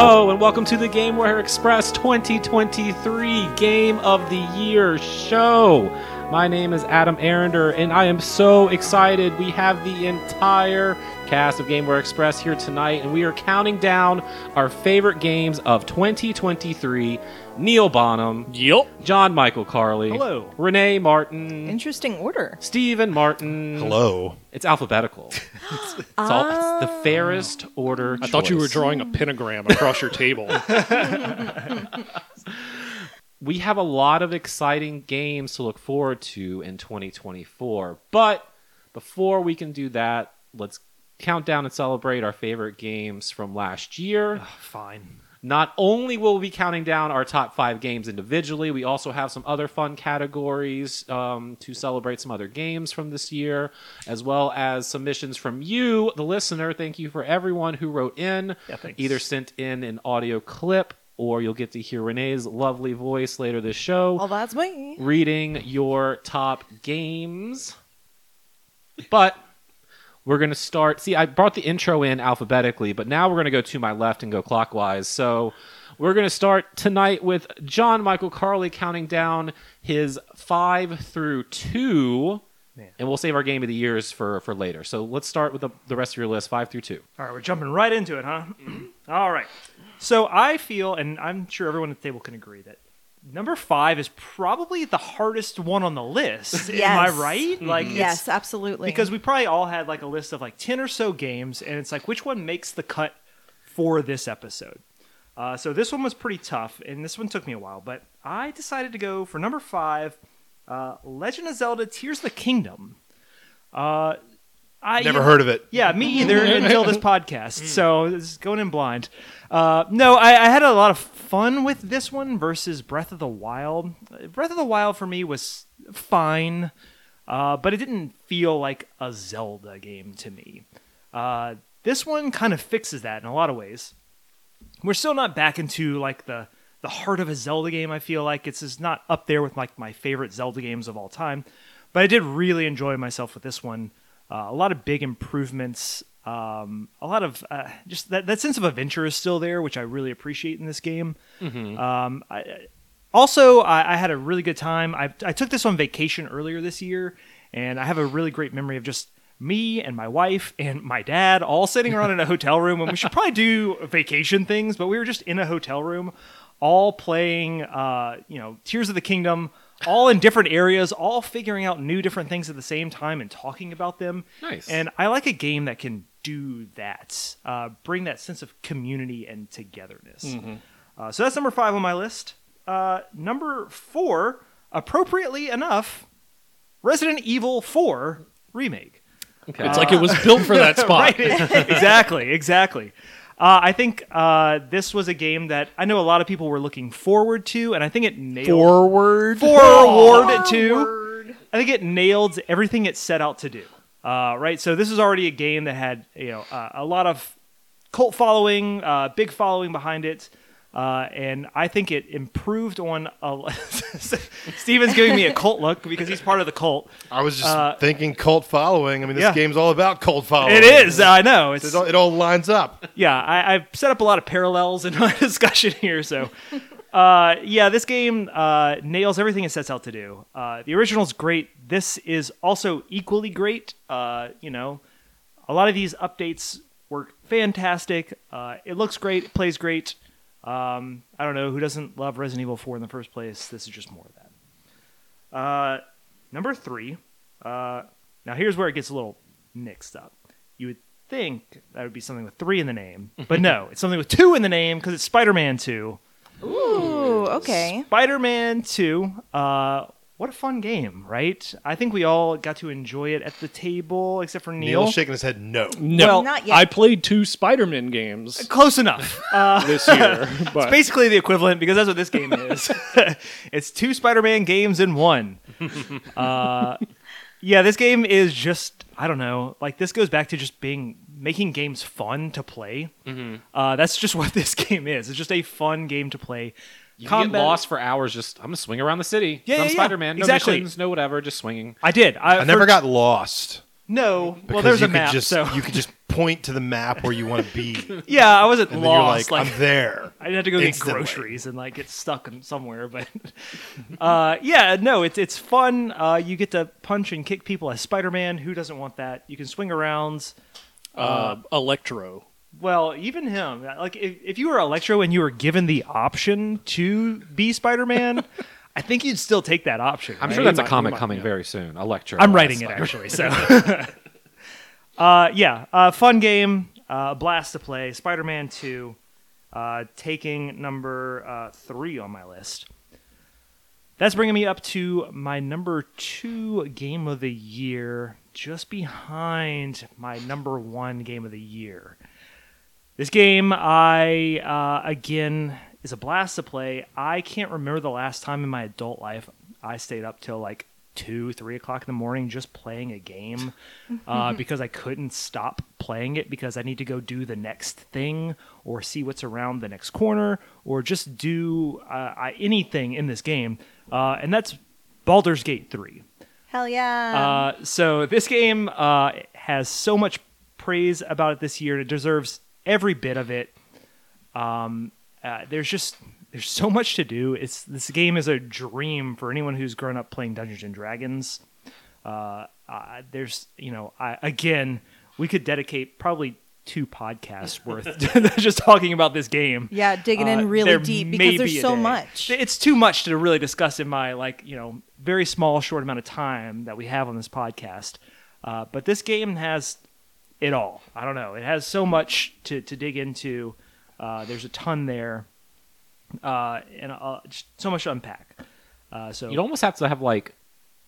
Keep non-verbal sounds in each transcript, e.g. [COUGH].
Hello, and welcome to the GameWare Express 2023 Game of the Year show. My name is Adam Arinder, and I am so excited. We have the entire cast of GameWare Express here tonight, and we are counting down our favorite games of 2023. Neal Bonham, Yup. John Michael Carley, Hello. Renee Martin, Interesting order. Stephen Martin. Hello. It's alphabetical. [LAUGHS] it's, all, it's the fairest order. I thought you were choice. drawing a pentagram across your table. [LAUGHS] we have a lot of exciting games to look forward to in 2024. But before we can do that, let's count down and celebrate our favorite games from last year. Fine. Not only will we be counting down our top five games individually, we also have some other fun categories um, to celebrate some other games from this year, as well as submissions from you, the listener. Thank you for everyone who wrote in, Yeah, either sent in an audio clip or you'll get to hear Renee's lovely voice later this show Well, that's me. reading your top games. But we're going to start. See, I brought the intro in alphabetically, but now we're going to go to my left and go clockwise. So we're going to start tonight with John Michael Carley counting down his five through two. Man. And we'll save our game of the years for, for later. So let's start with the, the rest of your list, five through two. All right, we're jumping right into it, huh? [CLEARS THROAT] All right. So I feel, and I'm sure everyone at the table can agree, that number five is probably the hardest one on the list. [LAUGHS] Am I Yes. right? Like, Yes, absolutely. because we probably all had like a list of like 10 or so games, and it's like, which one makes the cut for this episode? Uh, so this one was pretty tough, and this one took me a while, but I decided to go for number five uh, Legend of Zelda Tears of the Kingdom. Uh, I, Never heard of it. yeah, me either [LAUGHS] until this podcast. So this is going in blind. Uh, no, I, I had a lot of fun with this one versus Breath of the Wild. Breath of the Wild for me was fine, uh, but it didn't feel like a Zelda game to me. Uh, this one kind of fixes that in a lot of ways. We're still not back into like the the heart of a Zelda game. I feel like it's just not up there with like my favorite Zelda games of all time, but I did really enjoy myself with this one. Uh, a lot of big improvements. Um, a lot of uh, just that, that sense of adventure is still there, which I really appreciate in this game. Um, I, I- also, I, I had a really good time. I, I took this on vacation earlier this year, and I have a really great memory of just me and my wife and my dad all sitting around in a [LAUGHS] hotel room. And we should probably do vacation things, but we were just in a hotel room, all playing, uh, you know, Tears of the Kingdom, all in different areas, all figuring out new different things at the same time and talking about them. Nice. And I like a game that can do that, uh, bring that sense of community and togetherness. Uh, so that's number five on my list. Uh, number four, appropriately enough, Resident Evil 4 remake. Okay. It's like it was built for that [LAUGHS] spot. Right. exactly, exactly. Uh, I think uh, this was a game that I know a lot of people were looking forward to, and I think it nailed Forward. forward to. I think it nailed everything it set out to do. Uh, right, so this is already a game that had you know uh, a lot of cult following, uh, big following behind it, uh, and I think it improved on. A, [LAUGHS] Stephen's giving me a cult look because he's part of the cult. I was just Uh, thinking cult following. I mean, this yeah. game's all about cult following. It is, I know. It's It all, it all lines up. yeah, I, I've set up a lot of parallels in my [LAUGHS] discussion here. So, uh, yeah, this game uh, nails everything it sets out to do. Uh, the original's great. This is also equally great. Uh, you know, a lot of these updates work fantastic. Uh, it looks great. It plays great. Um, I don't know who doesn't love Resident Evil 4 in the first place. This is just more of that. Uh, number three. Uh, now here's where it gets a little mixed up. You would think that would be something with three in the name, but no, [LAUGHS] it's something with two in the name because it's Spider-Man 2. Ooh, okay. Spider-Man 2. Uh, what a fun game, right? I think we all got to enjoy it at the table, except for Neal. Neal's shaking his head no. No, Well, Not yet. I played two Spider-Man games Close enough. Uh, this year, [LAUGHS] but It's basically the equivalent because that's what this game is. [LAUGHS] it's two Spider-Man games in one. Uh, yeah, this game is just I don't know. Like this goes back to just being making games fun to play. Uh, that's just [LAUGHS] what this game is. It's just a fun game to play. You can get lost for hours. Just I'm gonna swing around the city. Yeah, I'm yeah, yeah. Spider-Man. No Exactly. missions, no whatever. Just swinging. I did. I, I never for- got lost. no. Well, there's a map. Just, so You could just point to the map where you want to be, [LAUGHS] Yeah, I wasn't then lost. like, like I'm there. [LAUGHS] I didn't have to go get Instantly. groceries and like get stuck in somewhere, but [LAUGHS] uh, yeah, no, it's it's fun. Uh, you get to punch and kick people as Spider-Man. Who doesn't want that? You can swing around. Uh, Electro. Well, even him, like if, if you were Electro and you were given the option to be Spider-Man, [LAUGHS] I think you'd still take that option. I'm right? sure that's a comic coming very soon. Electro. I'm writing it actually. So, [LAUGHS] uh, yeah, uh, fun game, uh, blast to play. Spider-Man Two, uh, taking number uh, three on my list. That's bringing me up to my number two game of the year, just behind my number one game of the year. This game, I uh, again is a blast to play. I can't remember the last time in my adult life I stayed up till like two, three o'clock in the morning just playing a game uh, [LAUGHS] because I couldn't stop playing it because I need to go do the next thing or see what's around the next corner or just do uh, I, anything in this game. Uh, and that's Baldur's Gate 3. Hell yeah. Uh, so this game uh, has so much praise about it this year. It deserves every bit of it. Um, uh, there's just there's so much to do. It's this game is a dream for anyone who's grown up playing Dungeons and Dragons. Uh, uh, there's you know I, again we could dedicate probably two podcasts [LAUGHS] worth [LAUGHS] just talking about this game. yeah, digging Uh, in really there deep because there's be so day. much. It's too much to really discuss in my like you know very small short amount of time that we have on this podcast. Uh, but this game has it all. I don't know. It has so much to to dig into. Uh, there's a ton there, uh, and uh, just so much to unpack. Uh, so You'd almost have to have like,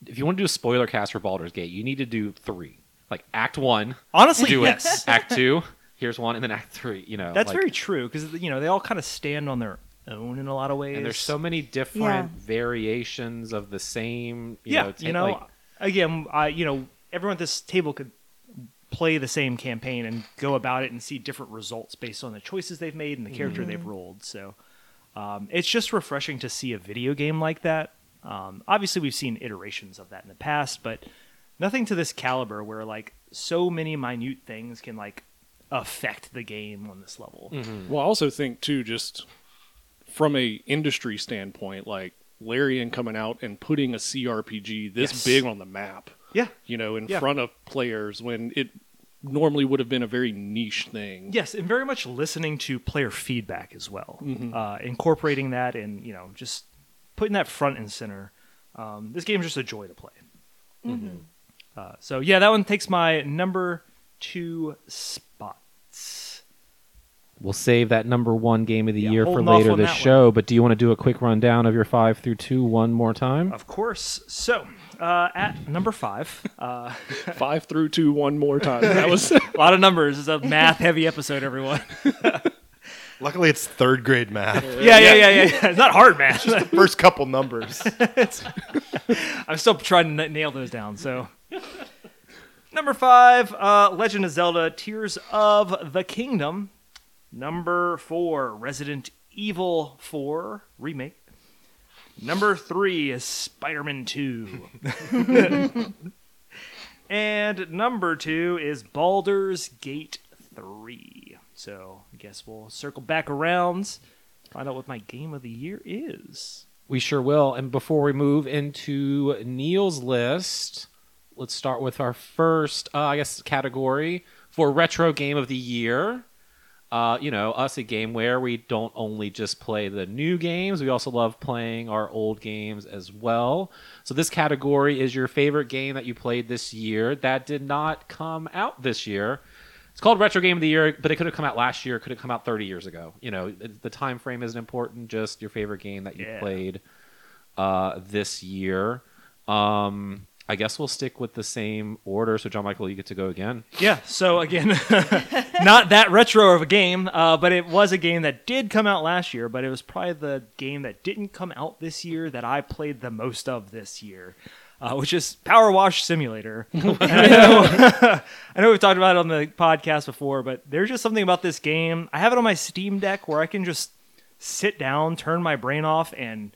if you want to do a spoiler cast for Baldur's Gate, you need to do three. Like Act One, honestly, do yes, it. [LAUGHS] Act Two, here's one, and then Act Three. You know, that's like- very true because you know they all kind of stand on their own in a lot of ways. And there's so many different Yeah. variations of the same. You yeah, know, you know, like- again, I you know, everyone at this table could play the same campaign and go about it and see different results based on the choices they've made and the character they've rolled. So um, it's just refreshing to see a video game like that. Um, obviously, we've seen iterations of that in the past, but nothing to this caliber where like so many minute things can like affect the game on this level. Well, I also think too, just from a industry standpoint, like Larian coming out and putting a CRPG this Yes. big on the map, Yeah. you know, in Yeah. front of players when it normally would have been a very niche thing. Yes, and very much listening to player feedback as well, Mhm. uh, incorporating that, and you know, just putting that front and center. Um, this game is just a joy to play. Uh, so yeah, that one takes my number two spots. We'll save that number one game of the Yeah, year for later this that one. show. But do you want to do a quick rundown of your five through two one more time? Of course. So uh, at number five, uh, [LAUGHS] Five through two one more time. [LAUGHS] That was [LAUGHS] a lot of numbers. It's a math-heavy episode, everyone. Luckily, it's third grade math. yeah, yeah, yeah, yeah, yeah. It's not hard math. First couple numbers. I'm still trying to nail those down. So, number five, uh, Legend of Zelda: Tears of the Kingdom. Number four, Resident Evil 4 remake. Number three is Spider-Man 2. [LAUGHS] and number two is Baldur's Gate 3. So I guess we'll circle back around, find out what my game of the year is. We sure will. And before we move into Neal's list, let's start with our first, uh, I guess, category for retro game of the year. Uh, you know, us at game where we don't only just play the new games, we also love playing our old games as well. So this category is your favorite game that you played this year that did not come out this year. It's called retro game of the year, but it could have come out last year. Could have come out 30 years ago. You know, the time frame isn't important. Just your favorite game that you Yeah. played uh, this year. Um, I guess we'll stick with the same order. So, John Michael, you get to go again. Yeah, so again, [LAUGHS] not that retro of a game, uh, but it was a game that did come out last year, but it was probably the game that didn't come out this year that I played the most of this year, uh, which is Power Wash Simulator. [LAUGHS] [LAUGHS] I, know, I know we've talked about it on the podcast before, but there's just something about this game. I have it on my Steam Deck where I can just sit down, turn my brain off, and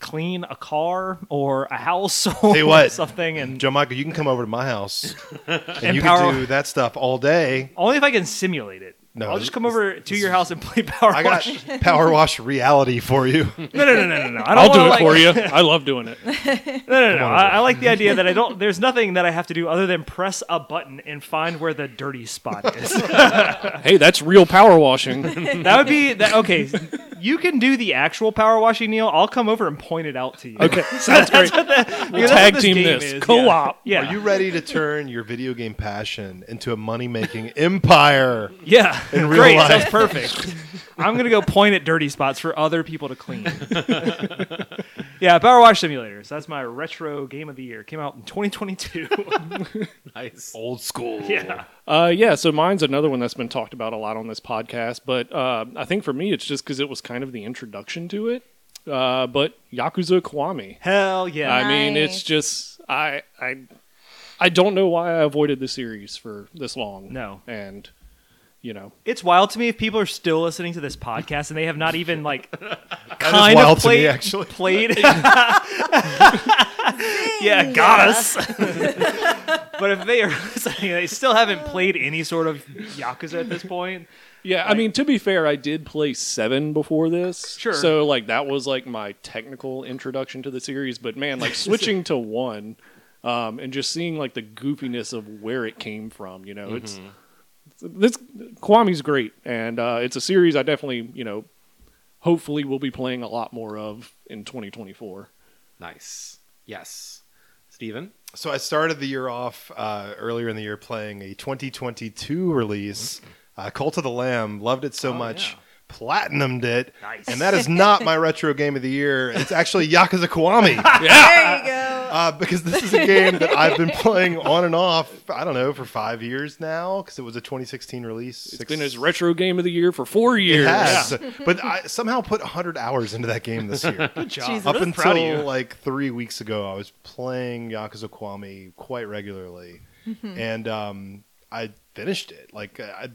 clean a car or a house [LAUGHS] or what. something, and Joe Michael, you can come over to my house and, [LAUGHS] And you power- can do that stuff all day. only if I can simulate it. No, I'll just come over to your house and play Power I got Wash. [LAUGHS] Power Wash reality for you. [LAUGHS] No, no, no, no, no, no. I don't I'll do it like, for you. [LAUGHS] I love doing it. No, no, no. I, I like the idea that I don't. There's nothing that I have to do other than press a button and find where the dirty spot is. Hey, that's real power washing. that would be that. Okay, you can do the actual power washing, Neal. I'll come over and point it out to you. Okay, sounds great. Because that's We'll tag team game this is, co-op. Yeah, Are you ready to turn your video game passion into a money making empire? yeah. In real Great, life? sounds perfect. [LAUGHS] I'm gonna go point at dirty spots for other people to clean. [LAUGHS] yeah, Power Wash Simulators. That's my retro game of the year. Came out in 2022. [LAUGHS] Nice. Old school. yeah. Uh, yeah, so mine's another one that's been talked about a lot on this podcast, but uh, I think for me it's just because it was kind of the introduction to it. Uh, but Yakuza Kiwami. Hell yeah. I mean, it's just I I I don't know why I avoided the series for this long. No. and you know, It's wild to me if people are still listening to this podcast and they have not even like [LAUGHS] kind wild of to me, played. actually. played. [LAUGHS] [LAUGHS] yeah, got us. but if they are listening, they still haven't played any sort of Yakuza at this point. yeah. I mean, to be fair, I did play seven before this, Sure. So like that was like my technical introduction to the series. But man, like switching to one. Um, and just seeing like the goofiness of where it came from, you know, it's this Kiwami's great, and uh, it's a series I definitely, you know, hopefully we'll be playing a lot more of in 2024. Nice. Yes. Stephen? So I started the year off uh, earlier in the year playing a 2022 release, uh, Cult of the Lamb. Loved it so Oh, much. yeah. Platinumed it, Nice. and that is not my [LAUGHS] retro game of the year. It's actually Yakuza Kiwami, [LAUGHS] There you go. Uh, because this is a game that I've been playing on and off. I don't know for five years now, because it was a 2016 release. It's been his retro game of the year for four It years. has, but I somehow put 100 hours into that game this year. Good job. Jesus. Up I'm proud of you. until like three weeks ago, I was playing Yakuza Kiwami quite regularly, Mm-hmm. and um, I finished it. Like I,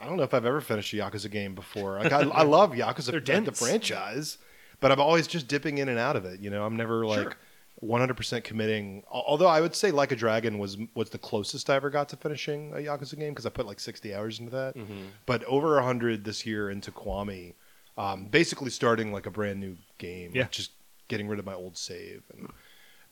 I don't know if I've ever finished a Yakuza game before. Like I, I love Yakuza the, the franchise, but I'm always just dipping in and out of it. You know, I'm never like. Sure. 100% committing. Although I would say Like a Dragon was was the closest I ever got to finishing a Yakuza game because I put like 60 hours into that. But over 100 this year into Kiwami, um, basically starting like a brand new game. Yeah. like, just getting rid of my old save and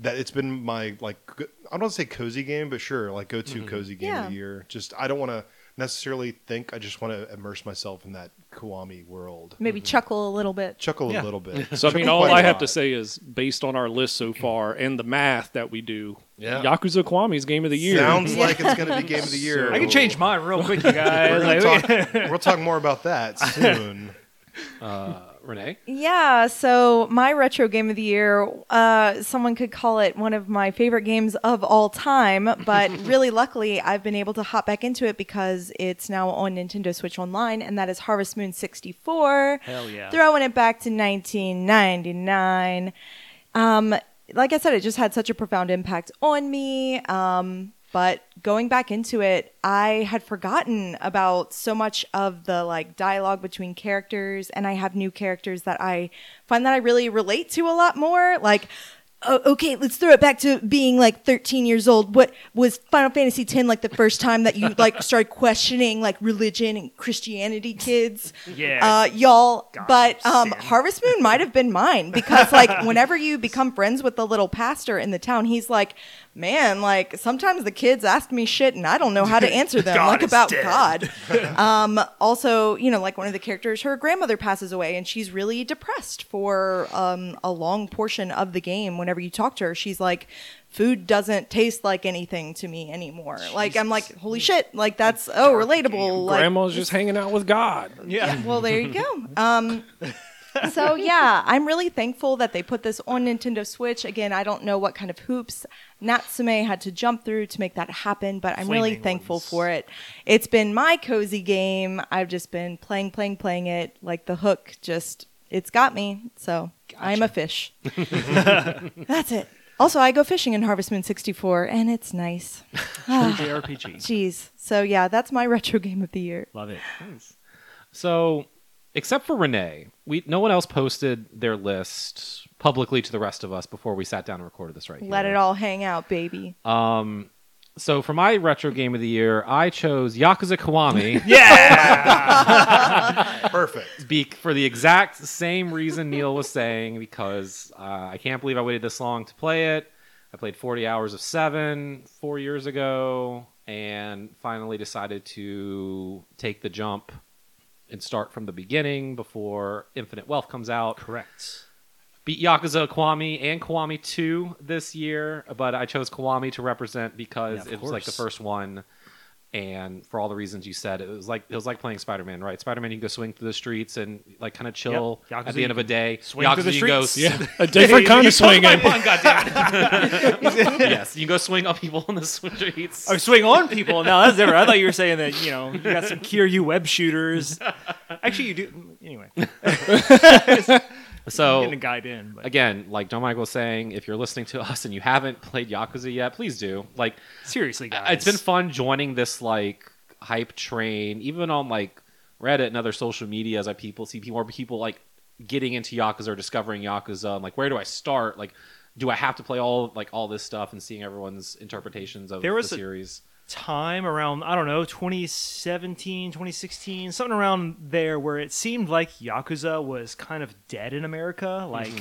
that it's been my like I don't want to say cozy game, but sure, like go to cozy game of the year. Just I don't want to necessarily think. I just want to immerse myself in that Kiwami world. Maybe mm-hmm. chuckle a little bit. Chuckle Yeah. a little bit. [LAUGHS] So I mean, Chuckle all quite a I have lot. to say is, based on our list so far and the math that we do, Yeah. Yakuza Kiwami's game of the year. sounds [LAUGHS] like it's going to be game of the year. I can change mine real quick, you [LAUGHS] guys. We're gonna Like, talk, we'll talk more about that soon. Uh, Renee? Yeah, so my retro game of the year, uh, someone could call it one of my favorite games of all time, but [LAUGHS] really luckily I've been able to hop back into it because it's now on Nintendo Switch Online, and that is Harvest Moon 64. Hell yeah. Throwing it back to 1999. Um, like I said, it just had such a profound impact on me. Um, but going back into it, I had forgotten about so much of the like dialogue between characters, and I have new characters that I find that I really relate to a lot more. Like, oh, okay, let's throw it back to being like 13 years old. What was Final Fantasy X like the first time that you like started questioning like religion and Christianity, kids? Yeah. uh, y'all. God, but um. Harvest Moon might have been mine because like whenever you become friends with the little pastor in the town, he's like, man, like sometimes the kids ask me shit and I don't know how to [LAUGHS] answer them, God like about dead. God. [LAUGHS] um, also, you know, like one of the characters, her grandmother passes away and she's really depressed for um, a long portion of the game. Whenever you talk to her, she's like, food doesn't taste like anything to me anymore. Like I'm like, holy shit, like that's oh relatable. Like, Grandma's just hanging out with God. yeah. well, there you go. [LAUGHS] Um, [LAUGHS] so yeah, I'm really thankful that they put this on Nintendo Switch. Again, I don't know what kind of hoops Natsume had to jump through to make that happen, but I'm really thankful ones. for it. It's been my cozy game. I've just been playing, playing, playing it. Like the hook, just it's got me. So I'm a fish. [LAUGHS] That's it. Also, I go fishing in Harvest Moon 64, and it's nice. [LAUGHS] Ah, JRPG. Jeez. So yeah, that's my retro game of the year. Love it. So, except for Renee, we no one else posted their list publicly to the rest of us before we sat down and recorded this right Let here. it all hang out, baby. Um, so for my retro game of the year, I chose Yakuza Kiwami. [LAUGHS] Yeah. [LAUGHS] Perfect. Be- for the exact same reason Neal was saying, because uh, I can't believe I waited this long to play it. I played 40 hours of seven four years ago, and finally decided to take the jump and start from the beginning before Infinite Wealth comes out. Correct. Beat Yakuza Kiwami and Kiwami 2 this year, but I chose Kiwami to represent because Yeah, of it was like the course. first one and for all the reasons you said, it was like it was like playing Spider-Man, right? Spider-Man, you can go swing through the streets and like kind of chill Yep. at the end of a day. swing through the you can go streets. Yeah, [LAUGHS] a different kind of swinging. [LAUGHS] yes, you can go swing on people on the [LAUGHS] streets. Oh, swing on people. No, that's different. I thought you were saying that you know you got some Kiryu web shooters. Actually, you do. Anyway, so getting a guide in. But again, like John Michael was saying, if you're listening to [LAUGHS] us and you haven't played Yakuza yet, please do. Like seriously, guys, it's been fun joining this like hype train, even on like Reddit and other social media as I people see more people like getting into Yakuza or discovering Yakuza. I'm like, where do I start? Like, do I have to play all like all this stuff and seeing everyone's interpretations of There was the a- series? Time around I don't know 2017, 2016, something around there where it seemed like Yakuza was kind of dead in America. Like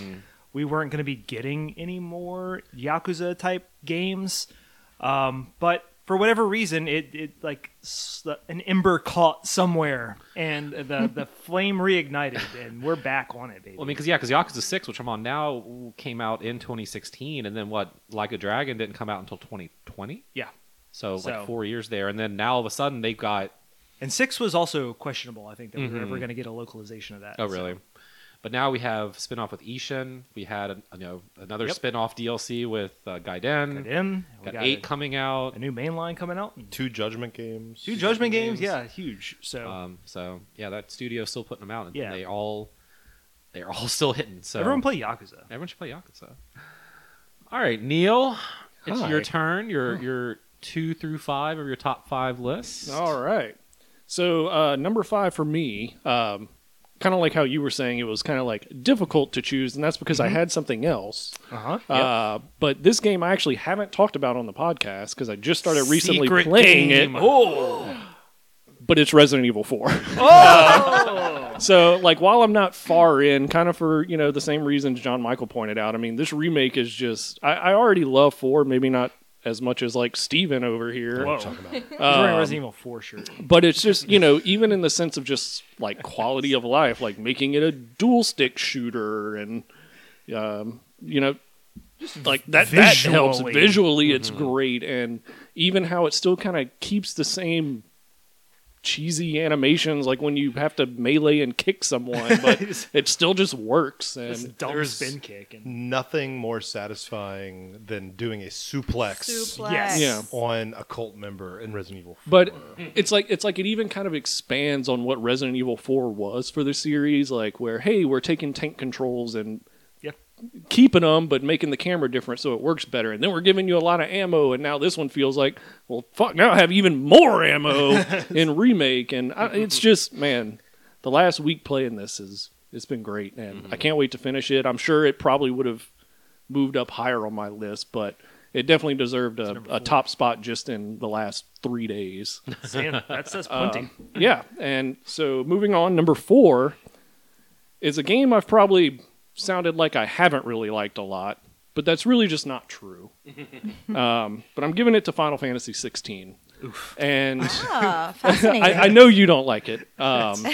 we weren't going to be getting any more Yakuza type games. Um, but for whatever reason, it, it like an ember caught somewhere, and the the [LAUGHS] flame reignited, and we're back on it, baby. Well, I mean, because yeah, because Yakuza Six, which I'm on now, came out in 2016, and then what? Like a Dragon didn't come out until 2020. yeah, So, So- like four years there, and then now all of a sudden they've got and six was also questionable. I think that we were ever going to get a localization of that. Oh, so- really? But now we have spin-off with Ishin. We had a, you know another Yep. spin-off DLC with uh, Gaiden. Got Got, got eight a, coming out. a new main line coming out. Two Judgment games. Two Judgment games, yeah, huge. So Um, so yeah, that studio's still putting them out, and Yeah. they all they're all [LAUGHS] still hitting. So everyone play Yakuza. everyone should play Yakuza. All right, Neal, it's Hi. your turn. Your your two through five of your top five lists. All right. So uh, number five for me, um, kind of like how you were saying, it was kind of like difficult to choose, and that's because I had something else. Uh-huh. Uh, but this game I actually haven't talked about on the podcast because I just started recently Secret playing game. it. [GASPS] Oh, But it's Resident Evil Four. oh, [LAUGHS] [LAUGHS] so like while I'm not far in, kind of for you know the same reasons John Michael pointed out. I mean, this remake is just I, I already love four, maybe not as much as like Stephen over here. whoa! Talk about. [LAUGHS] He's wearing Um, a Resident Evil Four shirt. but it's just you know even in the sense of just like quality of life like making it a dual stick shooter and um, you know just like that that helps visually. visually it's great and even how it still kind of keeps the same cheesy animations like when you have to melee and kick someone but [LAUGHS] it still just works This and dumb there's- spin kick and Nothing more satisfying than doing a suplex, Suplex. Yes. Yeah. on a cult member in Resident Evil. 4. But it's like it's like it even kind of expands on what Resident Evil 4 was for the series, like where hey, we're taking tank controls and Yep. Keeping them, but making the camera different so it works better. And then we're giving you a lot of ammo, and now this one feels like, well, fuck, now I have even more ammo [LAUGHS] in remake, and I, it's just man, the last week playing this is it's been great, and mm-hmm. I can't wait to finish it. I'm sure it probably would have moved up higher on my list, but. It definitely deserved a, a top spot just in the last three days. [LAUGHS] Sam, that says um, plenty. yeah, and so moving on, number four is a game I've probably sounded like I haven't really liked a lot, but that's really just not true. [LAUGHS] um, but I'm giving it to Final Fantasy 16. And Ah, [LAUGHS] fascinating. I, I know you don't like it. [LAUGHS] Um,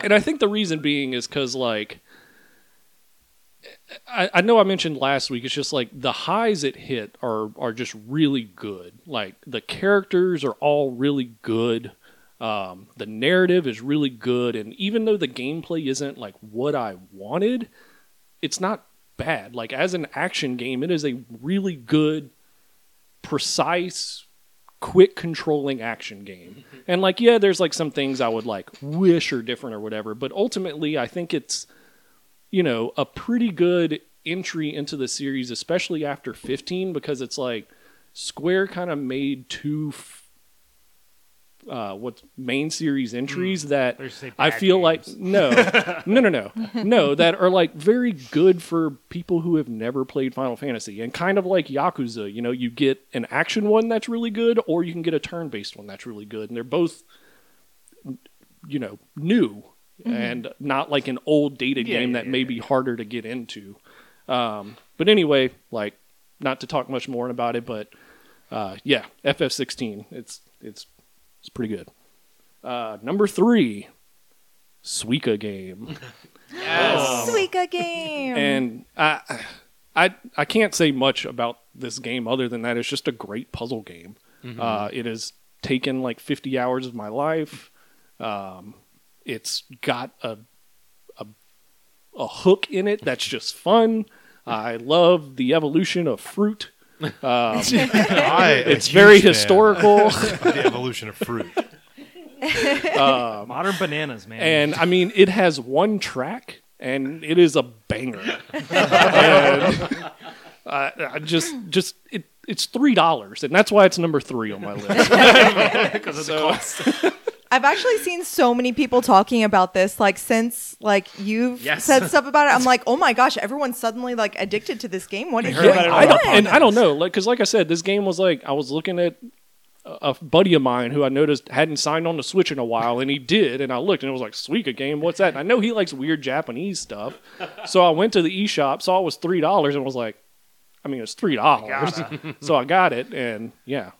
and I think the reason being is because, like, I, I know I mentioned last week, it's just like the highs it hit are, are just really good. Like, the characters are all really good. Um, the narrative is really good. And even though the gameplay isn't like what I wanted, it's not bad. Like, as an action game, it is a really good, precise, quick controlling action game. Mm-hmm. And like, yeah, there's like some things I would like wish are different or whatever, but ultimately I think it's you know, a pretty good entry into the series, especially after 15 because it's like Square kind of made two f- uh, what main series entries that I bad feel like no, [LAUGHS] no, no, no, no, that are like very good for people who have never played Final Fantasy, and kind of like Yakuza. You know, you get an action one that's really good, or you can get a turn-based one that's really good, and they're both, you know, new and not like an old dated Yeah, game yeah, that yeah, may yeah, be harder to get into. Um, but anyway, like not to talk much more about it, but uh, yeah, FF16. It's it's it's pretty good. Uh, number three, Suika game, [LAUGHS] Yes, Suika game. and I I I can't say much about this game other than that it's just a great puzzle game. Uh, it has taken like 50 hours of my life. Um, it's got a, a a hook in it that's just fun. I love the evolution of fruit. Um, [LAUGHS] I it's very historical. the evolution of fruit. Modern bananas, man. and I mean it has one track and it is a banger. [LAUGHS] and I, I just just it it's three dollars and that's why it's number three on my list. [LAUGHS] because of the cost. I've actually seen so many people talking about this, like since like you've Yes. said [LAUGHS] stuff about it. I'm like, oh my gosh, everyone's suddenly like addicted to this game. What is heard going I don't, and I don't know, like because like I said, this game was like I was looking at a a buddy of mine who I noticed hadn't signed on the Switch in a while, and he did, and I looked and it was like Suika game. What's that? And I know he likes weird Japanese stuff, so I went to the eShop, saw it was three dollars, and was like, I mean, it's three dollars, [LAUGHS] so I got it, and yeah.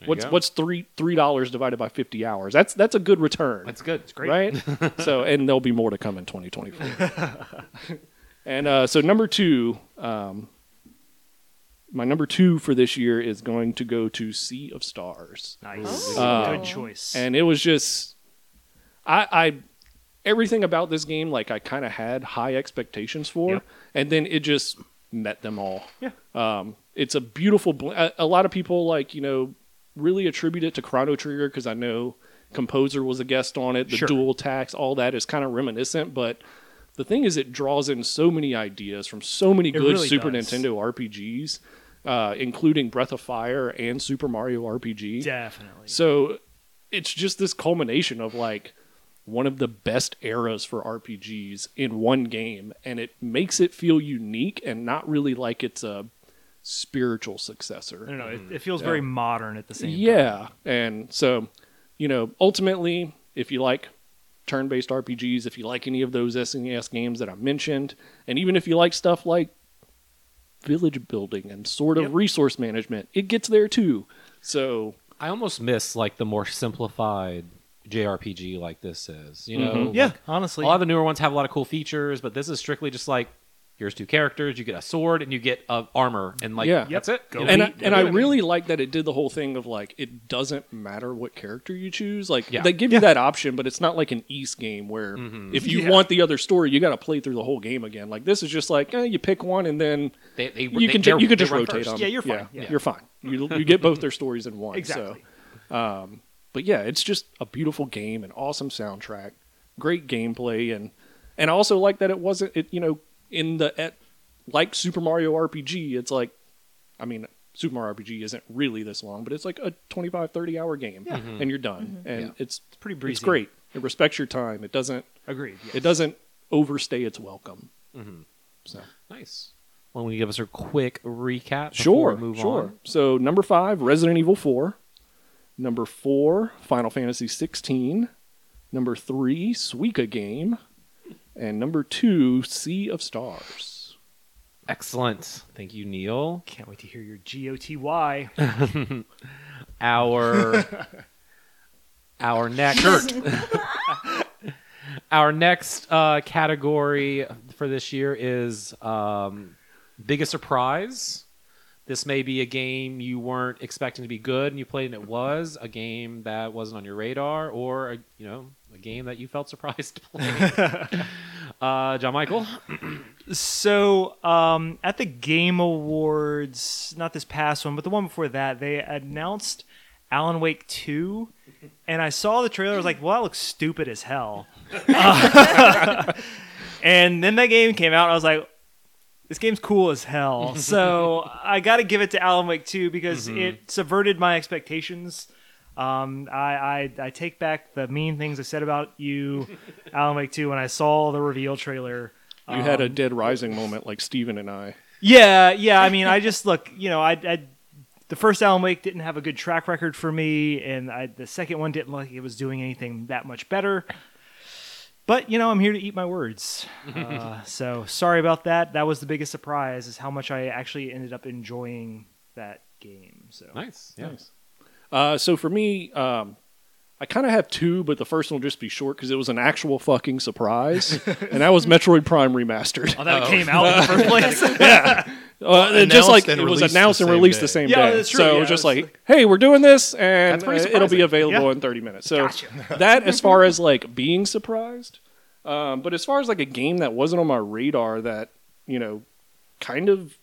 You What's go. what's three three dollars divided by fifty hours? That's that's a good return. That's good. It's great. right? [LAUGHS] so, and there'll be more to come in 2024. [LAUGHS] and uh, so, number two, um, my number two for this year is going to go to Sea of Stars, Nice. Oh. Good choice. and it was just, I, I everything about this game, like I kind of had high expectations for, Yep. and then it just met them all. Yeah. Um, it's a beautiful. Bl- a, a lot of people like you know really attribute it to Chrono Trigger because I know Composer was a guest on it. The Sure. dual techs, all that is kind of reminiscent, but the thing is, it draws in so many ideas from so many good really Super does. Nintendo RPGs, uh, including Breath of Fire and Super Mario RPG. Definitely. So it's just this culmination of like one of the best eras for RPGs in one game, and it makes it feel unique and not really like it's a spiritual successor. I don't know. It, it feels very modern at the same time. Yeah, and so you know, ultimately, if you like turn-based RPGs, if you like any of those SNES games that I mentioned, and even if you like stuff like village building and sort of Yep. resource management, it gets there too. So I almost miss like the more simplified JRPG like this is. You know, Mhm. Yeah, Like, honestly. a lot of the newer ones have a lot of cool features, but this is strictly just like here's two characters, you get a sword and you get uh, armor, and like Yeah. that's it. Go and I, and I you beat it. really like that it did the whole thing of like it doesn't matter what character you choose. Like Yeah. they give you that option, but it's not like an East game where Mm-hmm. if you Yeah. want the other story, you got to play through the whole game again. Like this is just like eh, you pick one and then they, they, you they- can ju- you can just rotate first. them. Yeah, you're fine. Yeah. You're fine. You you get both their stories in one. exactly. So, um, but yeah, it's just a beautiful game, an awesome soundtrack, great gameplay, and and I also like that it wasn't it you know in the at, like Super Mario RPG. It's like, I mean. Super Mario RPG isn't really this long, but it's like a 25, 30 hour game, mm-hmm. and you're done. Mm-hmm. And Yeah. it's It's pretty breezy. it's great. It respects your time. It doesn't Agreed. yes. it doesn't overstay its welcome. Mm-hmm. So Nice. Why don't you give us a quick recap? Sure, we move sure. on? So number five, Resident Evil Four. Number four, Final Fantasy sixteen. Number three, Suika game, and number two, Sea of Stars. Excellent. Thank you, Neal. [LAUGHS] Can't wait to hear your G O T Y. [LAUGHS] Our our next [LAUGHS] our next uh, category for this year is um, biggest surprise. This may be a game you weren't expecting to be good and you played and it was a game that wasn't on your radar, or a, you know a game that you felt surprised to play. [LAUGHS] uh, John Michael, So, um, at the Game Awards, not this past one, but the one before that, they announced Alan Wake 2. And I saw the trailer. I was like, well, that looks stupid as hell. [LAUGHS] and then that game came out. And I was like, this game's cool as hell. so [LAUGHS] I got to give it to Alan Wake 2 because it subverted my expectations. Um, I, I I take back the mean things I said about you, [LAUGHS] Alan Wake 2, when I saw the reveal trailer. You had Um, a Dead Rising moment like Stephen and I. Yeah, yeah. I mean, I just look. You know, I, I the first Alan Wake didn't have a good track record for me, and I, the second one didn't look like it was doing anything that much better. But you know, I'm here to eat my words. [LAUGHS] Uh, so sorry about that. That was the biggest surprise is how much I actually ended up enjoying that game. So Nice. Yeah. Nice. Uh, so for me, um, I kind of have two, but the first one will just be short because it was an actual fucking surprise, [LAUGHS] and that was Metroid Prime Remastered. oh, that came out in the first place. [LAUGHS] [LAUGHS] Uh, it just like it was announced and released day. the same Yeah, day. that's true, So yeah, it was just it's like, like- hey, we're doing this, and That's pretty uh, it'll be available Yeah. in 30 minutes. So that, as far as like being surprised, um, but as far as like a game that wasn't on my radar, that you know, kind of,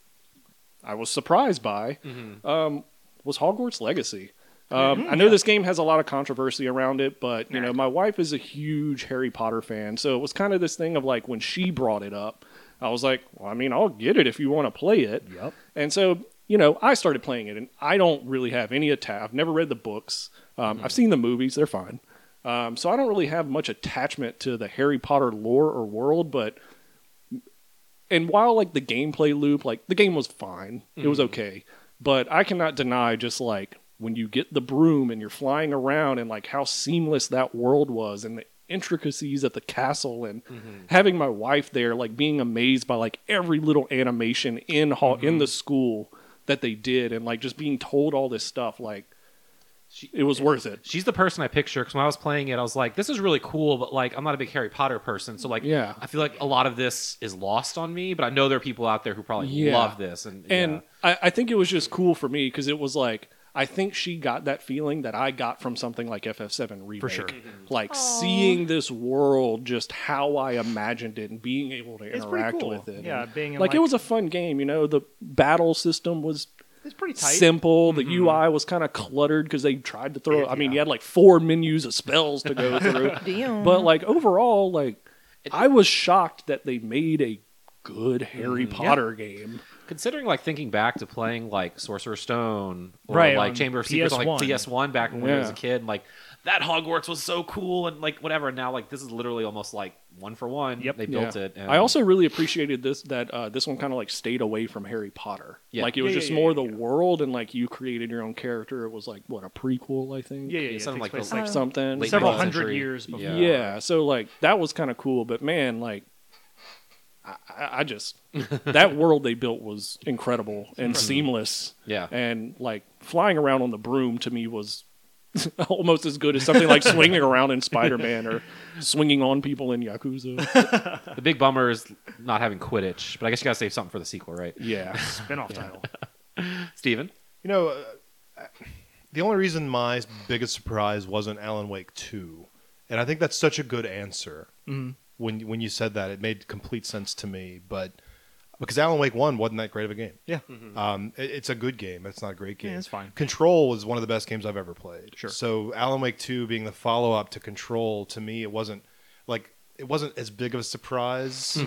I was surprised by, um, was Hogwarts Legacy. Um, I know this game has a lot of controversy around it, but you know, my wife is a huge Harry Potter fan, so it was kind of this thing of like when she brought it up, I was like, well, I mean, I'll get it if you want to play it. Yep. And so, you know, I started playing it, and I don't really have any attack. I've never read the books. Um, I've seen the movies; they're fine. Um, so I don't really have much attachment to the Harry Potter lore or world. But and while like the gameplay loop, like the game was fine, it was okay. But I cannot deny just like when you get the broom and you're flying around and like how seamless that world was and the intricacies at the castle and mm-hmm. having my wife there like being amazed by like every little animation in hall in the mm-hmm. school that they did and like just being told all this stuff like it was worth it She's the person I picture because when I was playing it, I was like, "This is really cool," but like, I'm not a big Harry Potter person, so like, Yeah. I feel like a lot of this is lost on me. But I know there are people out there who probably Yeah. love this, and and yeah. I, I think it was just cool for me because it was like I think she got that feeling that I got from something like FF7 remake. sure. Like seeing this world just how I imagined it and being able to It's interact cool. with it. Yeah, And, being in, like, it was a fun game. You know, the battle system was It's pretty tight. simple. Mm-hmm. The UI was kind of cluttered because they tried to throw. I mean, you had like four menus of spells to go [LAUGHS] through. Damn. but like overall, like I was shocked that they made a good Harry Mm-hmm. Potter game. Considering like thinking back to playing like Sorcerer's Stone or Right, like Chamber of Secrets on like PS1. PS1 back when I was a Yeah. kid, like that Hogwarts was so cool and like whatever. And now like this is literally almost like one for one. Yep. they built Yeah. it. And I also really appreciated this that uh, this one kind of like stayed away from Harry Potter. Yeah. Like it was Yeah, just yeah, more yeah, the yeah. world and like you created your own character. It was like what a prequel, I think. Yeah, yeah, yeah. something It takes like place, the- Uh, Like something. Several hundred century. years before. Yeah. Yeah. So like that was kind of cool, but man, like I, I I just that [LAUGHS] world they built was incredible and seamless. Yeah. And like flying around on the broom to me was [LAUGHS] almost as good as something like swinging around in Spider Man or swinging on people in Yakuza. [LAUGHS] The big bummer is not having Quidditch, but I guess you gotta save something for the sequel, right? Yeah. Spin-off title. Stephen? You know, uh, the only reason my biggest surprise wasn't Alan Wake 2, and I think that's such a good answer. When when you said that, it made complete sense to me. But because Alan Wake 1 wasn't that great of a game. Yeah. Um, it- it's a good game. It's not a great game. Yeah, it's fine. Control was one of the best games I've ever played. Sure. So Alan Wake 2 being the follow up to Control, to me, it wasn't like it wasn't as big of a surprise,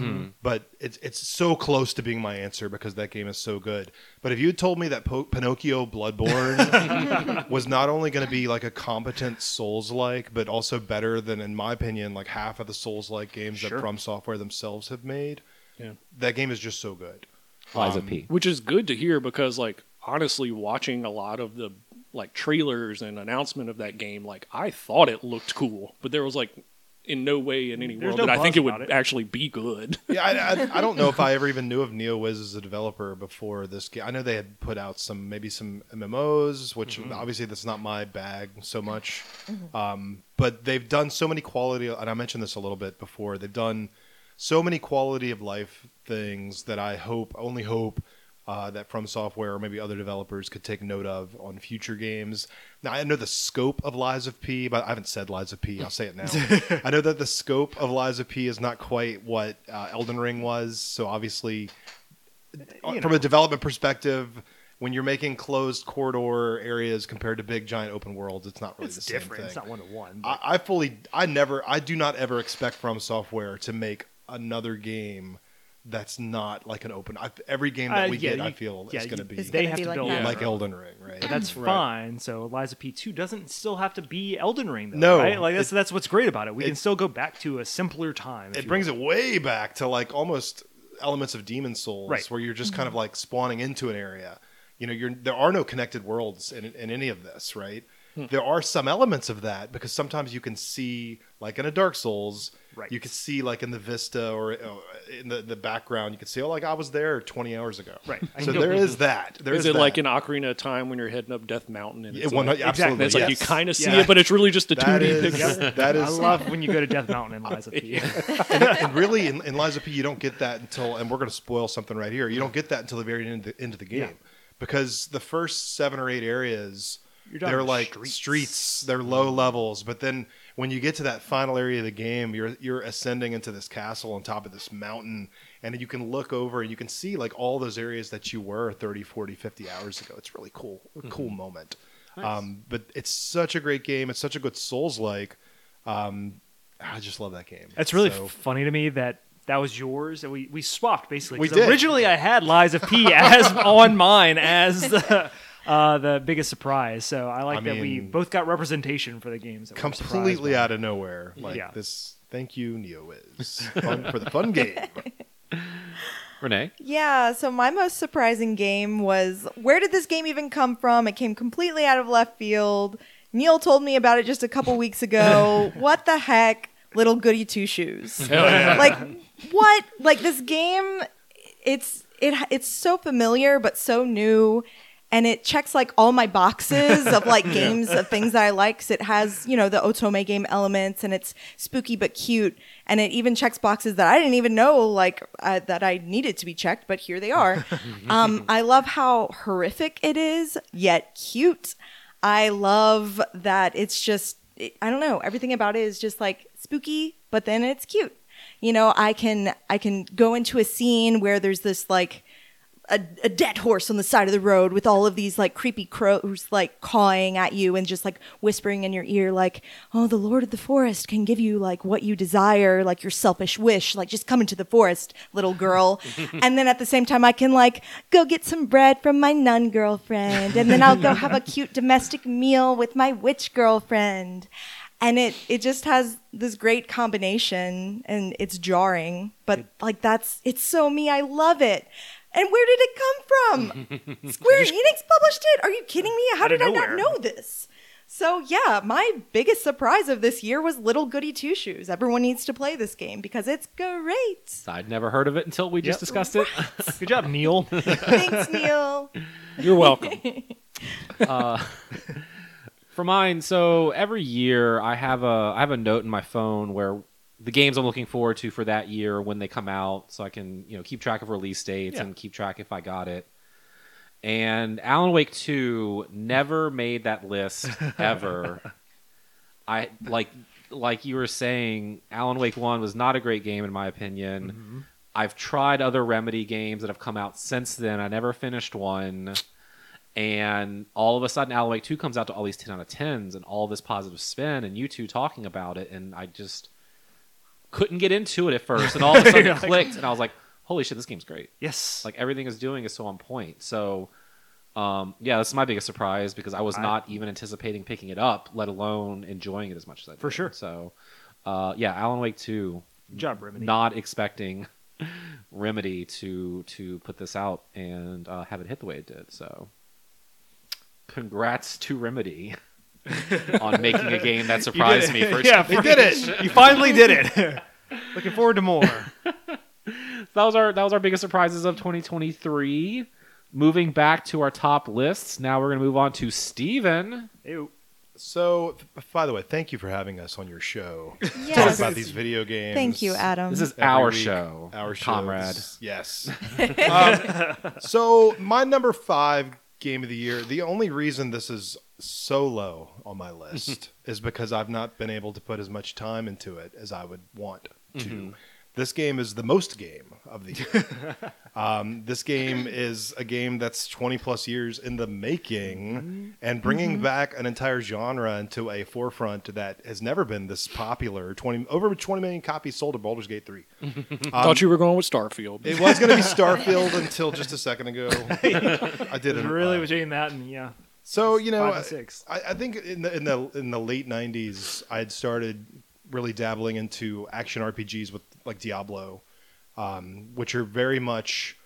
but it's it's so close to being my answer because that game is so good. But if you had told me that po- Pinocchio Bloodborne [LAUGHS] was not only going to be like a competent Souls like, but also better than, in my opinion, like half of the Souls like games Sure. that From Software themselves have made, Yeah. that game is just so good. Liza Um, P. which is good to hear because like honestly watching a lot of the like trailers and announcement of that game like i thought it looked cool but there was like in no way in any There's world no that i think it would it. actually be good [LAUGHS] Yeah, I, I, I don't know if I ever even knew of NeoWiz as a developer before this game. I know they had put out some maybe some MMOs, which obviously that's not my bag so much. Um, but they've done so many quality, and I mentioned this a little bit before. They've done so many quality of life things that I hope, only hope. Uh, that From Software or maybe other developers could take note of on future games. Now I know the scope of Lies of P, but I haven't said Lies of P. I'll say it now. [LAUGHS] I know that the scope of Lies of P is not quite what uh, Elden Ring was. So obviously, uh, You from know. a development perspective, when you're making closed corridor areas compared to big giant open worlds, it's not really It's the same thing. It's not one to one. I fully, I never, I do not ever expect From Software to make another game that's not like an open. I, every game that Uh, we yeah, get, you- I feel yeah, is going to be they have be to build that. like. Elden Ring, right? But that's Right. fine. So Lies of P2 doesn't still have to be Elden Ring, though, No, right? Like that's it- that's what's great about it. We can still go back to a simpler time. It brings will. it way back to like almost elements of Demon Souls, Right. where you're just kind of like spawning into an area. You know, you're there are no connected worlds in, in any of this, right? Hmm. There are some elements of that because sometimes you can see, like in a Dark Souls, Right. you can see like in the vista or in the, the background, you can see, oh, like I was there 20 hours ago. Right. [LAUGHS] So there is that. There is is it that. like in Ocarina of Time when you're heading up Death Mountain and it's, one- like, absolutely, it's like you kind of see Yeah. it, but it's really just a That 2D is, picture. that I love when you go to Death Mountain in [LAUGHS] Lies of P. and, and really in, in Lies of P, you don't get that until, and we're going to spoil something right here. You don't get that until the very end of the, end of the game, Yeah. because the first seven or eight areas, You're talking they're like streets. streets. They're low levels, but then when you get to that final area of the game, you're you're ascending into this castle on top of this mountain, and you can look over and you can see like all those areas that you were 30, 40, 50 hours ago. It's really cool, a cool moment. Um, but it's such a great game. It's such a good Souls like. Um, I just love that game. That's really So- funny to me that that was yours and we, we swapped basically. We did. Originally, I had Lies of P [LAUGHS] as on mine as [LAUGHS] the, uh, the biggest surprise. So I like I that we both got representation for the games. That we were surprised completely out of nowhere. Like Yeah. this. Thank you, NeoWiz, fun, for the fun game. [LAUGHS] Renee. Yeah, so my most surprising game was where did this game even come from? It came completely out of left field. Neal told me about it just a couple weeks ago. [LAUGHS] what the heck? Little Goody Two Shoes. [LAUGHS] like what? Like this game it's it it's so familiar but so new and it checks like all my boxes of like [LAUGHS] games of things that I like. 'cause it has, you know, the Otome game elements and it's spooky but cute. And it even checks boxes that I didn't even know like uh, that I needed to be checked, but here they are. [LAUGHS] um, I love how horrific it is, yet cute. I love that it's just, I don't know, everything about it is just like spooky, but then it's cute. You know, I can I can go into a scene where there's this like a, a dead horse on the side of the road with all of these like creepy crows like cawing at you and just like whispering in your ear like oh the lord of the forest can give you like what you desire like your selfish wish like just come into the forest little girl. [LAUGHS] And then at the same time i can like go get some bread from my nun girlfriend and then i'll go have a cute domestic meal with my witch girlfriend. And it it just has this great combination and it's jarring but like that's it's so me. I love it and where did it come from? [LAUGHS] Square enix published it? Are you kidding me? How did i not know this? So yeah my biggest surprise of this year was little goody two shoes. Everyone needs to play this game because it's great. I'd never heard of it until we just Yep. discussed it. Good job, Neal. [LAUGHS] thanks Neal. You're welcome. [LAUGHS] Uh, for mine, so every year I have a I have a note in my phone where the games I'm looking forward to for that year when they come out, so I can you know keep track of release dates Yeah. and keep track if I got it. And Alan Wake Two never made that list [LAUGHS] ever. I like like you were saying, Alan Wake One was not a great game in my opinion. Mm-hmm. I've tried other Remedy games that have come out since then. I never finished one. And all of a sudden, Alan Wake 2 comes out to all these 10 out of 10s and all this positive spin, and you two talking about it. And I just couldn't get into it at first. And all of a sudden, [LAUGHS] it clicked, and I was like, holy shit, this game's great. yes. Like, everything is doing is so on point. So, um, yeah, that's my biggest surprise because I was I- not even anticipating picking it up, let alone enjoying it as much as I did. For sure. So, uh, yeah, Alan Wake 2, Good job, Remedy. not expecting [LAUGHS] Remedy to to put this out and uh, have it hit the way it did. So, congrats to Remedy [LAUGHS] on making a game that surprised me. For [LAUGHS] yeah, They did it. You finally did it. [LAUGHS] Looking forward to more. [LAUGHS] that was our that was our biggest surprises of 2023. Moving back to our top lists, now we're going to move on to Stephen. Ew. So, f- by the way, thank you for having us on your show. Talk about these video games. thank you adam This is every our week. show, Our show. comrade. Yes. um, so, my number five game of the year, the only reason this is so low on my list [LAUGHS] is because I've not been able to put as much time into it as I would want to. Mm-hmm. This game is the most game of the year. [LAUGHS] um, this game is a game that's 20 plus years in the making and bringing back an entire genre into a forefront that has never been this popular. 20 over 20 million copies sold of Baldur's Gate 3. [LAUGHS] Thought you were going with Starfield. It was going to be [LAUGHS] Starfield until just a second ago. I did It it really uh, between that and yeah. so you know, six. I, I think in the in the in the late '90s, I had started really dabbling into action RPGs with like Diablo, um, which are very much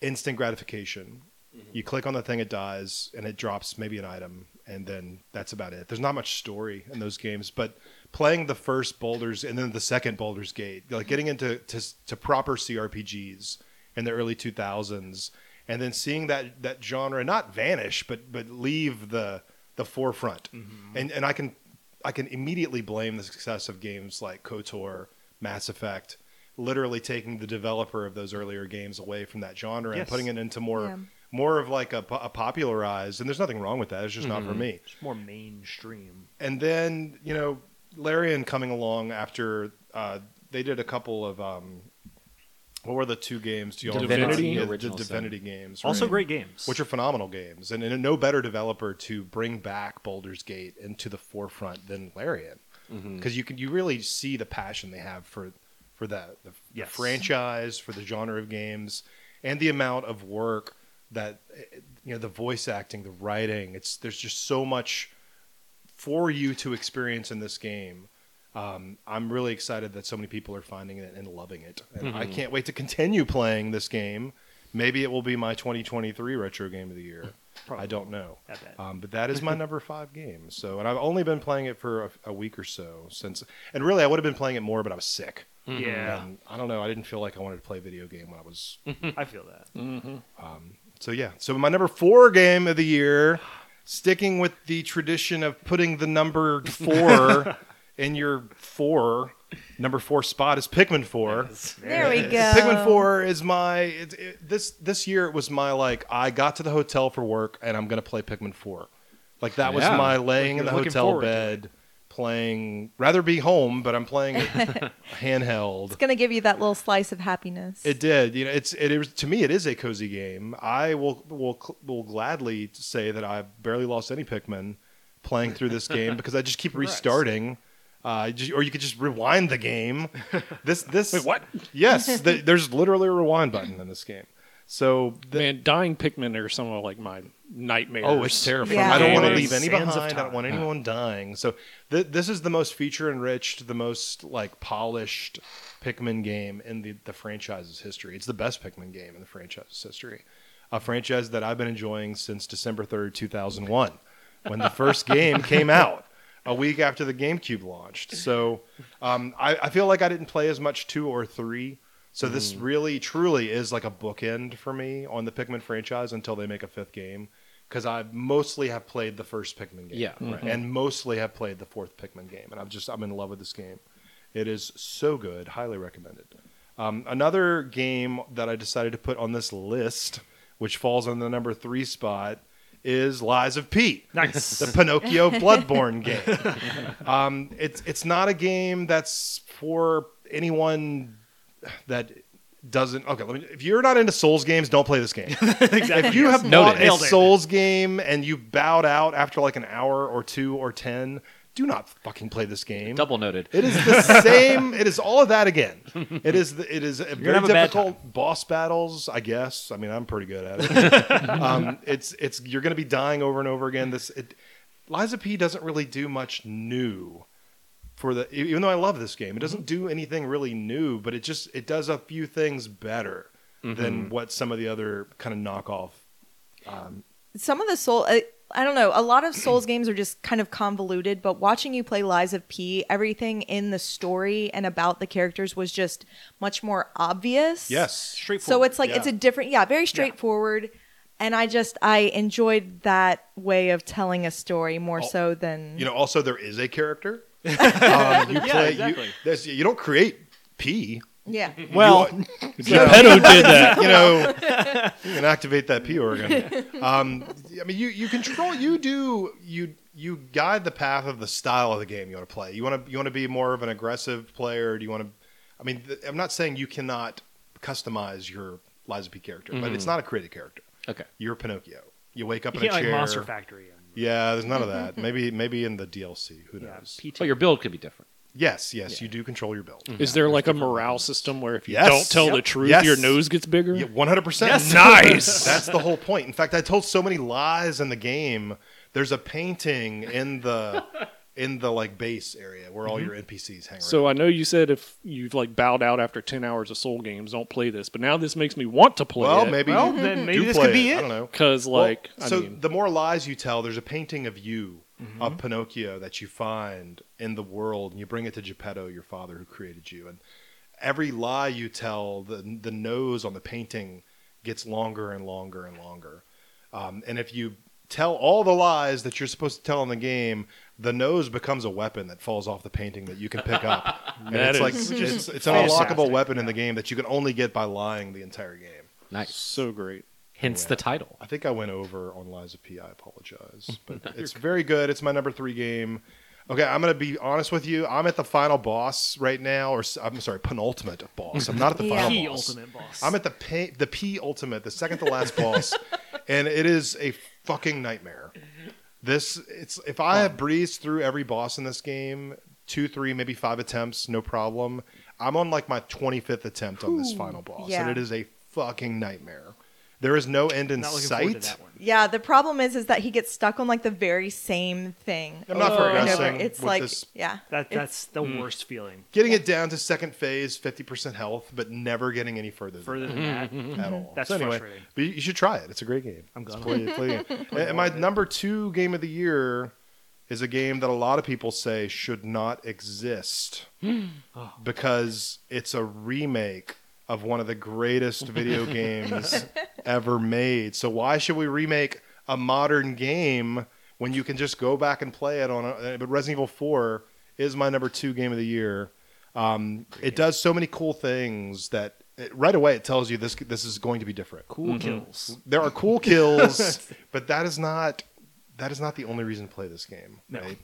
instant gratification. Mm-hmm. You click on the thing, it dies, and it drops maybe an item, and then that's about it. There's not much story in those games, but playing the first Baldur's and then the second Baldur's Gate, like mm-hmm. getting into to, to proper CRPGs in the early 2000s, and then seeing that that genre not vanish, but but leave the the forefront, mm-hmm. and and I can I can immediately blame the success of games like KOTOR, Mass Effect, literally taking the developer of those earlier games away from that genre and putting it into more Yeah. more of like a, po- a popularized. And there's nothing wrong with that. It's just not for me. It's more mainstream. And then you know Larian coming along after uh, they did a couple of um, what were the two games? Do you all? Divinity? Yeah, the Original Divinity games. Also great games. which are phenomenal games, and, and no better developer to bring back Baldur's Gate into the forefront than Larian, because you can you really see the passion they have for for that the, the Yes. franchise, for the genre of games, and the amount of work that you know the voice acting, the writing. It's there's just so much for you to experience in this game. Um, I'm really excited that so many people are finding it and loving it, and I can't wait to continue playing this game. Maybe it will be my 2023 retro game of the year. Probably. I don't know. I. Um, but that is my [LAUGHS] number five game. So, and I've only been playing it for a, a week or so since. And really, I would have been playing it more, but I was sick. Mm-hmm. Yeah, And I don't know. I didn't feel like I wanted to play a video game when I was. [LAUGHS] I feel that. Mm-hmm. Um, so yeah. So my number four game of the year, sticking with the tradition of putting the number four [LAUGHS] in your four. Number four spot is Pikmin four. There we go. Pikmin Four is my it, it, this this year. It was my like I got to the hotel for work and I'm gonna play Pikmin Four. Like that was Yeah. my laying in the hotel forward to bed playing. Rather be home, but I'm playing it [LAUGHS] handheld. It's gonna give you that little slice of happiness. It did. You know, it's it is to me. It is a cozy game. I will will will gladly say that I've barely lost any Pikmin playing through this game because I just keep Congrats. restarting. Uh, or you could just rewind the game. This this Wait, what? Yes, th there's literally a rewind button in this game. So the, Man, dying Pikmin are some of like my nightmares. oh, it's terrifying. Yeah. I don't want to leave any Sands behind. I don't want anyone dying. So th- this is the most feature enriched, the most like polished Pikmin game in the the franchise's history. It's the best Pikmin game in the franchise's history. A franchise that I've been enjoying since December third, two thousand one, when the first [LAUGHS] game came out. A week after the GameCube launched, so um, I, I feel like I didn't play as much two or three. So this really, truly is like a bookend for me on the Pikmin franchise until they make a fifth game, because I mostly have played the first Pikmin game, Yeah, right, and mostly have played the fourth Pikmin game, and I'm just I'm in love with this game. It is so good, highly recommended. Um, another game that I decided to put on this list, which falls on the number three spot, is Lies of P Nice. the Pinocchio [LAUGHS] Bloodborne game. [LAUGHS] Um, it's it's not a game that's for anyone that doesn't. Okay, let me, if you're not into Souls games, don't play this game. [LAUGHS] If you have Noted. bought a Nailed it. Souls game and you bowed out after like an hour or two or ten, do not fucking play this game. Double noted. It is the [LAUGHS] same. It is all of that again. It is. The, it is a [LAUGHS] very have a bad difficult boss battles. I guess. I mean, I'm pretty good at it. um, it's it's you're going to be dying over and over again. This it, Lies of P doesn't really do much new for the. Even though I love this game, it doesn't do anything really new. But it just it does a few things better than what some of the other kind of knockoff. Um, some of the soul. I, I don't know. A lot of Souls games are just kind of convoluted, but watching you play Lies of P, everything in the story and about the characters was just much more obvious. Yes. Straightforward. So it's like it's a different, yeah, very straightforward. And I just I enjoyed that way of telling a story more so than You know, also there is a character. [LAUGHS] um, [LAUGHS] you play. exactly. You, you don't create P. yeah. [LAUGHS] well, Geppetto did that. you know, you can activate that P organ. Um, I mean, you you control, you do, you you guide the path of the style of the game you want to play. You want to you want to be more of an aggressive player. Do you want to? I mean, th- I'm not saying you cannot customize your Lies of P character, but Mm-hmm. it's not a created character. Okay. You're Pinocchio. You wake up You in a can't chair. like Monster Factory. And, Yeah, there's none of that. [LAUGHS] maybe maybe in the DLC. Who yeah, knows? PT. But your build could be different. yes, yes, you do control your build. Is there like a morale system where if you Yes. don't tell Yep. the truth, Yes. your nose gets bigger? Yeah, 100%. [LAUGHS] Nice. That's the whole point. In fact, I told so many lies in the game. There's a painting in the [LAUGHS] in the like base area where all your NPCs hang around. So around. I know you said if you've like bowed out after ten hours of Soul games, don't play this. But now this makes me want to play well, it. maybe Well, then maybe do this could be I it. I don't know. because Well, like I so mean, the more lies you tell, there's a painting of you Mm-hmm. of Pinocchio that you find in the world, and you bring it to Geppetto, your father who created you. And every lie you tell, the the nose on the painting gets longer and longer and longer. Um, and if you tell all the lies that you're supposed to tell in the game, the nose becomes a weapon that falls off the painting that you can pick up. [LAUGHS] and That it's is like it's, it's an fantastic, unlockable weapon in the game that you can only get by lying the entire game. Nice. so great. Hence Yeah. the title. I think I went over on Lies of P. I apologize, [LAUGHS] but it's very good. It's my number three game. Okay, I'm gonna be honest with you. I'm at the final boss right now, or s- I'm sorry, penultimate boss. I'm not at the Yeah. final P boss. ultimate boss. I'm at the P, the P ultimate, the second to last boss, [LAUGHS] and it is a fucking nightmare. This it's if I have breezed through every boss in this game, two, three, maybe five attempts, no problem. I'm on like my 25th attempt on this final boss, yeah. and it is a fucking nightmare. There is no end in Not looking forward to sight. That one. Yeah, the problem is is that he gets stuck on like the very same thing. I'm not over and over. progressing It's with like this. yeah. That It's- that's the hmm. worst feeling. Getting it down to second phase, 50% health, but never getting any further, Further than than that, that at mm-hmm. all. That's so anyway, frustrating. but you you should try it. It's a great game. I'm gonna. Play, play it. and and my number two game of the year is a game that a lot of people say should not exist [GASPS] Oh. because it's a remake of one of the greatest video [LAUGHS] games ever made. So why should we remake a modern game when you can just go back and play it on? A, but Resident Evil Four is my number two game of the year. Um, it does so many cool things that it, right away it tells you this this is going to be different. Cool kills. There are cool kills, [LAUGHS] but that is not that is not the only reason to play this game. No. Right?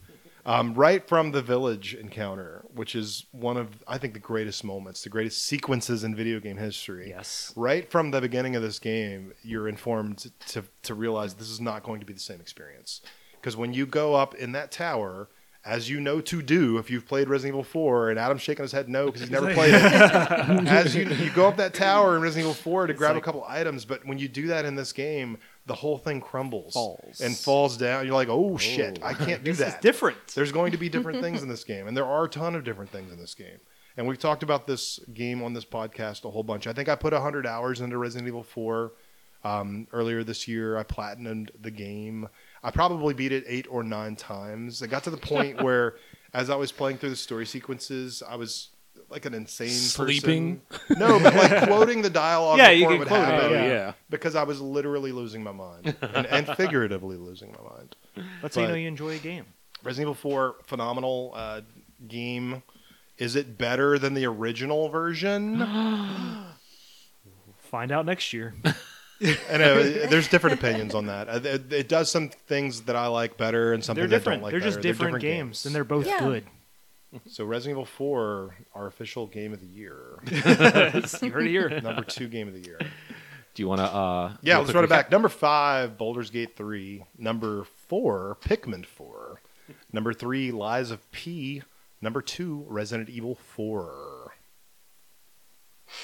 Um, right from the village encounter, which is one of I think the greatest moments, the greatest sequences in video game history. Yes. Right from the beginning of this game, you're informed to to realize this is not going to be the same experience. Because when you go up in that tower, as you know to do if you've played Resident Evil 4, and Adam's shaking his head no because he's never played it. [LAUGHS] as you you go up that tower in Resident Evil 4 to grab a couple items, but when you do that in this game, the whole thing crumbles Falls. and falls down. You're like, oh shit, I can't do that. different. There's going to be different [LAUGHS] things in this game, and there are a ton of different things in this game. And we've talked about this game on this podcast a whole bunch. I think I put 100 hours into Resident Evil 4 um, earlier this year. I platinumed the game. I probably beat it eight or nine times. I got to the point [LAUGHS] where, as I was playing through the story sequences, I was like an insane Sleeping? person. No, but like [LAUGHS] quoting the dialogue Yeah, you before it can quote happen. Oh yeah. yeah. Because I was literally losing my mind and, and [LAUGHS] figuratively losing my mind. That's how you know you enjoy a game. Resident Evil 4, phenomenal uh, game. Is it better than the original version? [GASPS] Find out next year. [LAUGHS] I know there's different opinions on that. Uh, It, it does some things that I like better and some They're things I different. don't like they're just better. different, games, and they're both Yeah. good. So Resident Evil 4, our official game of the year, [LAUGHS] you heard it here. number two game of the year. Do you want to? Uh, Yeah, let's run it back. Number five, Baldur's Gate 3. Number four, Pikmin 4. Number three, Lies of P. Number two, Resident Evil 4.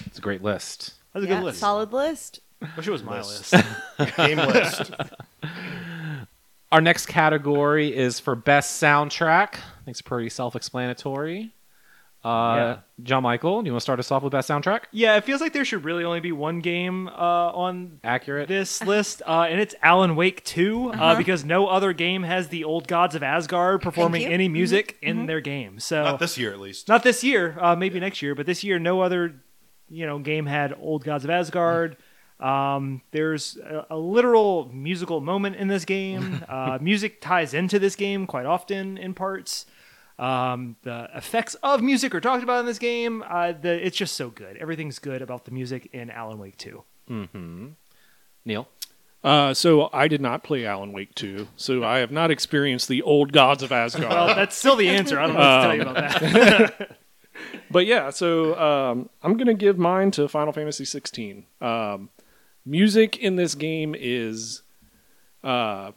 It's a great list. That's a Yeah, good list. Solid list. I wish it was my List. list. [LAUGHS] Game list. [LAUGHS] Our next category is for best soundtrack. I think it's pretty self-explanatory. Uh, Yeah. John Michael, do you want to start us off with best soundtrack? yeah, it feels like there should really only be one game uh, on Accurate. this list, uh, and it's Alan Wake 2, uh, because no other game has the old gods of Asgard performing any music in their game. So Not this year, at least. not this year, uh, maybe next year, but this year, no other you know game had old gods of Asgard. Um, there's a, a literal musical moment in this game. [LAUGHS] Uh, music ties into this game quite often in parts. Um, the effects of music are talked about in this game. Uh, the, it's just so good. Everything's good about the music in Alan Wake 2. Neal. Uh, so I did not play Alan Wake 2, so I have not experienced the old gods of Asgard. Well, that's still the answer. I don't know what to tell you about that. [LAUGHS] but yeah, so um, I'm gonna give mine to Final Fantasy 16. Um, music in this game is uh,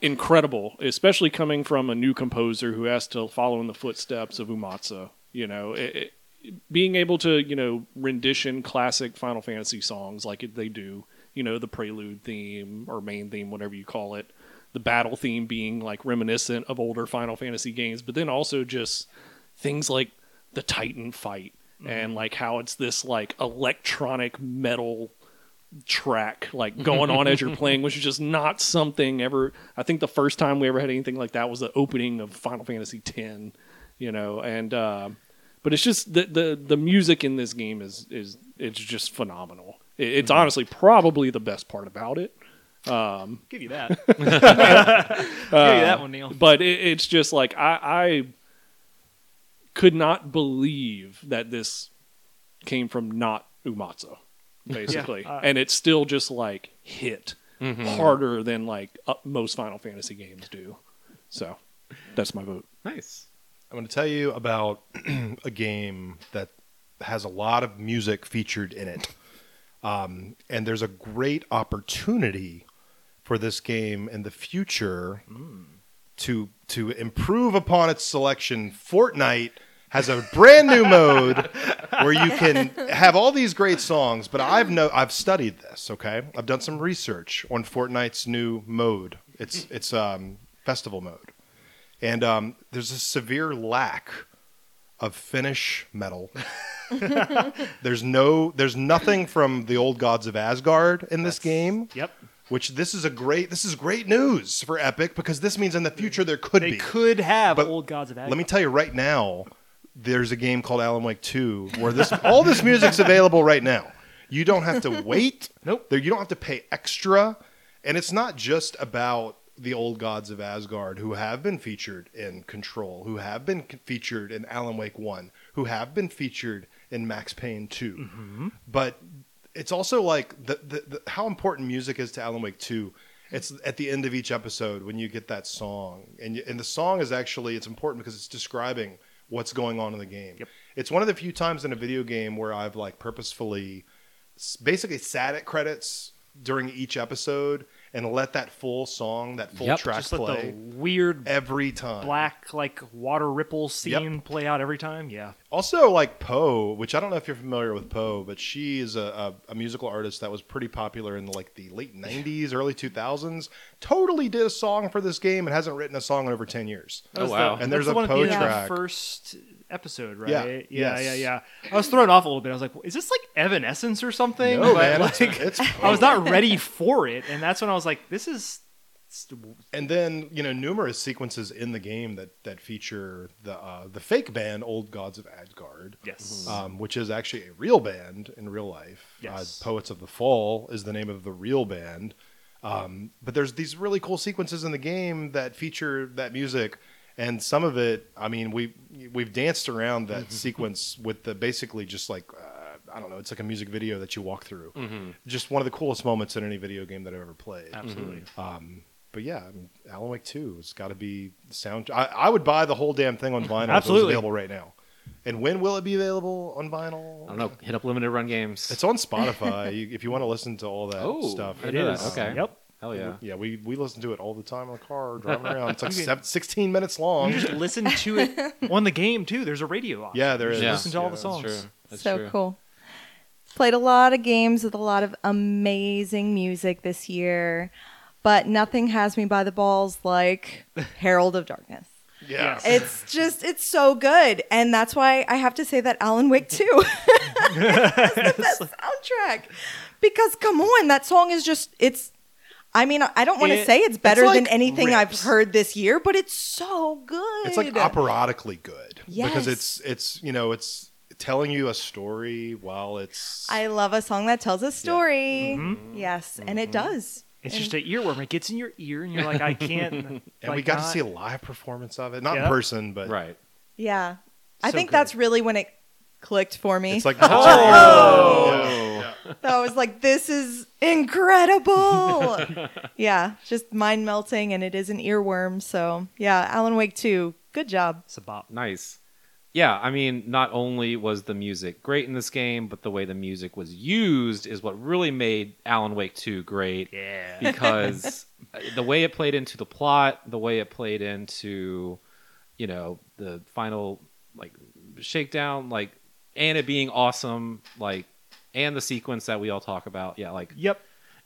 incredible, especially coming from a new composer who has to follow in the footsteps of Uematsu. You know, it, it, being able to you know rendition classic Final Fantasy songs like they do. You know, the prelude theme or main theme, whatever you call it. The battle theme being like reminiscent of older Final Fantasy games, but then also just things like the Titan fight and like how it's this like electronic metal track like going on as you're playing, which is just not something ever. I think the first time we ever had anything like that was the opening of Final Fantasy X, you know, and uh, but it's just the the the music in this game is is it's just phenomenal. It, it's honestly probably the best part about it. Um, Give you that. [LAUGHS] Give you that one, Neal. but it, it's just like I, I could not believe that this came from not Umatsu, [LAUGHS] basically, Yeah, uh, and it's still just like hit harder than like uh, most Final Fantasy games do. So that's my vote. Nice. I'm going to tell you about [CLEARS THROAT] a game that has a lot of music featured in it. Um, and there's a great opportunity for this game in the future to to improve upon its selection. Fortnite has a brand new mode where you can have all these great songs, but I've no I've studied this, okay? I've done some research on Fortnite's new mode. It's it's um festival mode. And um, there's a severe lack of Finnish metal. [LAUGHS] there's no, there's nothing from the old gods of Asgard in this game. Yep. Which this is a great, this is great news for Epic because this means in the future there could They be. could have But old gods of Asgard. Let me tell you right now, there's a game called Alan Wake 2 where this all this music's available right now. You don't have to [LAUGHS] wait. Nope. There, you don't have to pay extra, and it's not just about the old gods of Asgard who have been featured in Control, who have been featured in Alan Wake 1, who have been featured in Max Payne 2. Mm-hmm. But it's also like the, the, the how important music is to Alan Wake 2. It's at the end of each episode when you get that song, and you, and the song is actually it's important because it's describing what's going on in the game. Yep. It's one of the few times in a video game where I've like purposefully basically sat at credits during each episode and let that full song, that full Yep. track Just let play the weird every time. black like water ripple scene play out every time. Yeah. Also, like Poe, which I don't know if you're familiar with Poe, but she is a, a, a musical artist that was pretty popular in like the late '90s, early 2000s. Totally did a song for this game and hasn't written a song in over 10 years. Oh, wow. The, And that's there's the a one at the Poe the track. first episode, right? Yeah. Yeah, Yes. yeah, yeah. I was thrown off a little bit. I was like, is this like Evanescence or something? No, But, man, like, it's, it's [LAUGHS] I was not ready for it, and that's when I was like, this is. and then you know numerous sequences in the game that that feature the uh, the fake band Old Gods of Asgard. Yes. um, which is actually a real band in real life. Yes. Uh, Poets of the Fall is the name of the real band. Um, but there's these really cool sequences in the game that feature that music, and some of it, I mean, we we've danced around that sequence with the basically just like uh, I don't know, it's like a music video that you walk through. Just one of the coolest moments in any video game that I've ever played. Absolutely. Um, but yeah, I mean, Alan Wake Two has got to be sound. I, I would buy the whole damn thing on vinyl. if it was Absolutely. available right now. And when will it be available on vinyl? I don't know. Hit up limited run games. It's on Spotify [LAUGHS] you, if you want to listen to all that Oh, stuff. I It know that. is. Okay. Yep. Hell yeah. Yeah, we, we listen to it all the time in the car [LAUGHS] driving around. It's like seven, 16 minutes long. You just listen to it [LAUGHS] on the game too. There's a radio option. Yeah, there is. You is. just Yeah. Listen to all the songs. That's true. That's so true. cool. Played a lot of games with a lot of amazing music this year, but nothing has me by the balls like Herald of Darkness. Yeah. It's just it's so good, and that's why I have to say that Alan Wake 2 has [LAUGHS] the [LAUGHS] best soundtrack. Because come on, that song is just it's. I mean, I don't want to It- say it's better like than anything I've rips. heard this year, but it's so good. It's like operatically good. Yes. Because it's, it's, you know, it's telling you a story while it's. I love a song that tells a story. Mm-hmm. Yes, and it does. It's just eh. an earworm. It gets in your ear, and you're like, I can't. [LAUGHS] and like, we got to see a live performance of it. Not Yeah. in person, but Right. Yeah. I think good. that's really when it clicked for me. it's like. [LAUGHS] Oh. that I was like, this is incredible. [LAUGHS] yeah, just mind melting, and it is an earworm. So, yeah, Alan Wake 2, good job. It's a bop. Nice. Yeah, I mean, not only was the music great in this game, but the way the music was used is what really made Alan Wake 2 great. Yeah. Because [LAUGHS] the way it played into the plot, the way it played into, you know, the final like shakedown, like, and it being awesome, like, and the sequence that we all talk about. Yeah, like Yep.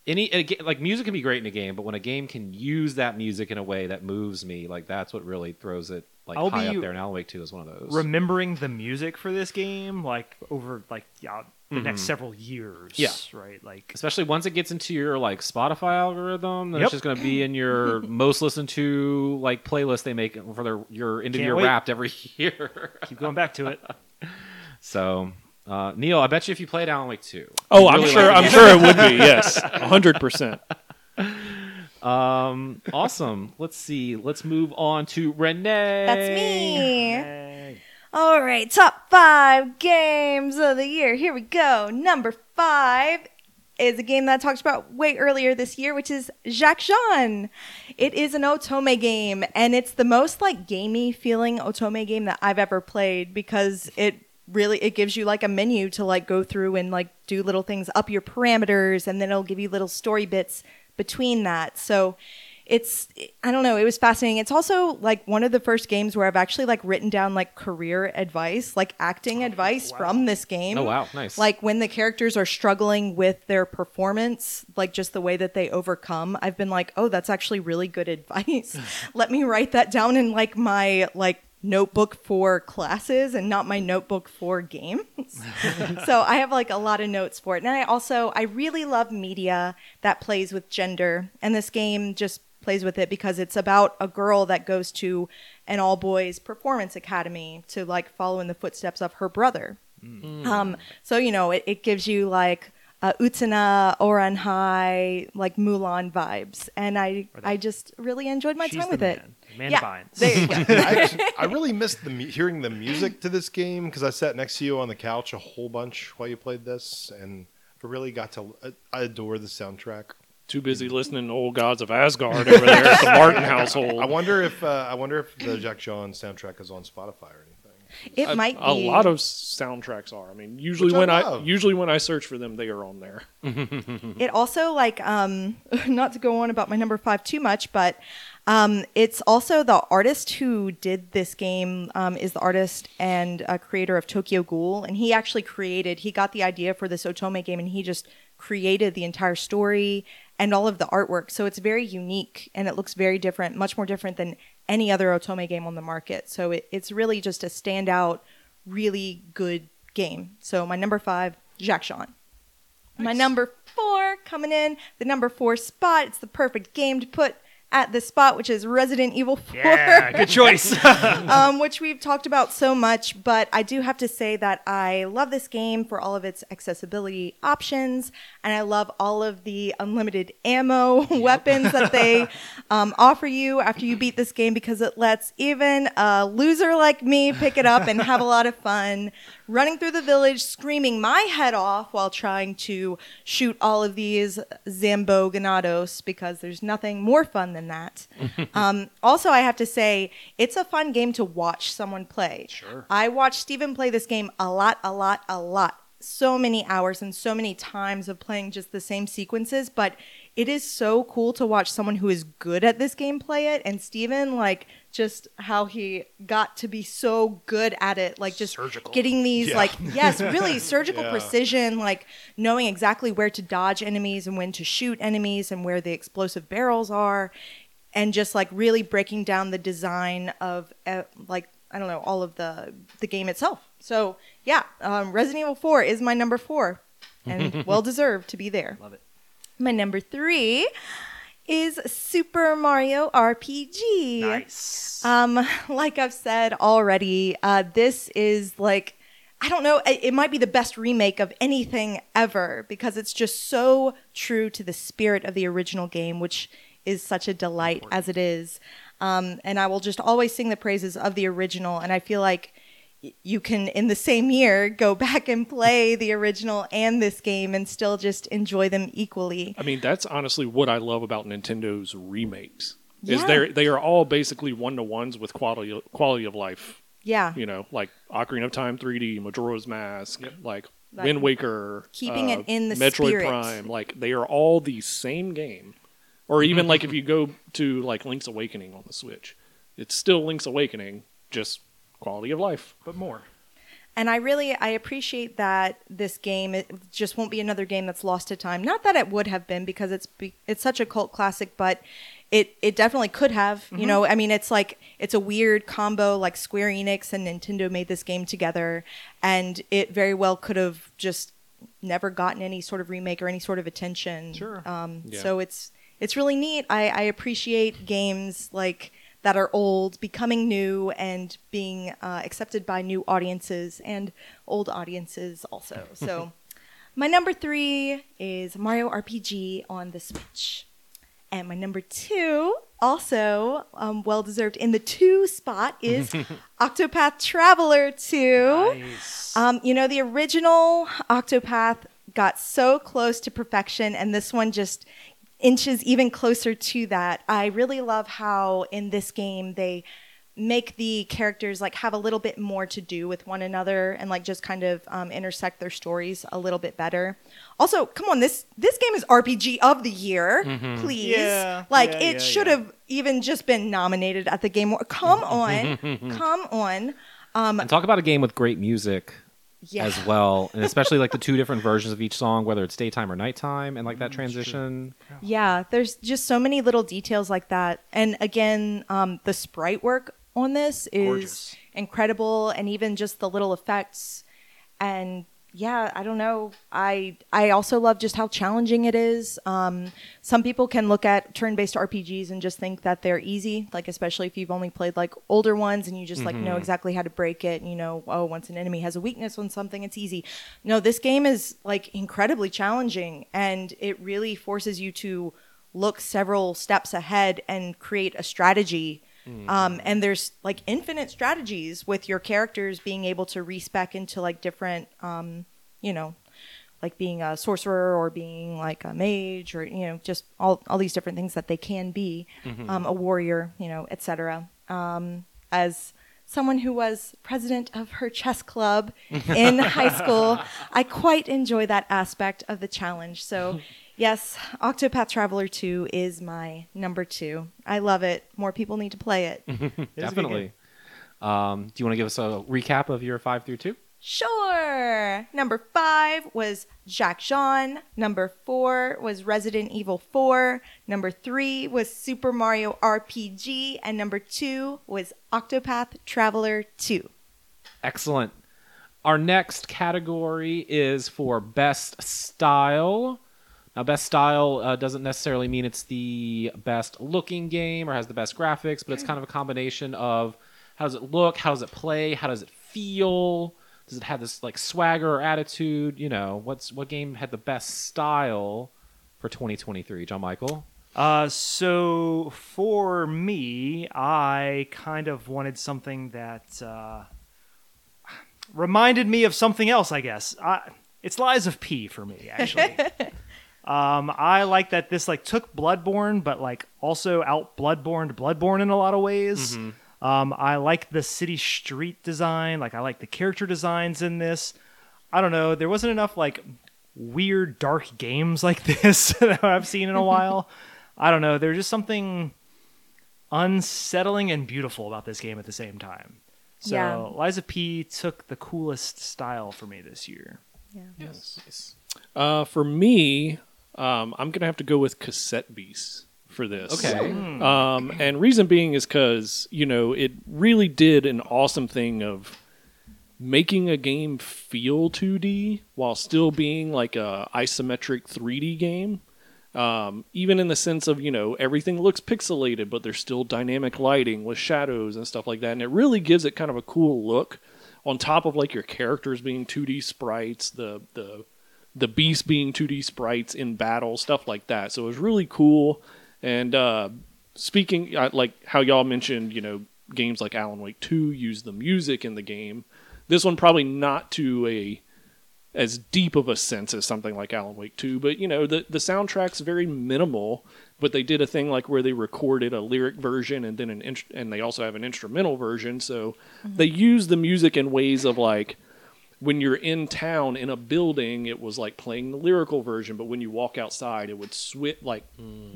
any like music can be great in a game, but when a game can use that music in a way that moves me, like that's what really throws it like I'll high be up there. And Alan Wake Two is one of those. Remembering the music for this game, like over like yeah, the next several years. Yeah. Right. Like Especially once it gets into your like Spotify algorithm, then Yep. it's just going to be in your [LAUGHS] most listened to like playlist they make for their your end of Can't year wait. wrapped every [LAUGHS] year. keep going back to it. [LAUGHS] so, uh, Neal, I bet you if you played Alan Wake Two, Oh, you'd I'm really sure. like I'm sure it would be. Yes, hundred percent. Um, awesome. Let's see. Let's move on to Renee. That's me. All right, top five games of the year. Here we go. Number five is a game that I talked about way earlier this year, which is Jack Jeanne. It is an otome game, and it's the most like gamey feeling otome game that I've ever played because it really it gives you like a menu to like go through and like do little things up your parameters, and then it'll give you little story bits between that. So it's I don't know, it was fascinating. It's also like one of the first games where I've actually like written down like career advice, like acting oh, advice from this game. Oh, wow. Nice. Like when the characters are struggling with their performance, like just the way that they overcome, I've been like, "Oh, that's actually really good [LAUGHS] advice. [LAUGHS] Let me write that down in like my like notebook for classes and not my notebook for games." [LAUGHS] so I have like a lot of notes for it. And I also I really love media that plays with gender, and this game just plays with it because it's about a girl that goes to an all boys performance academy to like follow in the footsteps of her brother. Um, so you know, it, it gives you like uh, Utena, High, like Mulan vibes, and I I just really enjoyed my She's time with it. man. The man yeah, binds. there you go. [LAUGHS] I, actually, I really missed the hearing the music to this game because I sat next to you on the couch a whole bunch while you played this, and I really got to. I adore the soundtrack. Too busy listening to old gods of Asgard over there at the [LAUGHS] Martin household. I wonder if uh, I wonder if the Jack Jeanne soundtrack is on Spotify or anything. It a, might a lot of soundtracks are. I mean, usually Which when I, love. usually when I search for them, they are on there. [LAUGHS] It also like um [LAUGHS] not to go on about my number five too much, but um it's also the artist who did this game um, is the artist and uh, creator of Tokyo Ghoul, and he actually created he got the idea for this Otome game, and he just created the entire story and all of the artwork. So it's very unique and it looks very different, much more different than any other Otome game on the market. So it, it's really just a standout, really good game. So my number five, Jack Jeanne. My number four coming in, the number four spot. It's the perfect game to put at this spot, which is Resident Evil 4. Yeah, good choice. [LAUGHS] [LAUGHS] um, which we've talked about so much, but I do have to say that I love this game for all of its accessibility options, and I love all of the unlimited ammo [LAUGHS] weapons that they [LAUGHS] um, offer you after you beat this game because it lets even a loser like me pick it up and have a lot of fun running through the village, screaming my head off while trying to shoot all of these Zamboganados because there's nothing more fun than that. [LAUGHS] um, also, I have to say, it's a fun game to watch someone play. Sure. I watched Stephen play this game a lot, a lot, a lot. So many hours and so many times of playing just the same sequences, but it is so cool to watch someone who is good at this game play it. And Stephen, like, just how he got to be so good at it, like, just Surgical. getting these, Yeah. like, yes, [LAUGHS] really surgical Yeah. precision, like knowing exactly where to dodge enemies and when to shoot enemies and where the explosive barrels are, and just like really breaking down the design of uh, like I don't know all of the the game itself. So yeah, um, Resident Evil Four is my number four, and [LAUGHS] well deserved to be there. Love it. My number three is Super Mario RPG. Nice. Um, [LAUGHS] like I've said already, uh, this is like I don't know. It, it might be the best remake of anything ever because it's just so true to the spirit of the original game, which is such a delight as it is. Um, and I will just always sing the praises of the original. And I feel like you can, in the same year, [LAUGHS] go back and play the original and this game and still just enjoy them equally. I mean, that's honestly what I love about Nintendo's remakes. Yeah. Is they they are all basically one to ones with quality quality of life Yeah. You know, like Ocarina of Time 3D, Majora's Mask, like Like, Wind Waker, keeping it uh, in the Metroid spirit. Prime. Like they are all the same game. Or even like if you go to like Link's Awakening on the Switch, it's still Link's Awakening, just quality of life. but more. And I really I appreciate that this game it just won't be another game that's lost to time. Not that it would have been because it's be, it's such a cult classic, but it it definitely could have. You know, I mean, it's like it's a weird combo. Like Square Enix and Nintendo made this game together, and it very well could have just never gotten any sort of remake or any sort of attention. Sure. Um, Yeah. So it's it's really neat. I, I appreciate games like that are old becoming new and being uh, accepted by new audiences and old audiences also. [LAUGHS] So my number three is Mario RPG on the Switch. And my number two, also um, well deserved in the two spot, is [LAUGHS] Octopath Traveler 2. Nice. Um, you know, the original Octopath got so close to perfection, and this one just inches even closer to that. I really love how in this game they make the characters like have a little bit more to do with one another and like just kind of um, intersect their stories a little bit better. Also, come on, this this game is RPG of the year, please. Yeah, like yeah, it yeah, should yeah. have even just been nominated at the Game Award. Come [LAUGHS] on, come on. And talk about a game with great music Yeah. as well, and [LAUGHS] especially like the two different versions of each song, whether it's daytime or nighttime, and like that transition. Yeah, there's just so many little details like that. And again, um, the sprite work on this is Gorgeous. incredible, and even just the little effects. And yeah, I don't know. I I also love just how challenging it is. Um, some people can look at turn-based RPGs and just think that they're easy, like especially if you've only played like older ones and you just like know exactly how to break it. And you know, oh, once an enemy has a weakness on something, it's easy. No, this game is like incredibly challenging, and it really forces you to look several steps ahead and create a strategy. Um, and there's like infinite strategies with your characters being able to respec into like different, um, you know, like being a sorcerer or being like a mage or you know just all, all these different things that they can be um, a warrior you know etc um, as someone who was president of her chess club [LAUGHS] in high school i quite enjoy that aspect of the challenge. So [LAUGHS] yes octopath traveler 2 is my number two i love it more people need to play it [LAUGHS] It is Definitely. Um, do you want to give us a recap of your five through two? Sure. Number five was Jack Jeanne. Number four was Resident Evil 4. Number three was Super Mario RPG. And number two was Octopath Traveler 2. Excellent. Our next category is for best style. Now, best style uh, doesn't necessarily mean it's the best looking game or has the best graphics, but it's kind of a combination of how does it look, how does it play, how does it feel, does it have this like swagger or attitude? You know, what's what game had the best style for 2023? John Michael. Uh, so for me, I kind of wanted something that uh, reminded me of something else. I guess I, it's Lies of P for me, actually. [LAUGHS] um, I like that this like took Bloodborne, but like also out Bloodborne Bloodborne in a lot of ways. Um, I like the city street design. Like I like the character designs in this. I don't know. There wasn't enough like weird dark games like [LAUGHS] this that I've seen in a while. I don't know. There's just something unsettling and beautiful about this game at the same time. So Yeah. Lies of P took the coolest style for me this year. Yeah. Yes. Uh, for me, um, I'm gonna have to go with Cassette Beast for this. Okay. Um, and reason being is because you know it really did an awesome thing of making a game feel 2D while still being like a isometric 3D game. Um, even in the sense of you know everything looks pixelated, but there's still dynamic lighting with shadows and stuff like that, and it really gives it kind of a cool look. On top of like your characters being 2D sprites, the the the beast being 2D sprites in battle, stuff like that. So it was really cool. And uh, speaking uh, like how y'all mentioned, you know, games like Alan Wake 2 use the music in the game. This one probably not to a as deep of a sense as something like Alan Wake 2, but you know, the the soundtrack's very minimal, but they did a thing like where they recorded a lyric version and then an and they also have an instrumental version, so they use the music in ways of like when you're in town in a building, it was like playing the lyrical version, but when you walk outside, it would switch like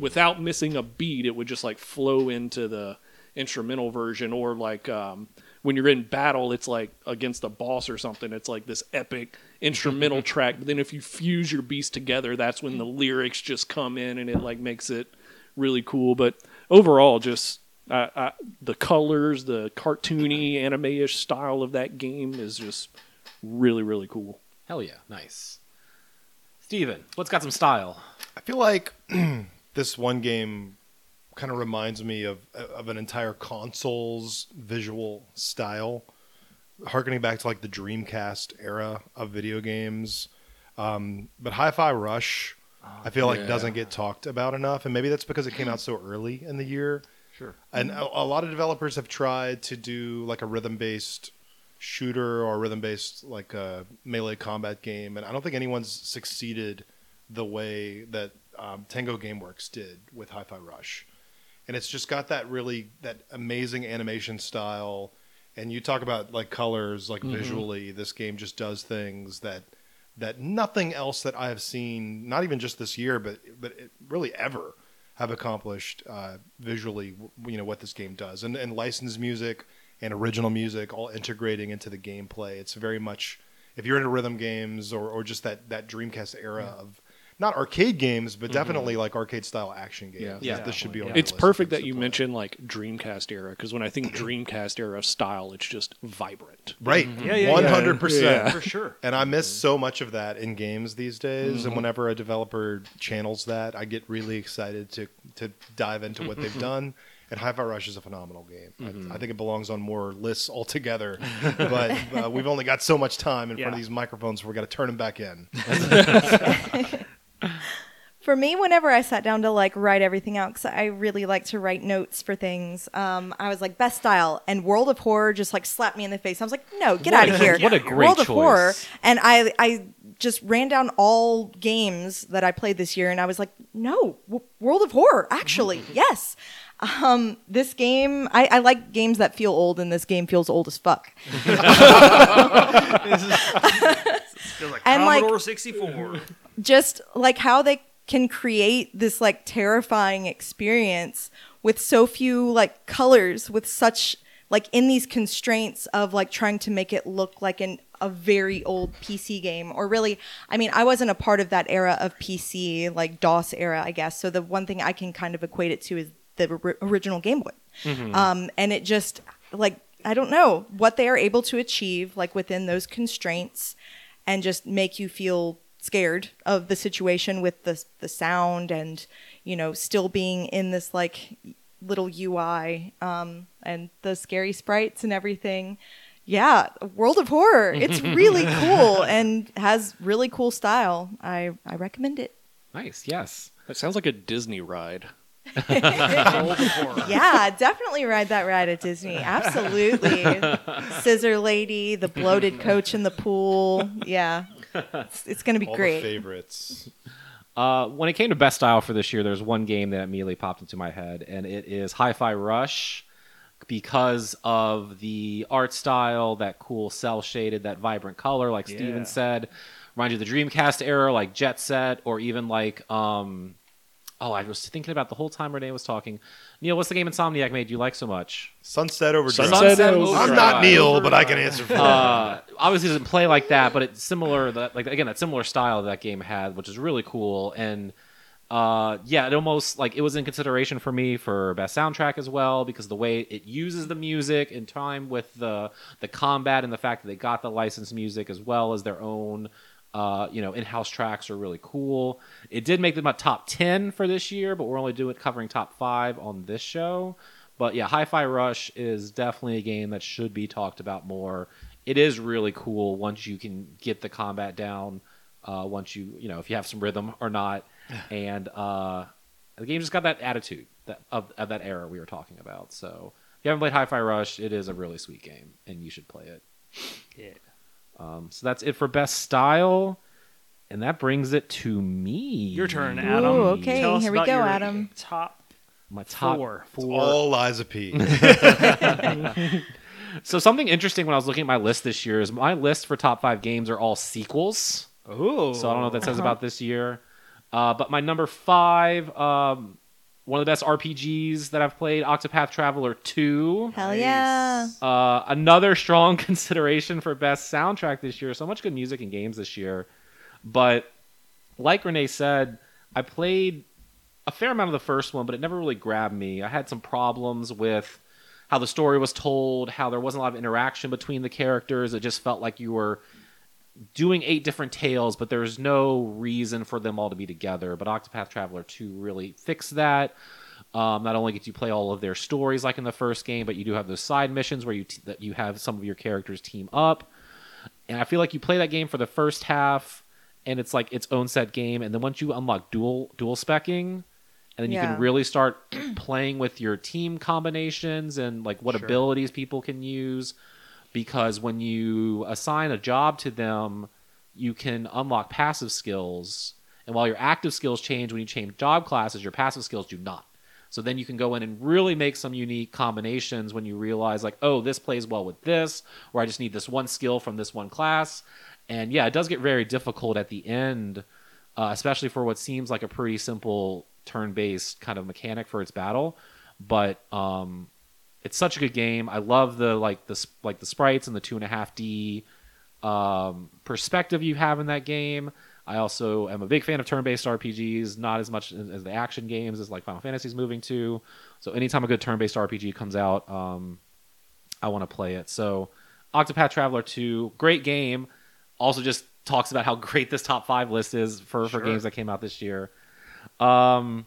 without missing a beat, it would just like flow into the instrumental version, or like um, when you're in battle, it's like against a boss or something, it's like this epic instrumental [LAUGHS] track. But then if you fuse your beats together, that's when the lyrics just come in and it like makes it really cool. But overall, just uh, uh, the colors, the cartoony anime-ish style of that game is just really really cool. Hell yeah, nice. Stephen, what's got some style? I feel like [CLEARS THROAT] this one game kind of reminds me of of an entire console's visual style, harkening back to like the Dreamcast era of video games. Um, but Hi-Fi Rush, I feel like doesn't get talked about enough, and maybe that's because it came out so early in the year. Sure. And a, a lot of developers have tried to do like a rhythm-based shooter or rhythm-based like a melee combat game, and I don't think anyone's succeeded the way that um, Tango GameWorks did with Hi-Fi Rush. And it's just got that really that amazing animation style. And you talk about like colors, like visually, this game just does things that that nothing else that I have seen, not even just this year, but but it really ever have accomplished uh, visually. You know what this game does, and and licensed music and original music all integrating into the gameplay. It's very much if you're into rhythm games or or just that that Dreamcast era of not arcade games, but mm-hmm. definitely like arcade style action games. Yeah. Yeah, this, this should be on. definitely, the It's perfect that you play. mentioned like Dreamcast era because when I think [CLEARS THROAT] Dreamcast era of style, it's just vibrant. right, mm-hmm. Yeah, yeah, yeah. hundred percent for sure. And I miss mm-hmm. so much of that in games these days. Mm-hmm. And whenever a developer channels that, I get really excited to to dive into what they've [LAUGHS] done. And Hi-Fi Rush is a phenomenal game. Mm-hmm. I, I think it belongs on more lists altogether. [LAUGHS] but uh, we've only got so much time in front of these microphones. we've got to turn them back in. [LAUGHS] For me, whenever I sat down to like write everything out, because I really like to write notes for things, um, I was like, best style. And World of Horror just like slapped me in the face. I was like, no, get What out of here. [LAUGHS] what a great World of Horror. choice. And I, I just ran down all games that I played this year, and I was like, no, w- World of Horror, actually, yes. Um, this game, I, I like games that feel old, and this game feels old as fuck. [LAUGHS] Feels like And, like- Commodore 64. just like how they can create this like terrifying experience with so few like colors with such like in these constraints of like trying to make it look like an a very old PC game or really I mean I wasn't a part of that era of PC like DOS era I guess so the one thing I can kind of equate it to is the or- original Game Boy um, and it just like I don't know what they are able to achieve like within those constraints and just make you feel scared of the situation with the the sound and you know still being in this like little UI um, and the scary sprites and everything. Yeah, World of Horror. It's really [LAUGHS] cool and has really cool style. I I recommend it. Nice, yes. That sounds like a Disney ride. World of Horror. Yeah, definitely ride that ride at Disney. Absolutely. Scissor Lady, the bloated coach in the pool. Yeah. It's, it's going to be All the great. favorites. Uh, when it came to best style for this year, there's one game that immediately popped into my head, and it is Hi-Fi Rush, because of the art style, that cool cell shaded, that vibrant color, like Yeah. Stephen said, Remind you of the Dreamcast era, like Jet Set, or even like um, oh, I was thinking about the whole time Renee was talking. Neal, what's the game Insomniac made you like so much? Sunset Overdrive. Sunset Sunset Overdrive. I'm not Neal, but I can answer for it. uh, obviously it doesn't play like that, but it's similar. That like again, that similar style that game had, which is really cool. And uh, yeah, it almost like it was in consideration for me for best soundtrack as well because the way it uses the music in time with the the combat and the fact that they got the licensed music as well as their own. Uh, you know, in-house tracks are really cool. It did make them a top ten for this year, but we're only doing covering top five on this show. But yeah, Hi-Fi Rush is definitely a game that should be talked about more. It is really cool once you can get the combat down. Uh, once you you know if you have some rhythm or not, [SIGHS] and uh, the game just got that attitude that of, of that era we were talking about. So if you haven't played Hi-Fi Rush, it is a really sweet game, and you should play it. Yeah. Um, so that's it for best style, and that brings it to me. Your turn, Adam. Ooh, okay, Tell us here we about go, your Adam. Top. My top Four. four. All Lies of P. [LAUGHS] [LAUGHS] So something interesting when I was looking at my list this year is my list for top five games are all sequels. Ooh. So I don't know what that says Uh-huh. about this year. Uh, but my number five, um, one of the best RPGs that I've played, Octopath Traveler 2. Hell yeah. Uh, another strong [LAUGHS] consideration for best soundtrack this year. So much good music and games this year. But like Renee said, I played a fair amount of the first one, but it never really grabbed me. I had some problems with how the story was told, how there wasn't a lot of interaction between the characters. It just felt like you were doing eight different tales, but there's no reason for them all to be together. But Octopath Traveler 2 really fixed that. Um, not only get you play all of their stories like in the first game, but you do have those side missions where you t- that you have some of your characters team up. And I feel like you play that game for the first half, and it's like its own set game. And then once you unlock dual dual specking, and then you Yeah. can really start [CLEARS THROAT] playing with your team combinations and like what Sure. abilities people can use. Because when you assign a job to them, you can unlock passive skills. And while your active skills change when you change job classes, your passive skills do not. So then you can go in and really make some unique combinations when you realize, like, oh, this plays well with this, or I just need this one skill from this one class. And yeah, it does get very difficult at the end, uh, especially for what seems like a pretty simple turn-based kind of mechanic for its battle. But um, it's such a good game. I love the like the like the sprites and the two and a half D um, perspective you have in that game. I also am a big fan of turn-based RPGs, not as much as the action games as like Final Fantasy's moving to. So anytime a good turn-based RPG comes out, um, I want to play it. So Octopath Traveler 2, great game. Also just talks about how [LAUGHS] great this top five list is for, for games that came out this year. Um,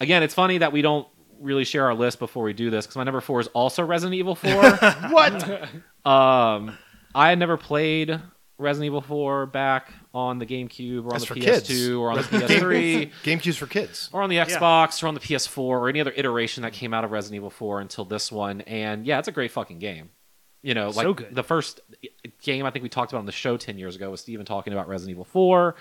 again, it's funny that we don't really share our list before we do this because my number four is also Resident Evil 4. [LAUGHS] what? [LAUGHS] Um, I had never played Resident Evil 4 back on the GameCube or on That's the PS2 kids. or on the [LAUGHS] PS3 GameCube's for kids. or on the Xbox or on the PS4 or any other iteration that came out of Resident Evil 4 until this one. And yeah, it's a great fucking game. You know, like So the first game I think we talked about on the show 10 years ago was Stephen talking about Resident Evil 4.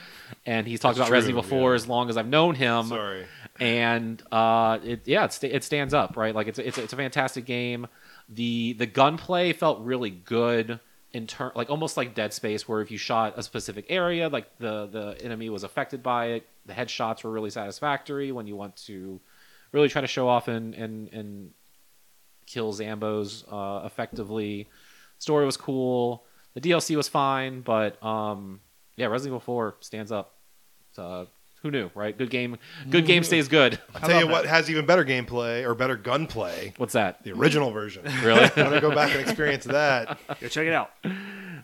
And he's talked That's about Resident Evil 4 yeah. as long as I've known him Sorry. and uh, it yeah, it, it stands up, right? Like it's it's it's a fantastic game. The the gunplay felt really good in turn, like almost like Dead Space, where if you shot a specific area, like the the enemy was affected by it. The headshots were really satisfactory when you want to really try to show off and and and kill Zambos uh, effectively. Story was cool. The DLC was fine, but um, yeah, Resident Evil 4 stands up. Uh, who knew, right? Good game. Good game stays good. I'll tell you what has even better gameplay or better gunplay. What's that? The original version. [LAUGHS] Really? I want to go back and experience that. Go check it out.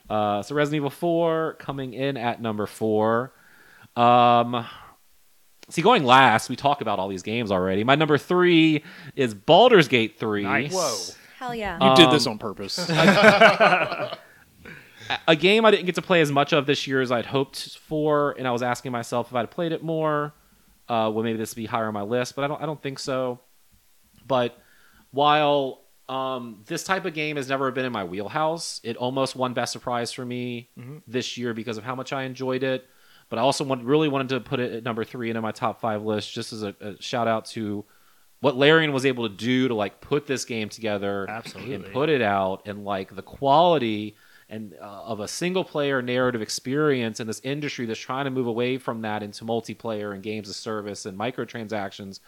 Uh, so Resident Evil 4 coming in at number four. Um, see, going last, we talk about all these games already. My number three is Baldur's Gate 3. Nice. Whoa. Hell yeah. You did Um, this on purpose. [LAUGHS] [LAUGHS] a game I didn't get to play as much of this year as I'd hoped for, and I was asking myself if I'd played it more, uh, well, maybe this would be higher on my list, but I don't, I don't think so. But while um, this type of game has never been in my wheelhouse, it almost won Best Surprise for me this year because of how much I enjoyed it. But I also want, really wanted to put it at number three into my top five list, just as a, a shout out to what Larian was able to do to like put this game together Absolutely. and put it out and like the quality and uh, of a single player narrative experience in this industry that's trying to move away from that into multiplayer and games of service and microtransactions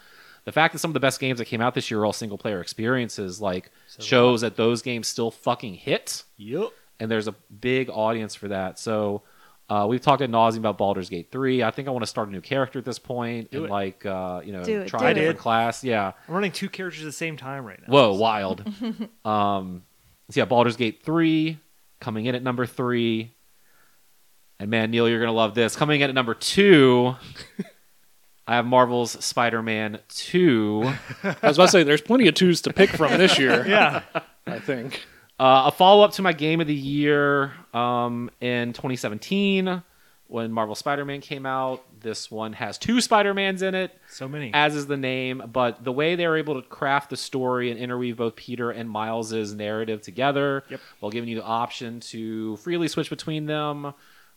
the fact that some of the best games that came out this year are all single player experiences like shows that those games still fucking hit Yep. and there's a big audience for that so uh, we've talked at nauseum about Baldur's Gate 3. I think I want to start a new character at this point Do and it. like uh, you know Do it, try do a it. different class. Yeah. I'm running two characters at the same time right now. Whoa, wild. [LAUGHS] um, so yeah, Baldur's Gate three coming in at number three, and man, Neal, you're gonna love this. Coming in at number two, [LAUGHS] I have Marvel's Spider-Man two, I was about to say, there's plenty of twos to pick from this year. [LAUGHS] Yeah. I think. Uh, a follow-up to my game of the year um, in 2017 when Marvel Spider-Man came out. This one has two Spider-Mans in it, So many. as is the name, but the way they're able to craft the story and interweave both Peter and Miles's narrative together Yep. while giving you the option to freely switch between them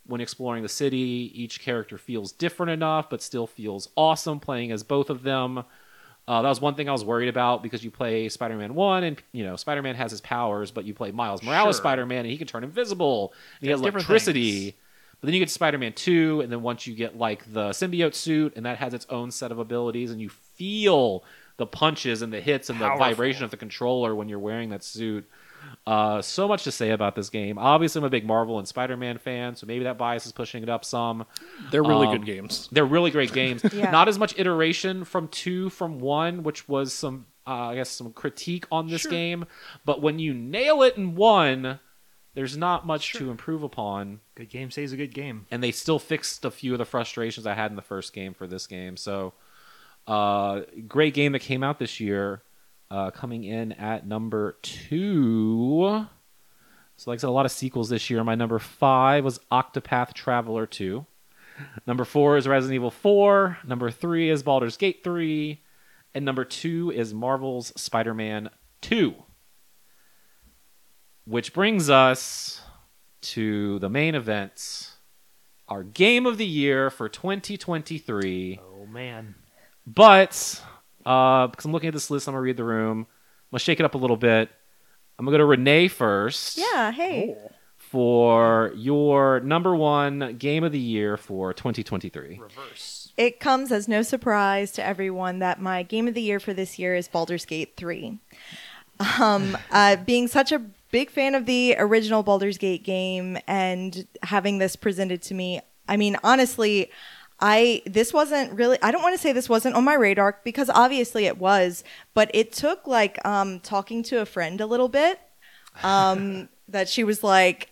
when exploring the city. Each character feels different enough, but still feels awesome playing as both of them. Uh, that was one thing I was worried about because you play Spider-Man One, and you know Spider-Man has his powers, but you play Miles Morales Sure. Spider-Man, and he can turn invisible, and he has electricity. But then you get Spider-Man Two, and then once you get like the symbiote suit, and that has its own set of abilities, and you feel the punches and the hits and the vibration of the controller when you're wearing that suit. Uh, so much to say about this game. Obviously, I'm a big Marvel and Spider-Man fan, so maybe that bias is pushing it up some. They're really Um, good games. They're really great games. [LAUGHS] Yeah. Not as much iteration from two from one, which was some, uh, I guess, some critique on this Sure. game. But when you nail it in one, there's not much Sure. to improve upon. Good game stays a good game. And they still fixed a few of the frustrations I had in the first game for this game. So, uh, great game that came out this year, uh, coming in at number two. So, like I said, a lot of sequels this year. My number five was Octopath Traveler 2. Number four is Resident Evil 4. Number three is Baldur's Gate 3. And number two is Marvel's Spider Man 2. Which brings us to the main events our game of the year for 2023. Oh man. But uh, because I'm looking at this list, I'm gonna read the room. I'm gonna shake it up a little bit. I'm gonna go to Renee first. Yeah, hey. For your number one game of the year for 2023. Reverse. It comes as no surprise to everyone that my game of the year for this year is Baldur's Gate 3. Um, uh, being such a big fan of the original Baldur's Gate game and having this presented to me, I mean, honestly, I this wasn't really I don't want to say this wasn't on my radar because obviously it was, but it took like um talking to a friend a little bit. Um [LAUGHS] that she was like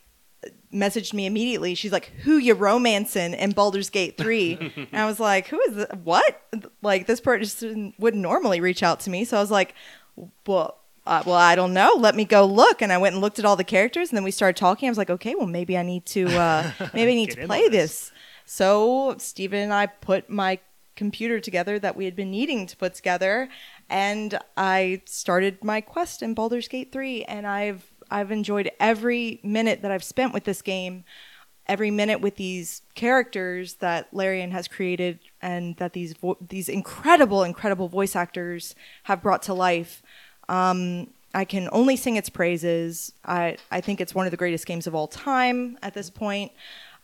messaged me immediately. She's like, "Who you romancing in Baldur's Gate 3? and I was like, "Who is this? what?" Like this person wouldn't normally reach out to me, so I was like, "Well, uh, well, I don't know. Let me go look." And I went and looked at all the characters, and then we started talking. I was like, "Okay, well, maybe I need to, uh, [LAUGHS] maybe I need to play this. This." So Stephen and I put my computer together that we had been needing to put together, and I started my quest in Baldur's Gate 3, and I've I've enjoyed every minute that I've spent with this game, every minute with these characters that Larian has created, and that these vo- these incredible, incredible voice actors have brought to life. Um, I can only sing its praises. I I think it's one of the greatest games of all time at this point.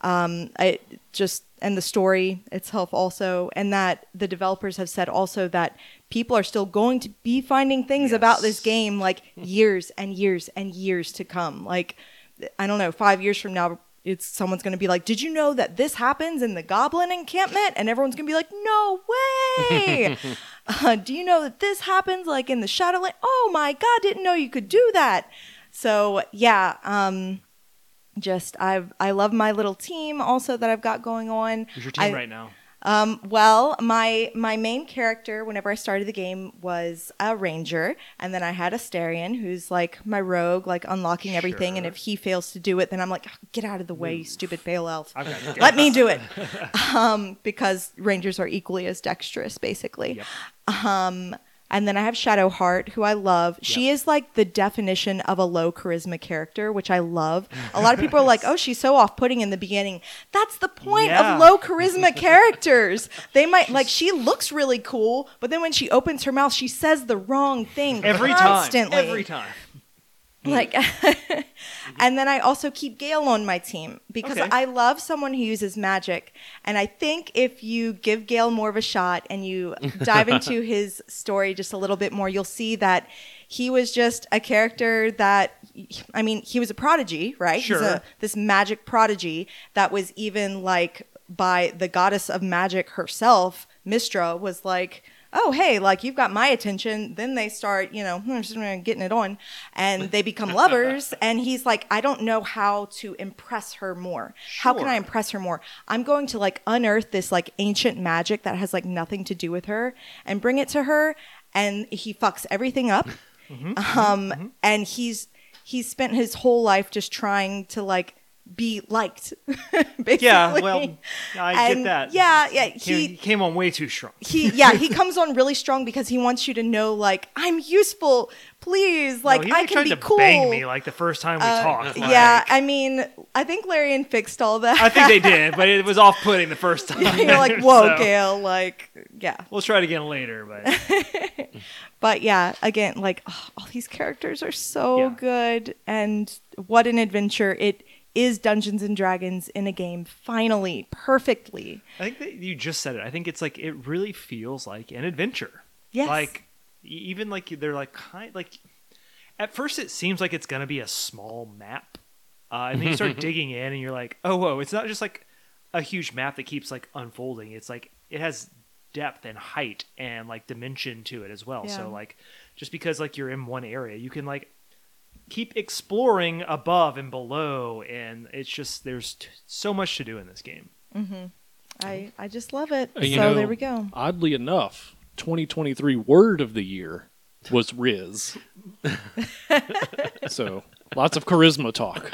Um, I just and the story itself also, and that the developers have said also that people are still going to be finding things about this game like years and years and years to come. Like I don't know, five years from now, it's someone's going to be like, "Did you know that this happens in the Goblin encampment?" And everyone's going to be like, "No way!" [LAUGHS] uh, do you know that this happens like in the Shadowland? Oh my God, didn't know you could do that. So yeah, um, just I I love my little team also that I've got going on. Who's your team I- right now? Um, well, my my main character whenever I started the game was a ranger, and then I had a Astarion, who's like my rogue, like unlocking everything. And if he fails to do it, then I'm like, "Oh, get out of the way, you stupid pale elf. Let me do it. [LAUGHS] um, because rangers are equally as dexterous, basically. Yep. Um, and then I have Shadowheart, who I love. She is like the definition of a low charisma character, which I love. A lot of [LAUGHS] people are like, "Oh, she's so off-putting in the beginning." That's the point Yeah. of low charisma characters. They might like she looks really cool, but then when she opens her mouth, she says the wrong thing Every constantly. time. Every time. Like, [LAUGHS] mm-hmm. and then I also keep Gale on my team because Okay. I love someone who uses magic. And I think if you give Gale more of a shot and you dive [LAUGHS] into his story just a little bit more, you'll see that he was just a character that, I mean, he was a prodigy, right? He's Sure. a, this magic prodigy that was even like by the goddess of magic herself, Mystra, was like, oh hey like you've got my attention. Then they start you know hmm, getting it on. And they become [LAUGHS] lovers. And he's like i don't know how to impress her more. How can i impress her more? I'm going to like unearth this like ancient magic that has like nothing to do with her and bring it to her. And he fucks everything up. Mm-hmm. Um mm-hmm. and he's he's spent his whole life just trying to like be liked. basically. [LAUGHS] Yeah, well, I And get that. Yeah, yeah. He he came on way too strong. he yeah he [LAUGHS] comes on really strong because he wants you to know like I'm useful. Please, like no, I can be to cool. bang me like the first time we Uh, talked. like- yeah, I mean, I think Larian fixed all that. I think they did, [LAUGHS] but it was off-putting the first time. You're like, whoa, So, Gale, like, yeah. We'll try it again later, but But yeah, again, like oh, all these characters are so Yeah. good, and what an adventure it is! Dungeons and Dragons in a game, finally, perfectly. I think that you just said it. I think it's like it really feels like an adventure. Yes. Like even like they're like kind like at first it seems like it's gonna be a small map, uh, and then you start [LAUGHS] digging in, and you're like, oh whoa, it's not just like a huge map that keeps like unfolding. It's like it has depth and height and like dimension to it as well. Yeah. So like just because like you're in one area, you can like keep exploring above and below, and it's just there's t- so much to do in this game. I I just love it. Uh, you so know, there we go. Oddly enough, 2023 word of the year was Riz. [LAUGHS] so lots of charisma talk.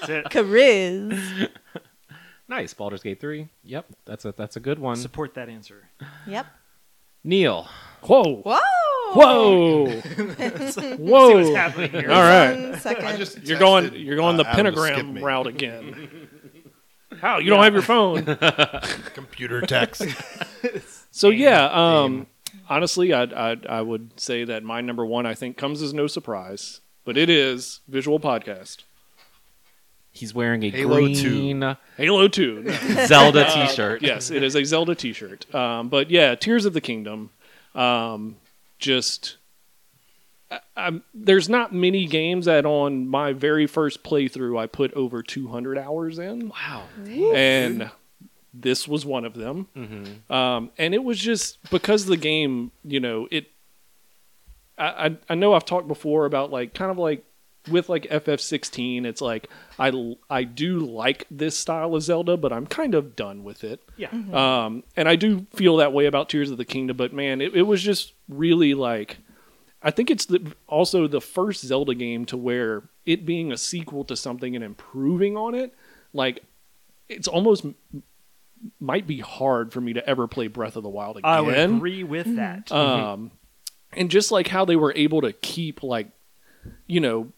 That's it. Cariz. [LAUGHS] Nice. Baldur's Gate 3. Yep. That's a that's a good one. Support that answer. yep. Neal. Whoa. Whoa. Whoa. [LAUGHS] See Whoa. what's happening here. All right. One second. Just You're going texted, you're going uh, the Adam to skip pentagram me. route again. [LAUGHS] How? You don't have your phone. [LAUGHS] Computer text. So yeah, um, honestly, I I I would say that my number one I think comes as no surprise, but it is visual podcast. He's wearing a Halo green Halo Two. Zelda T-shirt. yes, it is a Zelda T-shirt. Um, but yeah, Tears of the Kingdom. Um, just I, I'm, there's not many games that on my very first playthrough I put over 200 hours in. Wow. and this was one of them. Mm-hmm. Um, and it was just because the game, you know, it. I, I I know I've talked before about like kind of like with like FF16, it's like I I do like this style of Zelda, but I'm kind of done with it. Yeah. Um, and I do feel that way about Tears of the Kingdom, but man, it, it was just really like. I think it's the, also the first Zelda game to where it being a sequel to something and improving on it, like it's almost might be hard for me to ever play Breath of the Wild again. I would agree with that. Um, and just like how they were able to keep like, you know,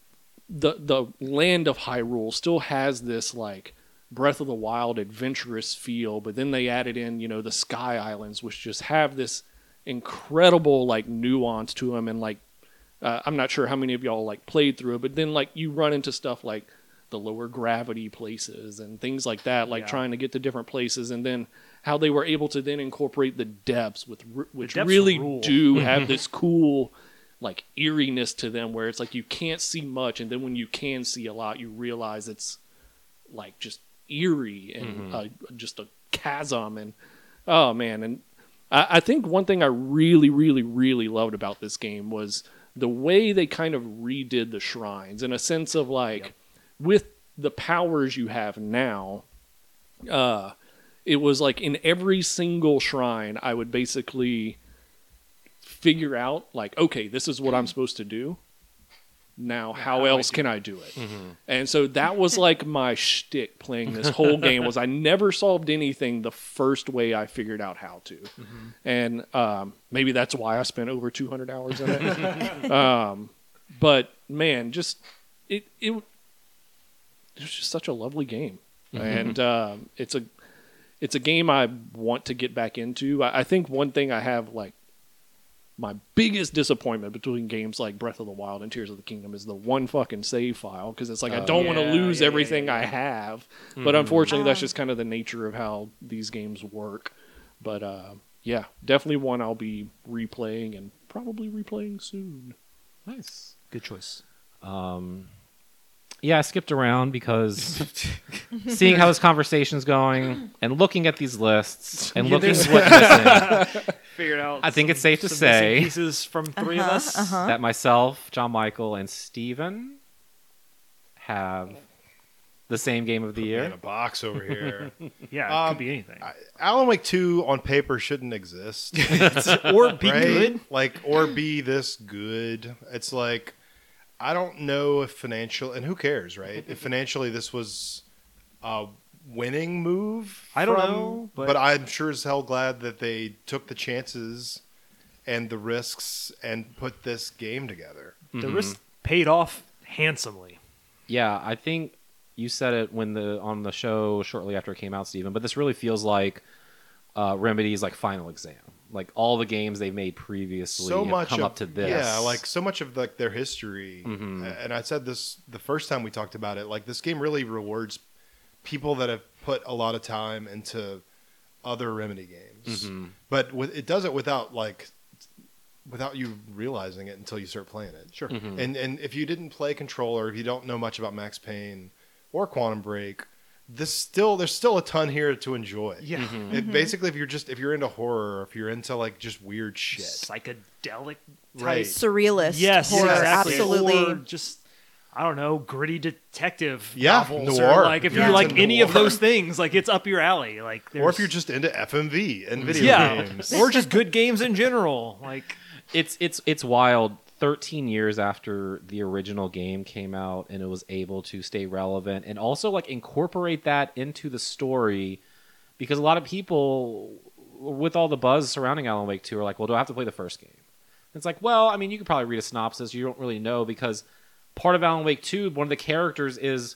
the the land of Hyrule still has this like Breath of the Wild adventurous feel, but then they added in you know the Sky Islands, which just have this incredible like nuance to them, and like uh, I'm not sure how many of y'all like played through it, but then like you run into stuff like the lower gravity places and things like that, like Yeah. trying to get to different places, and then how they were able to then incorporate the depths with which depths really rule. do [LAUGHS] have this cool like eeriness to them where it's like you can't see much and then when you can see a lot you realize it's like just eerie and uh, just a chasm and oh man and I, I think one thing i really really really loved about this game was the way they kind of redid the shrines in a sense of like with the powers you have now uh it was like in every single shrine i would basically figure out like okay this is what i'm supposed to do. Now how how do I else can i do it? And so that was [LAUGHS] like my shtick playing this whole game was i never solved anything the first way i figured out how to. And um, maybe that's why i spent over 200 hours in it. [LAUGHS] Um, but man just it, it it was just such a lovely game. And um, it's a it's a game I want to get back into. I, I think one thing I have like my biggest disappointment between games like Breath of the Wild and Tears of the Kingdom is the one fucking save file because it's like I Oh, don't want to lose yeah, yeah, everything yeah, I yeah. have. But unfortunately, that's Ah. just kind of the nature of how these games work. But uh, yeah, definitely one I'll be replaying and probably replaying soon. Nice. Good choice. Um, yeah, I skipped around because [LAUGHS] seeing how this conversation's going and looking at these lists and Yeah, looking at what's missing, [LAUGHS] Figured out. I think it's safe to some missing say pieces from 3 of us. uh-huh. that myself, John Michael, and Stephen have the same game of the in year. In a box over here. [LAUGHS] Yeah, it Um, could be anything. I- Alan Wake 2 on paper shouldn't exist. or be right? good. Like, or be this good. It's like, I don't know if financial, and who cares, right? if financially this was a winning move. I don't from- know, but, but- I'm sure as hell glad that they took the chances and the risks and put this game together. The risk paid off handsomely. Yeah, I think you said it when the on the show shortly after it came out, Stephen. But this really feels like uh, Remedy's like final exam. Like all the games they've made previously so have much come of, up to this. Yeah, like so much of like their history. Mhm. And I said this the first time we talked about it. Like this game really rewards people that have put a lot of time into other Remedy games, Mhm. but with, it does it without like without you realizing it until you start playing it. Sure. Mhm. And and if you didn't play Controller, if you don't know much about Max Payne or Quantum Break, this still there's still a ton here to enjoy. Yeah. Mhm. It, basically, if you're just if you're into horror, if you're into like just weird shit, Psychedelic type. Right. Surrealist Yes, horror, exactly. absolutely. Or just I don't know, gritty detective Yeah, novels, noir. or like if Yeah. you like Into any of those things, like it's up your alley. Like, or if you're just into FMV and video yeah, games. or just good games in general. Like, it's it's it's wild. Thirteen years after the original game came out, and it was able to stay relevant, and also like incorporate that into the story, because a lot of people, with all the buzz surrounding Alan Wake Two, are like, "Well, do I have to play the first game?" It's like, well, I mean, you could probably read a synopsis. You don't really know because part of Alan Wake Two, one of the characters is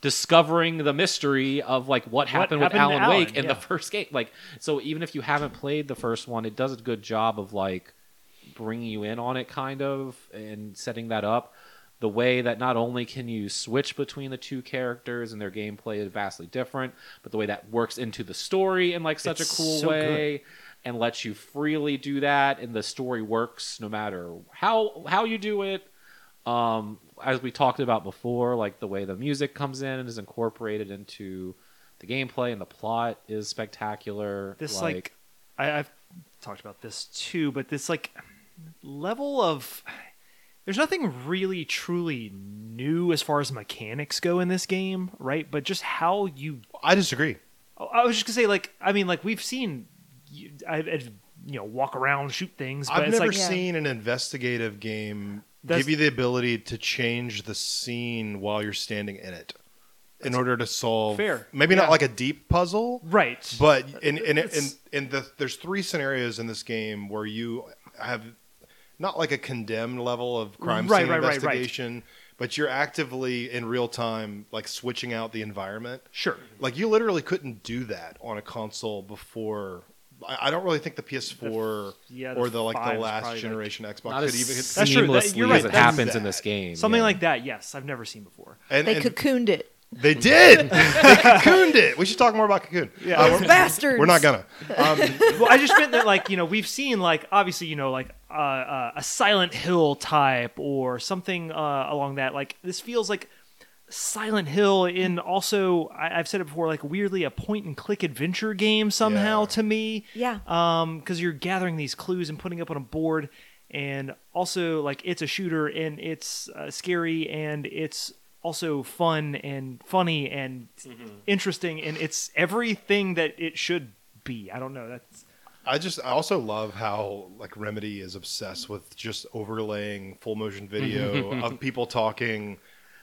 discovering the mystery of like what happened, with happened to Alan, Alan, Wake in yeah. the first game. Like, so even if you haven't played the first one, it does a good job of like bringing you in on it, kind of, and setting that up. The way that not only can you switch between the two characters and their gameplay is vastly different, but the way that works into the story in like such It's a cool so way and lets you freely do that, and the story works no matter how how you do it. Um, as we talked about before, like the way the music comes in and is incorporated into the gameplay and the plot is spectacular. this like, I, I've talked about this too, but this like level of there's nothing really truly new as far as mechanics go in this game, right? But just how you I disagree. Oh, I was just gonna say, like, I mean, like we've seen, you, I, I, you know, walk around, shoot things, but I've it's never like, Yeah. seen an investigative game That's- give you the ability to change the scene while you're standing in it in order to solve Fair. maybe Yeah. not like a deep puzzle right, but in in in, It's- in the there's three scenarios in this game where you have not like a condemned level of crime Right, scene right, right, right. investigation but you're actively in real time like switching out the environment sure, like you literally couldn't do that on a console before. I, I don't really think the PS4 yeah, the or the like the last probably, like- generation Xbox not could as even. That's true. That- seamlessly you're right. as it That's happens in this game. something yeah. like that. Yes, I've never seen before. and, They and cocooned it. they did. [LAUGHS] they cocooned it. We should talk more about Cocoon. Yeah. Uh, we're, bastards. we're not gonna. Um, well, I just meant that, like, you know, we've seen, like, obviously, you know, like uh, uh, a Silent Hill type or something uh, along that. Like, this feels like Silent Hill in also, I- I've said it before, like, weirdly a point and click adventure game somehow Yeah. to me. Yeah. Um, because you're gathering these clues and putting up on a board, and also, like, it's a shooter and it's uh, scary and it's also fun and funny and interesting and it's everything that it should be. I don't know. That's I just I also love how like Remedy is obsessed with just overlaying full motion video of people talking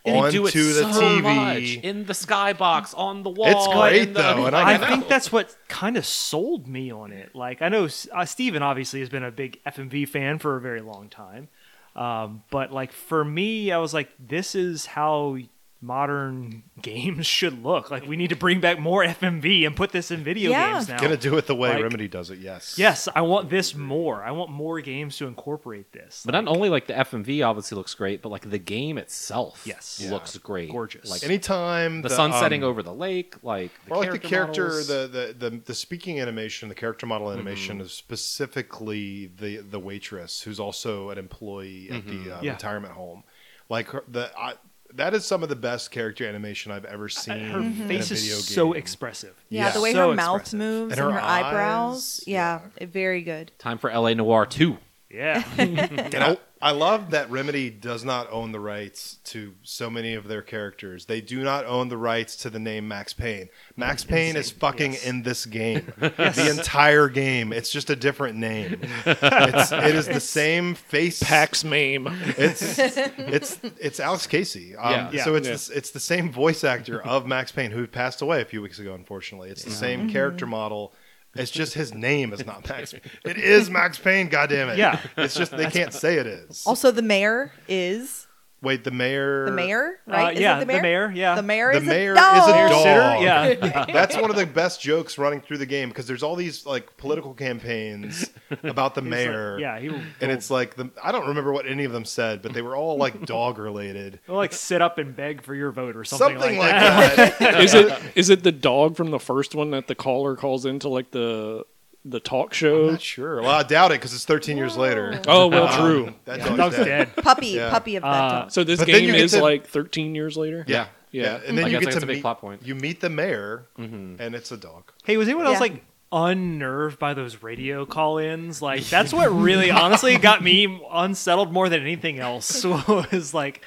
And onto do it the so TV. much in the skybox on the wall. It's great, in the- though, and I, I think that's what kind of sold me on it. Like I know uh, Stephen obviously has been a big FMV fan for a very long time, um, but like for me, I was like, this is how modern games [LAUGHS] should look. Like we need to bring back more FMV and put this in video Yeah. games now. Gonna do it the way Like- Remedy does it. Yes. Yes, I want this more. I want more games to incorporate this. But not only like the FMV obviously looks great, but like the game itself Yes. Yeah. looks great. Gorgeous. Like Anytime the, sun setting um, over the lake, like the or like the character, the, the the the speaking animation, the character model Mm-hmm. animation is specifically the the waitress who's also an employee at Mm-hmm. the uh, Yeah. retirement home. Like her, the I, that is some of the best character animation I've ever seen. her in face a is video so expressive. Yeah, Yeah. the way So her mouth expressive. moves And and, her her, eyebrows. eyes, Yeah, very good. time for LA Noire 2. Yeah. [LAUGHS] You know, I love that Remedy does not own the rights to so many of their characters. They do not own the rights to the name Max Payne. Max Payne is fucking yes. in this game. [LAUGHS] The entire game. It's just a different name. It's, it is the same face. Pax Mame. It's [LAUGHS] it's it's Alex Casey. Um, Yeah. Yeah. So it's Yeah. this, it's the same voice actor of Max Payne who passed away a few weeks ago. Unfortunately, it's the same character model. It's just his name is not Max. Payne. It is Max Payne. God damn it. Yeah. It's just they can't say it is. Also, the mayor is Wait, the mayor. the mayor, Uh, right? Is yeah, the the mayor. mayor, yeah. The mayor The is mayor a dog. is a Mayor dog. sitter, yeah. [LAUGHS] That's one of the best jokes running through the game because there's all these like political campaigns [LAUGHS] about the He's like- mayor. yeah, he will and it's like the I don't remember what any of them said, but they were all like [LAUGHS] dog related. he'll, like sit up and beg for your vote or something, Something like, like that. that. is it is it the dog from the first one that the caller calls into like the the talk I'm show? not sure. Well, I doubt it because it's 13 years later. Oh well, Um, true. That Yeah, dog's, dog's dead. dead. [LAUGHS] puppy, Yeah. puppy of that Uh, dog. So this But then game get is to- like 13 years later. Yeah. Yeah. And then Like, you it's get like- to it's a big meet, plot point. You meet the mayor, Mhm. and it's a dog. Hey, was anyone else Yeah. like unnerved by those radio call-ins? Like that's what really [LAUGHS] honestly got me unsettled more than anything else [LAUGHS] was like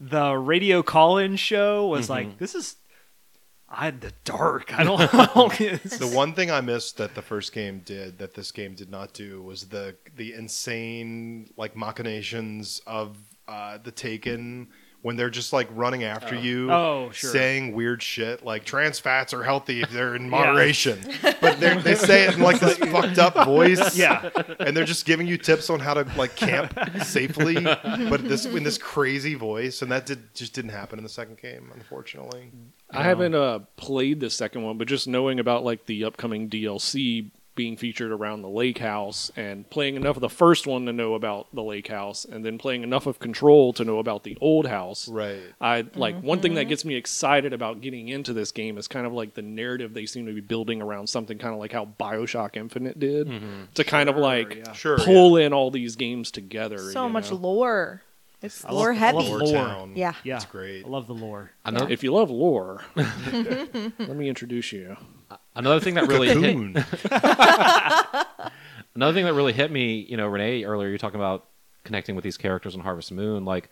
the radio call-in show was like this is I had the dark. I don't [LAUGHS] know. [LAUGHS] It's- The one thing I missed that the first game did that this game did not do was the the insane like machinations of uh, the Taken when they're just like running after you, Oh, sure. saying weird shit like trans fats are healthy if they're in [LAUGHS] moderation, [LAUGHS] but they're, say it in like this [LAUGHS] fucked up voice, Yeah. and they're just giving you tips on how to like camp safely, but this in this crazy voice, and that did just didn't happen in the second game, unfortunately. I haven't uh, played the second one, but just knowing about like the upcoming DLC being featured around the lake house and playing enough of the first one to know about the lake house and then playing enough of control to know about the old house Right. i like mm-hmm. one thing that mm-hmm. gets me excited about getting into this game is kind of like the narrative they seem to be building around something kind of like how bioshock infinite did mm-hmm. to kind of like yeah. Sure, pull in all these games together so you much know? lore. It's I love- lore I heavy. love Lore lore. Town. Yeah. Yeah. It's great. I love the lore. Another, if you love lore [LAUGHS] let me introduce you another thing that really hit, [LAUGHS] another thing that really hit me, you know, Renee earlier, you're talking about connecting with these characters in Harvest Moon, like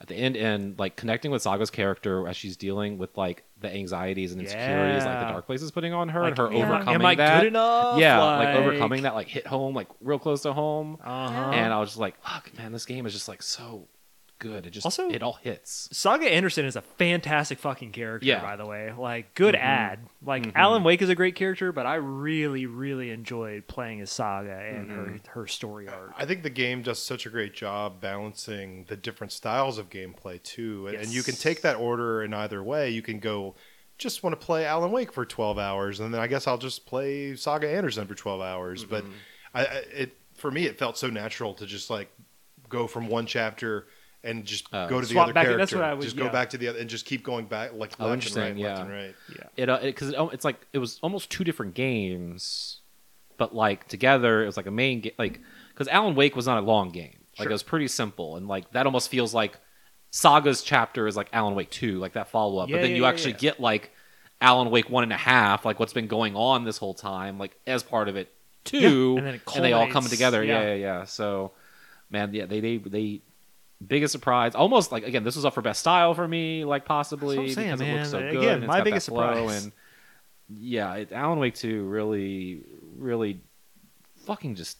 at the end and like connecting with Saga's character as she's dealing with like the anxieties and insecurities like the dark place is putting on her Like, and her am I- overcoming am I that. good enough? Yeah, like, Like- overcoming that like hit home, like real close to home. Uh-huh. And I was just like, fuck, man, this game is just like so good. It just Also- it all hits. Saga Anderson is a fantastic fucking character, Yeah. by the way. Like, good mm-hmm. ad. Like, mm-hmm. Alan Wake is a great character, but I really, really enjoyed playing as Saga and her mm-hmm. her story arc. I think the game does such a great job balancing the different styles of gameplay too, and, and you can take that order in either way. You can go, just want to play Alan Wake for twelve hours, and then I guess I'll just play Saga Anderson for twelve hours. But I, I, it for me, it felt so natural to just like go from one chapter and just Uh, go to the other back- character. that's what I would- just yeah. go back to the other and just keep going back like Oh, left and interesting, right, left and right. Yeah. It because it, it, it's like it was almost two different games, but like together it was like a main game. Like because Alan Wake was not a long game. Like Sure. it was pretty simple, and like that almost feels like Saga's chapter is like Alan Wake two, like that follow up. Yeah, but then yeah, you yeah, actually yeah. get like Alan Wake one and a half, like what's been going on this whole time, like as part of it too, and then it they all come together. Yeah. yeah. yeah, yeah. So, man, yeah, they they they. Biggest surprise, almost like again, this was up for best style for me, like possibly That's what I'm saying, because it looks so man. good. Again, and it's my got that biggest flow surprise. And yeah, it, Alan Wake 2 really, really fucking just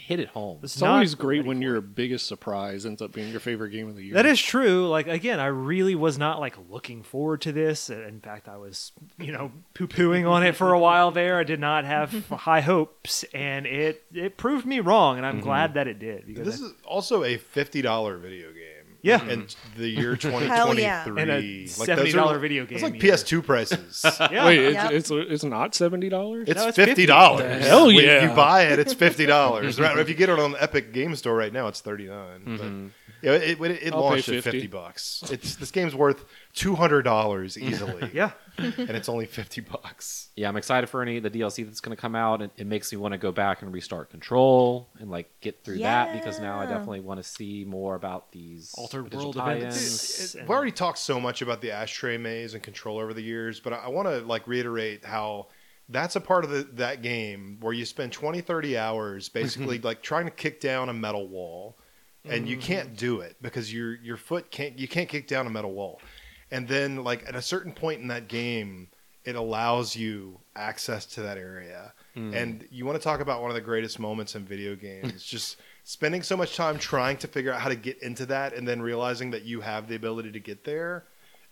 hit it home. It's Not always great when your biggest surprise ends up being your favorite game of the year. That is true. Like again, I really was not like looking forward to this. In fact, I was, you know, poo pooing on it for a while there. I did not have [LAUGHS] high hopes, and it it proved me wrong, and I'm mm-hmm. glad that it did. Because This I- is also a fifty dollar video game. Yeah. in mm-hmm. the year [LAUGHS] twenty Hell twenty yeah. three, And a $70 video It's like year. PS2 prices. [LAUGHS] yeah. Wait, it's, Yep. it's it's not seventy dollars. It's No, it's fifty $50. dollars. Hell When yeah. you buy it, it's fifty dollars. right? [LAUGHS] If you get it on the Epic Game Store right now, it's thirty mm-hmm. Yeah, it, it, it I'll pay launched at 50. fifty bucks. It's this game's worth two hundred dollars [LAUGHS] easily. yeah. and it's only fifty bucks. yeah, I'm excited for any of the DLC that's going to come out. It, it makes me want to go back and restart Control and like get through that because now I Yeah. definitely want to see more about these Altered potential world tie-ins. events. We've already talked so much about the ashtray maze and control over the years, but I, I want to like reiterate how that's a part of the, that game where you spend 20, 30 hours [LAUGHS] basically like trying to kick down a metal wall and you mm-hmm. can't do it because your your foot can't you can't kick down a metal wall. And then like at a certain point in that game, it allows you access to that area. And you want to talk about one of the greatest moments in video games, [LAUGHS] just spending so much time trying to figure out how to get into that and then realizing that you have the ability to get there.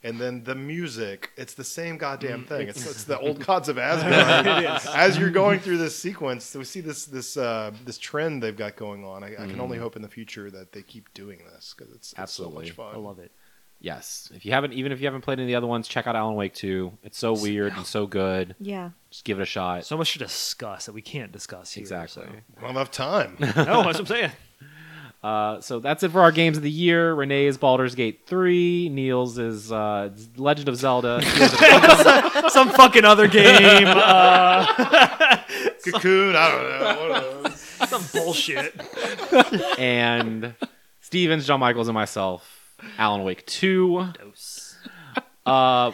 And then the music, it's the same goddamn thing. It's, it's the old [LAUGHS] gods of Asgard. [LAUGHS] As you're going through this sequence, we see this this uh, this trend they've got going on. I, I can only hope in the future that they keep doing this because it's, it's Absolutely. so much fun. I love it. Yes. If you haven't, even if you haven't played any of the other ones, check out Alan Wake 2. It's so weird and so good. Yeah. Just give it a shot. So much to discuss that we can't discuss here. exactly. Not enough time. So. [LAUGHS] [LAUGHS] No, that's what I'm saying. Uh, so that's it for our games of the year. Renee's Baldur's Gate 3. Neal's is uh, Legend of Zelda. [LAUGHS] Some fucking other game. Uh, Cocoon. I don't know. One of those. some bullshit. and Stephens, John Michaels, and myself, Alan Wake 2. Uh,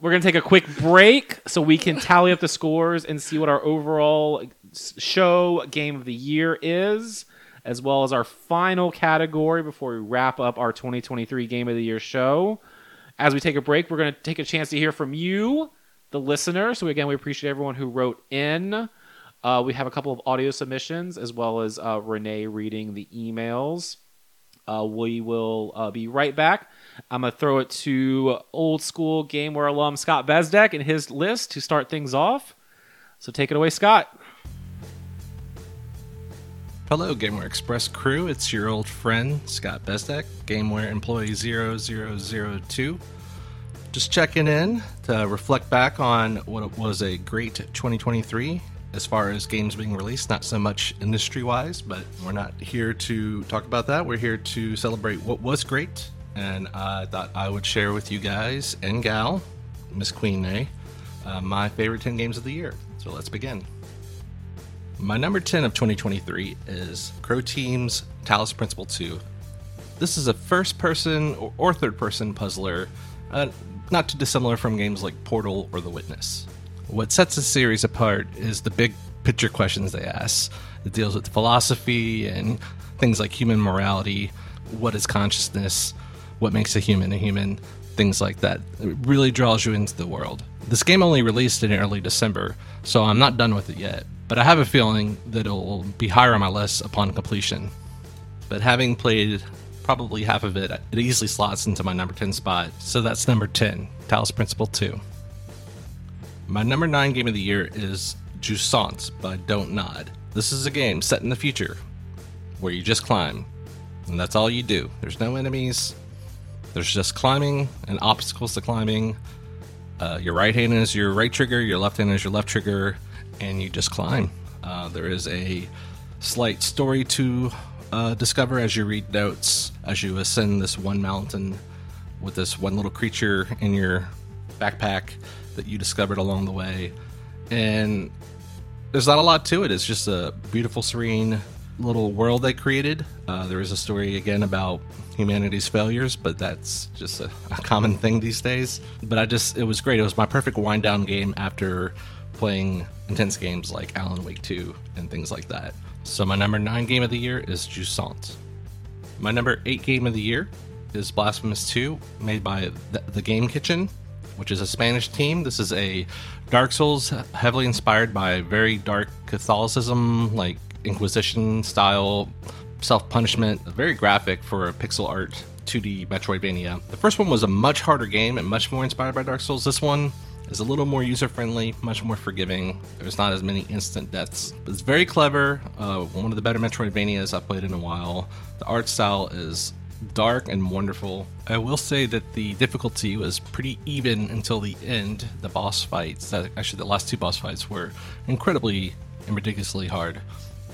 we're going to take a quick break so we can tally up the scores and see what our overall show game of the year is, as well as our final category before we wrap up our 2023 game of the year show. As we take a break, we're going to take a chance to hear from you, the listener. So, again, we appreciate everyone who wrote in. Uh, we have a couple of audio submissions as well as uh, Renee reading the emails. Uh, we will uh, be right back. I'm going to throw it to old school GameWare alum Scott Bezdek and his list to start things off. So take it away, Scott. Hello, GameWare Express crew. It's your old friend, Scott Bezdek, GameWare Employee 0002. Just checking in to reflect back on what was a great 2023 as far as games being released, not so much industry wise, but we're not here to talk about that. We're here to celebrate what was great. And I thought I would share with you guys and gal, Miss Queen Nay, uh, my favorite 10 games of the year. So let's begin. My number 10 of 2023 is Croteam's Talos Principle 2. This is a first person or third person puzzler, uh, not too dissimilar from games like Portal or The Witness. What sets the series apart is the big picture questions they ask. It deals with philosophy and things like human morality, what is consciousness, what makes a human a human, things like that. It really draws you into the world. This game only released in early December, so I'm not done with it yet, but I have a feeling that it'll be higher on my list upon completion. But having played probably half of it, it easily slots into my number 10 spot, so that's number 10, Talos Principle 2. My number 9 game of the year is Jusant by Don't Nod. This is a game set in the future where you just climb, and that's all you do. There's no enemies, there's just climbing and obstacles to climbing. Uh, your right hand is your right trigger, your left hand is your left trigger, and you just climb. Uh, there is a slight story to uh, discover as you read notes, as you ascend this one mountain with this one little creature in your backpack that you discovered along the way. And there's not a lot to it. It's just a beautiful, serene little world they created. Uh, there is a story again about humanity's failures, but that's just a, a common thing these days. But I just, it was great. It was my perfect wind down game after playing intense games like Alan Wake 2 and things like that. So my number nine game of the year is Jusant. My number eight game of the year is Blasphemous 2, made by the, the Game Kitchen, which is a Spanish team. This is a Dark Souls heavily inspired by very dark Catholicism, like Inquisition style self punishment, very graphic for a pixel art 2D Metroidvania. The first one was a much harder game and much more inspired by Dark Souls. This one is a little more user friendly, much more forgiving. There's not as many instant deaths. It's very clever. Uh, one of the better Metroidvanias I've played in a while. The art style is dark and wonderful. I will say that the difficulty was pretty even until the end. The boss fights, actually the last two boss fights, were incredibly and ridiculously hard.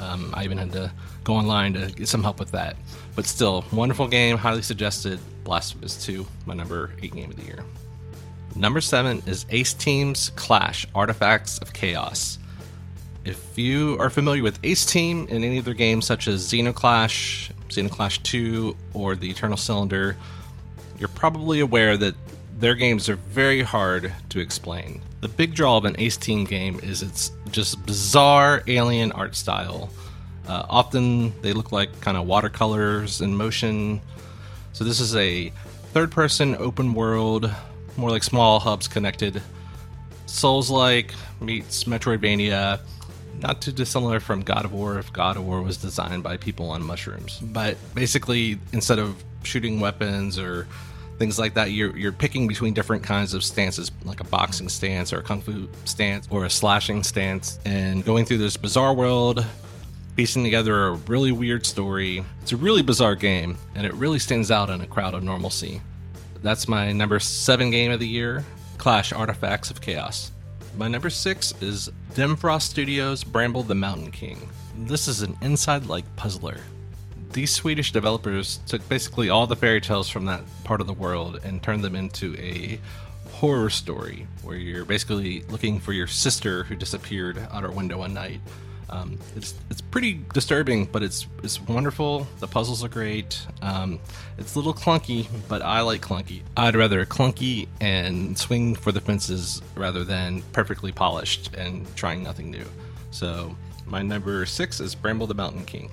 Um, I even had to go online to get some help with that. But still, wonderful game, highly suggested. Blasphemous 2, my number 8 game of the year. Number 7 is Ace Team's Clash Artifacts of Chaos. If you are familiar with Ace Team in any of their games, such as Zeno Clash, Zeno Clash 2, or the Eternal Cylinder, you're probably aware that their games are very hard to explain. The big draw of an Ace Team game is its just bizarre alien art style. Uh, often they look like kind of watercolors in motion. So this is a third-person open world, more like small hubs connected. Souls-like meets Metroidvania. Not too dissimilar from God of War if God of War was designed by people on mushrooms. But basically, instead of shooting weapons or things like that, you're, you're picking between different kinds of stances, like a boxing stance or a kung fu stance or a slashing stance, and going through this bizarre world, piecing together a really weird story. It's a really bizarre game, and it really stands out in a crowd of normalcy. That's my number seven game of the year Clash Artifacts of Chaos. My number six is Dimfrost Studios' Bramble the Mountain King. This is an inside like puzzler. These Swedish developers took basically all the fairy tales from that part of the world and turned them into a horror story where you're basically looking for your sister who disappeared out her window one night. Um, it's it's pretty disturbing, but it's it's wonderful. The puzzles are great. Um, it's a little clunky, but I like clunky. I'd rather clunky and swing for the fences rather than perfectly polished and trying nothing new. So my number six is Bramble the Mountain King.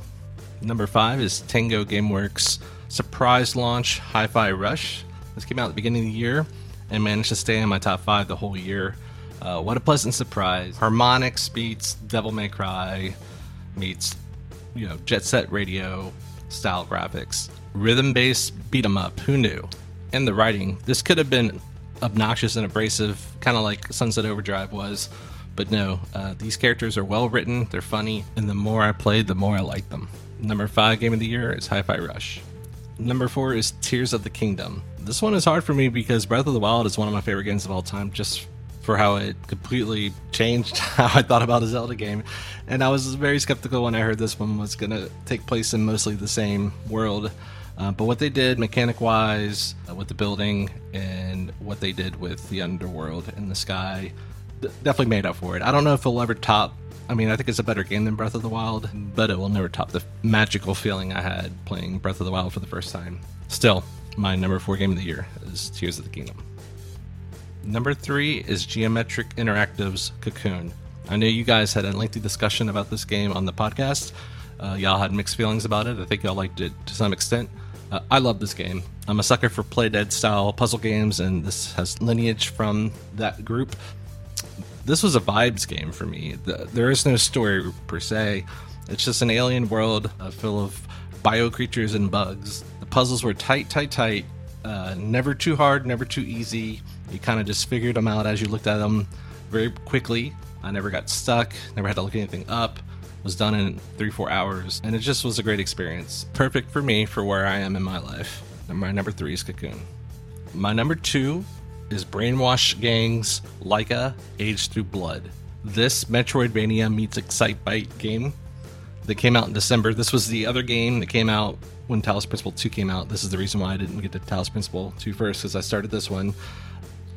Number five is Tango GameWorks surprise launch Hi-Fi Rush. This came out at the beginning of the year and managed to stay in my top five the whole year. Uh, what a pleasant surprise! Harmonix beats Devil May Cry meets you know Jet Set Radio style graphics, rhythm based beat 'em up. Who knew? And the writing. This could have been obnoxious and abrasive, kind of like Sunset Overdrive was. But no, uh, these characters are well written, they're funny, and the more I played, the more I liked them. Number five game of the year is Hi Fi Rush. Number four is Tears of the Kingdom. This one is hard for me because Breath of the Wild is one of my favorite games of all time, just for how it completely changed [LAUGHS] how I thought about a Zelda game. And I was very skeptical when I heard this one was going to take place in mostly the same world. Uh, but what they did mechanic wise uh, with the building and what they did with the underworld and the sky d- definitely made up for it. I don't know if it'll ever top. I mean, I think it's a better game than Breath of the Wild, but it will never top the magical feeling I had playing Breath of the Wild for the first time. Still, my number four game of the year is Tears of the Kingdom. Number three is Geometric Interactive's Cocoon. I know you guys had a lengthy discussion about this game on the podcast. Uh, y'all had mixed feelings about it. I think y'all liked it to some extent. Uh, I love this game. I'm a sucker for Playdead style puzzle games, and this has lineage from that group. This was a vibes game for me. The, there is no story per se. It's just an alien world uh, full of bio creatures and bugs. The puzzles were tight, tight, tight. Uh, never too hard, never too easy. You kind of just figured them out as you looked at them very quickly. I never got stuck, never had to look anything up. Was done in three, four hours, and it just was a great experience. Perfect for me for where I am in my life. And my number three is Cocoon. My number two is Brainwash Gang's Laika Age Through Blood. This Metroidvania meets Excitebike game that came out in December. This was the other game that came out when Talos Principle 2 came out. This is the reason why I didn't get to Talos Principle 2 first, because I started this one.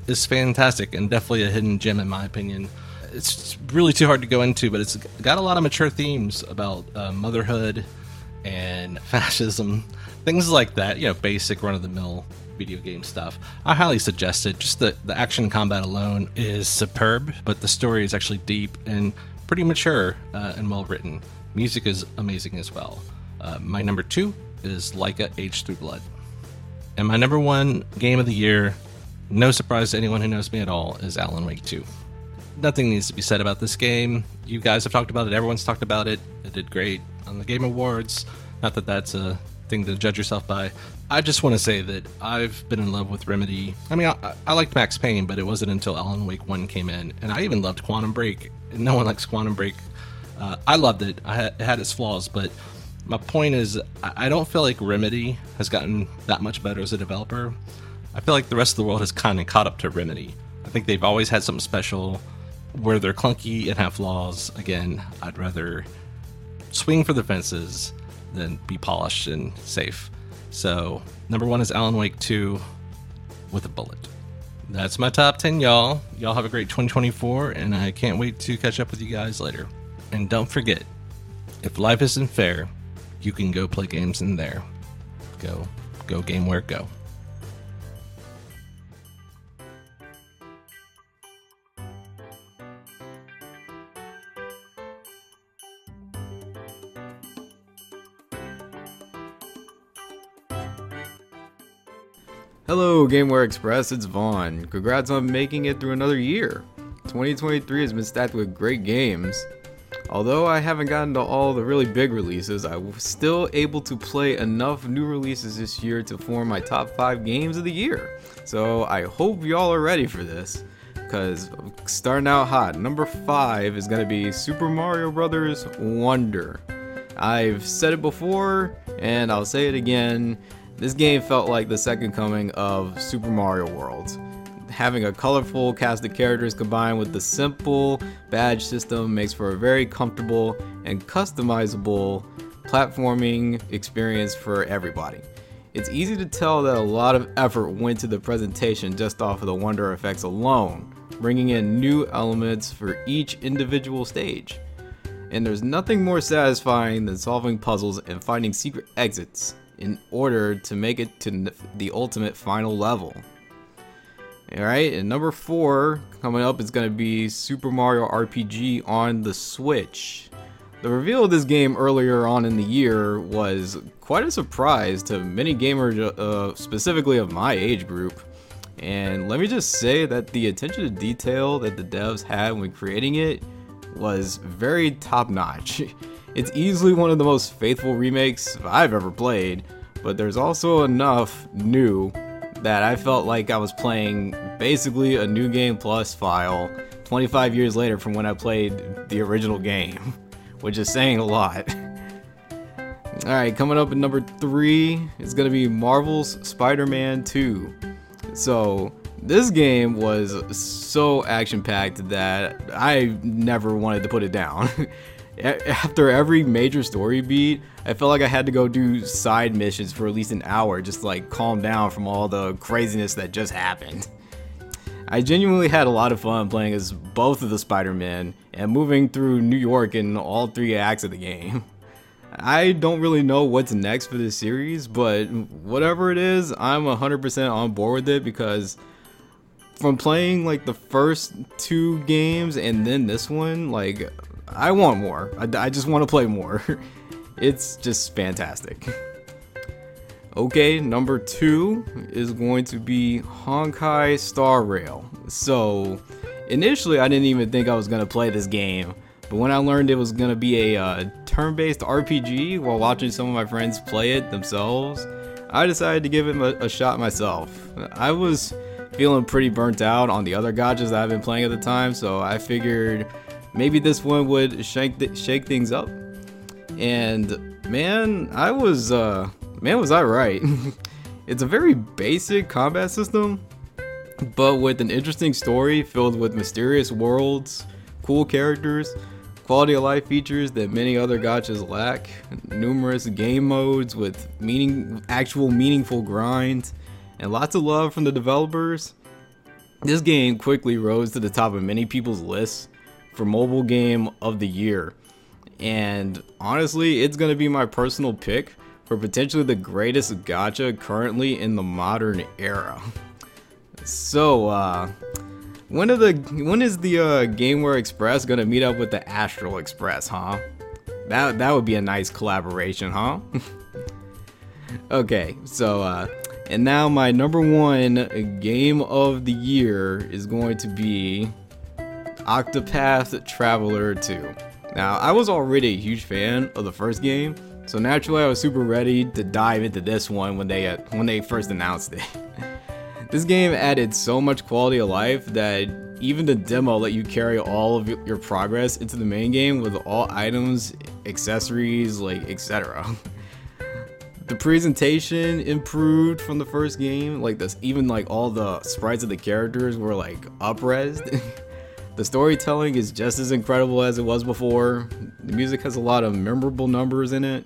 It's fantastic and definitely a hidden gem, in my opinion. It's really too hard to go into, but it's got a lot of mature themes about uh, motherhood and [LAUGHS] fascism, things like that. You know, basic run of the mill video game stuff. I highly suggest it. Just the, the action combat alone is superb, but the story is actually deep and pretty mature uh, and well written. Music is amazing as well. Uh, my number two is Laika Age Through Blood. And my number one game of the year, no surprise to anyone who knows me at all, is Alan Wake 2. Nothing needs to be said about this game. You guys have talked about it, everyone's talked about it. It did great on the Game Awards. Not that that's a thing to judge yourself by. I just want to say that I've been in love with Remedy. I mean, I, I liked Max Payne, but it wasn't until Alan Wake 1 came in. And I even loved Quantum Break. No one likes Quantum Break. Uh, I loved it. I it had its flaws, but my point is, I don't feel like Remedy has gotten that much better as a developer. I feel like the rest of the world has kind of caught up to Remedy. I think they've always had something special where they're clunky and have flaws. Again, I'd rather swing for the fences than be polished and safe. So, number one is Alan Wake 2 with a bullet. That's my top 10, y'all. Y'all have a great 2024, and I can't wait to catch up with you guys later. And don't forget, if life isn't fair, you can go play games in there. Go, go GameWare, go. Hello, GameWare Express. It's Vaughn. Congrats on making it through another year. 2023 has been stacked with great games. Although I haven't gotten to all the really big releases, I was still able to play enough new releases this year to form my top 5 games of the year. So I hope y'all are ready for this. Because starting out hot, number 5 is going to be Super Mario Bros. Wonder. I've said it before, and I'll say it again. This game felt like the second coming of Super Mario World having a colorful cast of characters combined with the simple badge system makes for a very comfortable and customizable platforming experience for everybody. It's easy to tell that a lot of effort went to the presentation just off of the wonder effects alone, bringing in new elements for each individual stage. And there's nothing more satisfying than solving puzzles and finding secret exits in order to make it to the ultimate final level. Alright, and number four coming up is going to be Super Mario RPG on the Switch. The reveal of this game earlier on in the year was quite a surprise to many gamers, uh, specifically of my age group. And let me just say that the attention to detail that the devs had when creating it was very top notch. [LAUGHS] It's easily one of the most faithful remakes I've ever played, but there's also enough new that I felt like I was playing basically a new game plus file 25 years later from when I played the original game, [LAUGHS] which is saying a lot. Alright, coming up at number three is going to be Marvel's Spider Man 2. So, this game was so action packed that I never wanted to put it down. [LAUGHS] after every major story beat, I felt like I had to go do side missions for at least an hour just to like calm down from all the craziness that just happened. I genuinely had a lot of fun playing as both of the Spider-Men and moving through New York in all three acts of the game. [LAUGHS] I don't really know what's next for this series, but whatever it is, I'm 100% on board with it because from playing like the first two games and then this one, like I want more. I, I just want to play more. [LAUGHS] it's just fantastic. Okay, number two is going to be Honkai Star Rail. So, initially, I didn't even think I was going to play this game, but when I learned it was going to be a uh, turn based RPG while watching some of my friends play it themselves, I decided to give it a, a shot myself. I was feeling pretty burnt out on the other gachas that I've been playing at the time, so I figured maybe this one would shake th- shake things up. And man, I was uh man was I right. [LAUGHS] it's a very basic combat system, but with an interesting story filled with mysterious worlds, cool characters, quality of life features that many other gachas lack, numerous game modes with meaning actual meaningful grind, and lots of love from the developers. This game quickly rose to the top of many people's lists for mobile game of the year. And honestly, it's going to be my personal pick for potentially the greatest gacha currently in the modern era. So, uh, when are the when is the uh, GameWare Express gonna meet up with the Astral Express, huh? That that would be a nice collaboration, huh? [LAUGHS] okay, so uh, and now my number one game of the year is going to be Octopath Traveler 2. Now, I was already a huge fan of the first game, so naturally I was super ready to dive into this one when they uh, when they first announced it. [LAUGHS] this game added so much quality of life that even the demo let you carry all of your progress into the main game with all items, accessories, like etc. [LAUGHS] the presentation improved from the first game, like this even like all the sprites of the characters were like upresed. [LAUGHS] The storytelling is just as incredible as it was before. The music has a lot of memorable numbers in it,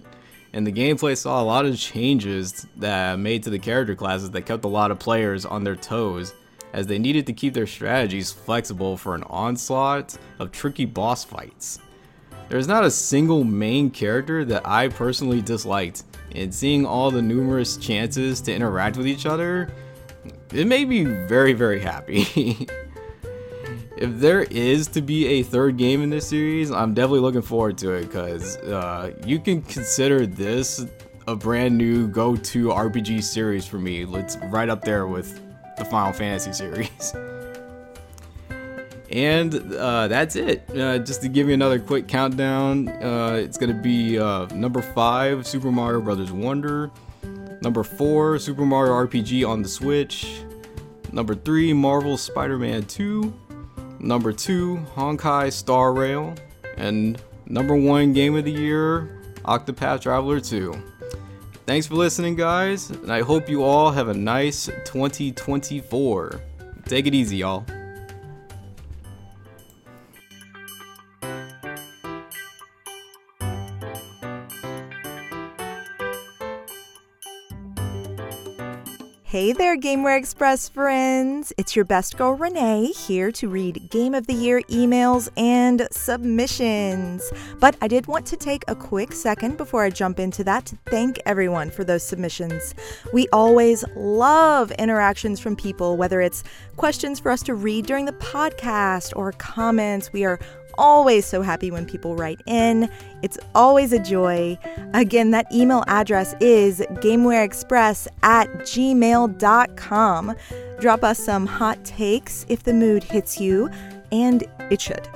and the gameplay saw a lot of changes that made to the character classes that kept a lot of players on their toes, as they needed to keep their strategies flexible for an onslaught of tricky boss fights. There's not a single main character that I personally disliked, and seeing all the numerous chances to interact with each other, it made me very, very happy. [LAUGHS] if there is to be a third game in this series, I'm definitely looking forward to it because uh, you can consider this a brand new go-to RPG series for me. It's right up there with the Final Fantasy series. [LAUGHS] And uh, that's it. Uh, just to give you another quick countdown, uh, it's gonna be uh, number five, Super Mario Brothers Wonder. Number four, Super Mario RPG on the Switch. Number three, Marvel Spider-Man 2. Number two, Honkai Star Rail. And number one game of the year, Octopath Traveler 2. Thanks for listening, guys, and I hope you all have a nice 2024. Take it easy, y'all. Hey there, GameWare Express friends! It's your best girl Renee here to read Game of the Year emails and submissions. But I did want to take a quick second before I jump into that to thank everyone for those submissions. We always love interactions from people, whether it's questions for us to read during the podcast or comments. We are always so happy when people write in. It's always a joy. Again, that email address is gamewareexpress at gmail.com. Drop us some hot takes if the mood hits you, and it should.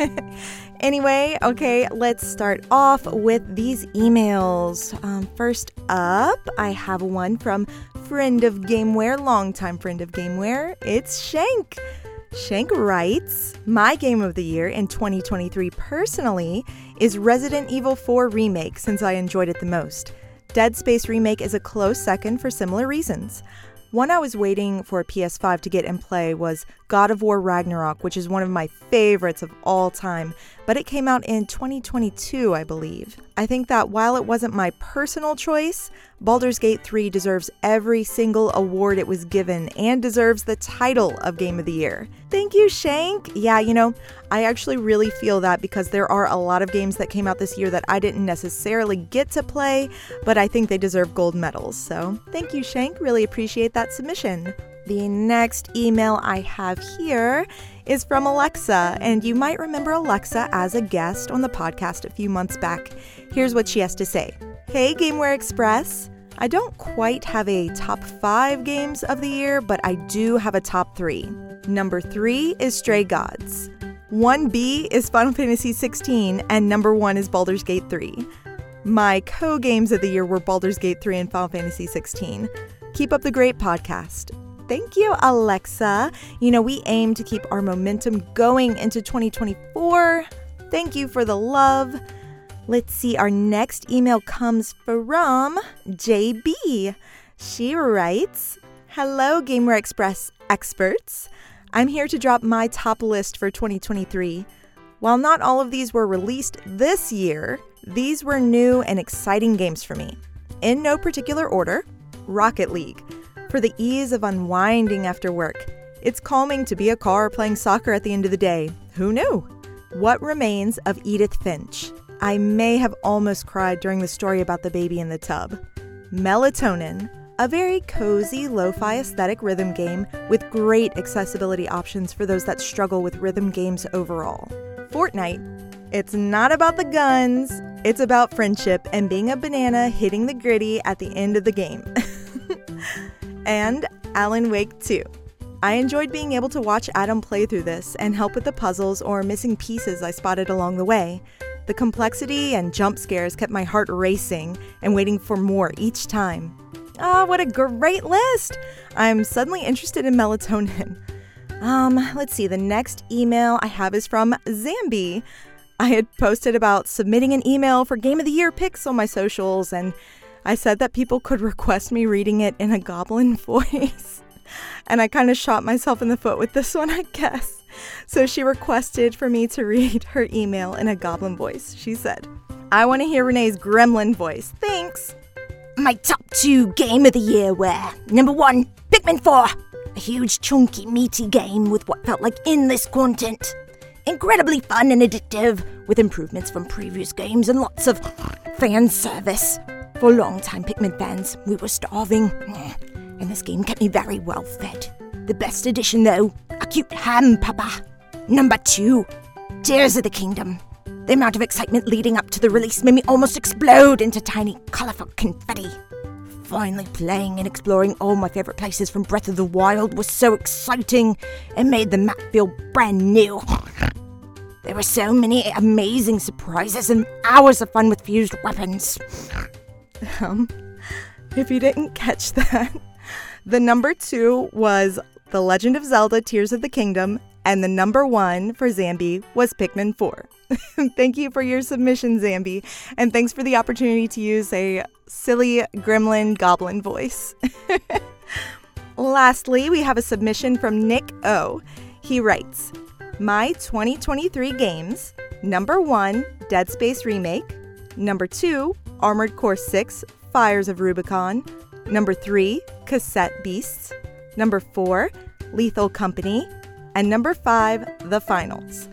[LAUGHS] anyway, okay, let's start off with these emails. Um, first up, I have one from friend of Gameware, longtime friend of Gameware. It's Shank. Shank writes, My game of the year in 2023 personally is Resident Evil 4 Remake since I enjoyed it the most. Dead Space Remake is a close second for similar reasons. One I was waiting for a PS5 to get and play was God of War Ragnarok, which is one of my favorites of all time, but it came out in 2022, I believe. I think that while it wasn't my personal choice, Baldur's Gate 3 deserves every single award it was given and deserves the title of Game of the Year. Thank you, Shank. Yeah, you know, I actually really feel that because there are a lot of games that came out this year that I didn't necessarily get to play, but I think they deserve gold medals. So thank you, Shank. Really appreciate that submission. The next email I have here is from Alexa, and you might remember Alexa as a guest on the podcast a few months back. Here's what she has to say Hey, Gameware Express. I don't quite have a top five games of the year, but I do have a top three. Number three is Stray Gods. 1B is Final Fantasy 16, and number one is Baldur's Gate 3. My co games of the year were Baldur's Gate 3 and Final Fantasy 16. Keep up the great podcast. Thank you, Alexa. You know, we aim to keep our momentum going into 2024. Thank you for the love. Let's see, our next email comes from JB. She writes Hello, Gamer Express experts. I'm here to drop my top list for 2023. While not all of these were released this year, these were new and exciting games for me. In no particular order Rocket League for the ease of unwinding after work. It's calming to be a car playing soccer at the end of the day. Who knew? What Remains of Edith Finch. I may have almost cried during the story about the baby in the tub. Melatonin, a very cozy lo fi aesthetic rhythm game with great accessibility options for those that struggle with rhythm games overall. Fortnite, it's not about the guns, it's about friendship and being a banana hitting the gritty at the end of the game. [LAUGHS] and Alan Wake 2. I enjoyed being able to watch Adam play through this and help with the puzzles or missing pieces I spotted along the way. The complexity and jump scares kept my heart racing and waiting for more each time. Ah, what a great list! I'm suddenly interested in melatonin. Um, let's see, the next email I have is from Zambi. I had posted about submitting an email for Game of the Year picks on my socials, and I said that people could request me reading it in a goblin [LAUGHS] voice. and I kind of shot myself in the foot with this one, I guess. So she requested for me to read her email in a goblin voice. She said, I want to hear Renee's gremlin voice. Thanks. My top two game of the year were number one, Pikmin 4, a huge, chunky, meaty game with what felt like endless content. Incredibly fun and addictive, with improvements from previous games and lots of fan service. For long-time Pikmin fans, we were starving, and this game kept me very well fed. The best addition, though, a cute ham papa. Number two, Tears of the Kingdom. The amount of excitement leading up to the release made me almost explode into tiny, colorful confetti. Finally playing and exploring all my favorite places from Breath of the Wild was so exciting and made the map feel brand new. There were so many amazing surprises and hours of fun with fused weapons. [LAUGHS] If you didn't catch that, the number two was The Legend of Zelda Tears of the Kingdom, and the number one for Zambi was Pikmin 4. [LAUGHS] Thank you for your submission, Zambi, and thanks for the opportunity to use a silly gremlin goblin voice. [LAUGHS] Lastly, we have a submission from Nick O. He writes My 2023 games number one, Dead Space Remake, number two, Armored Core 6 Fires of Rubicon, number three, Cassette Beasts, number four, Lethal Company, and number five, The Finals.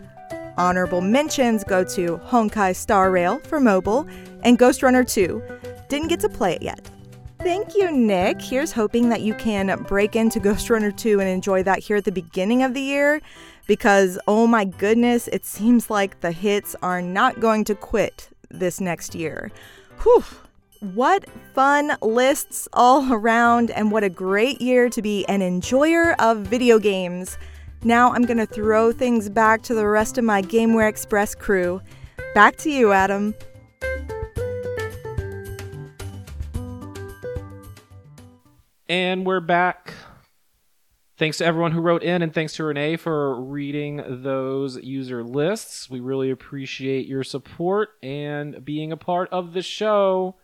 Honorable mentions go to Honkai Star Rail for mobile and Ghostrunner 2. Didn't get to play it yet. Thank you, Nick. Here's hoping that you can break into Ghostrunner 2 and enjoy that here at the beginning of the year because, oh my goodness, it seems like the hits are not going to quit this next year. Whew. What fun lists all around, and what a great year to be an enjoyer of video games. Now I'm going to throw things back to the rest of my GameWare Express crew. Back to you, Adam. And we're back. Thanks to everyone who wrote in, and thanks to Renee for reading those user lists. We really appreciate your support and being a part of the show.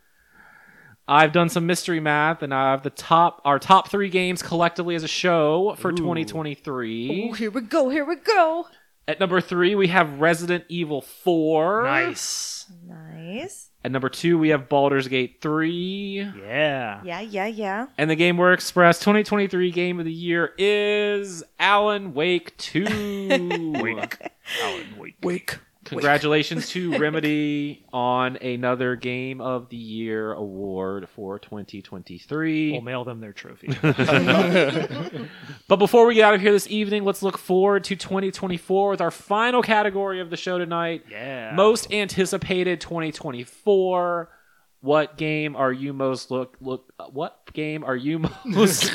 I've done some mystery math, and I have the top our top three games collectively as a show for 2023. Oh, here we go, here we go. At number three, we have Resident Evil 4. Nice. Nice. At number two, we have Baldur's Gate 3. Yeah. Yeah, yeah, yeah. And the Game Ware Express 2023 Game of the Year is Alan Wake 2. [LAUGHS] Wake. Alan Wake. Wake. Congratulations to [LAUGHS] Remedy on another Game of the Year award for 2023. We'll mail them their trophy. [LAUGHS] [LAUGHS] But before we get out of here this evening, let's look forward to 2024 with our final category of the show tonight. Yeah. Most anticipated 2024. What game are you most look look what game are you most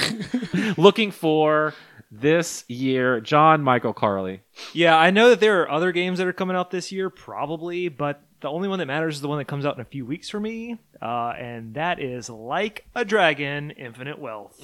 looking for this year? John Michael Carley. Yeah, I know that there are other games that are coming out this year, probably, but the only one that matters is the one that comes out in a few weeks for me, uh, and that is Like a Dragon: Infinite Wealth.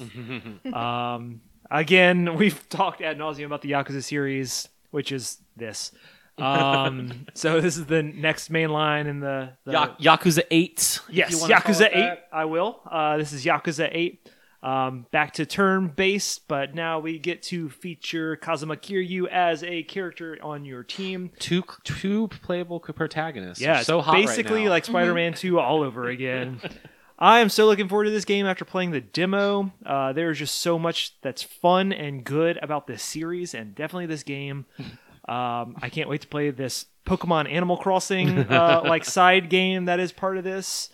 [LAUGHS] um, again, we've talked ad nauseum about the Yakuza series, which is this. Um, [LAUGHS] so this is the next main line in the, the Ya- Yakuza 8. Yes, you wanna call Yakuza 8. that. I will. Uh, this is Yakuza 8. Um, back to turn based, but now we get to feature Kazuma Kiryu as a character on your team. Two two playable protagonists. Yeah, so it's hot right basically now. like Spider Man 2 all over again. [LAUGHS] I am so looking forward to this game after playing the demo. Uh, there's just so much that's fun and good about this series, and definitely this game. [LAUGHS] Um, I can't wait to play this Pokemon Animal Crossing uh, like [LAUGHS] side game that is part of this.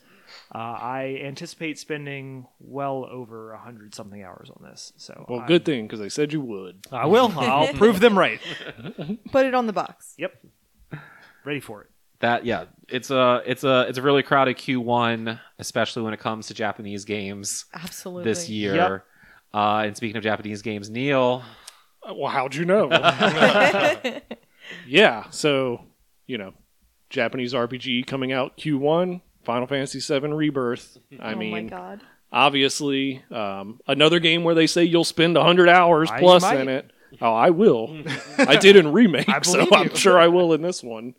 Uh, I anticipate spending well over a hundred something hours on this. So Well, I'm- good thing because they said you would. I will. I'll [LAUGHS] prove them right. Put it on the box. Yep. Ready for it. that yeah it's a it's a it's a really crowded q1 especially when it comes to japanese games Absolutely. this year Yep. uh and speaking of japanese games Neal Uh, Well, how'd you know? [LAUGHS] [LAUGHS] yeah, so you know, Japanese RPG coming out Q1, Final Fantasy VII Rebirth. I oh mean, my god. obviously, um, another game where they say you'll spend hundred hours I plus might. in it. Oh, I will. [LAUGHS] I did in remake, so believe I'm sure I will in this one.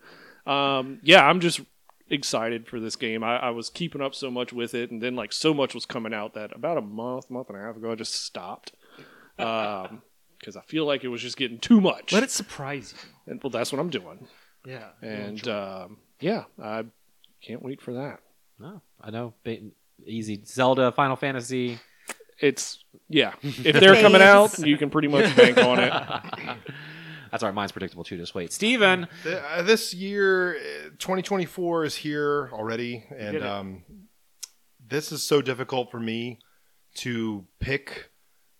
Um, yeah, I'm just excited for this game. I, I was keeping up so much with it, and then like so much was coming out that about a month, month and a half ago, I just stopped [LAUGHS] because I feel like it was just getting too much. Let it surprise you. And, well, that's what I'm doing. Yeah. And um, yeah, I can't wait for that. no i know. Easy. Zelda final fantasy. It's yeah. [LAUGHS] If they're coming out, you can pretty much bank on it. [LAUGHS] that's all right. Mine's predictable too. Just wait. Stephen. Th- uh, this year, uh, 2024 is here already, and um, this is so difficult for me to pick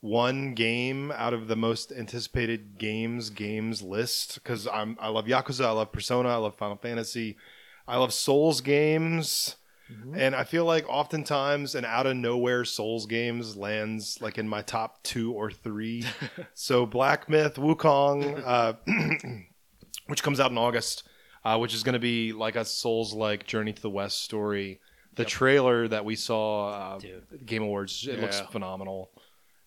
one game out of the most anticipated games games list because I'm I love Yakuza, I love Persona, I love Final Fantasy, I love Souls games. And I feel like oftentimes an out of nowhere Souls games lands like in my top two or three. [LAUGHS] so Black Myth, Wukong, uh, [CLEARS THROAT] which comes out in August, uh, which is going to be like a Souls like Journey to the West story. The trailer that we saw uh, Game Awards, it looks phenomenal.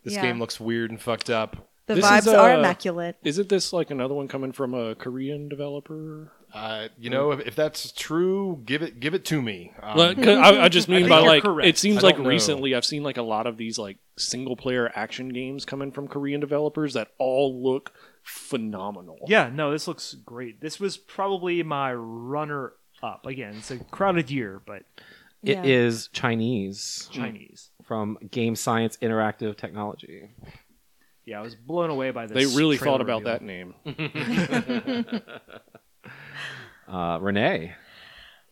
This Yeah. game looks weird and fucked up. The This vibes is, are uh, immaculate. Isn't this like another one coming from a Korean developer? Uh, you know, if, if that's true, give it give it to me. Um, Like, 'cause I, I just mean think by like correct. it seems like know. recently I've seen like a lot of these like single player action games coming from Korean developers that all look phenomenal. Yeah, no, this looks great. This was probably my runner up. Again, it's a crowded year, but It Yeah. is Chinese Chinese. from Game Science Interactive Technology. Yeah, I was blown away by this. They really thought about reveal. that name. [LAUGHS] [LAUGHS] Uh, Renee.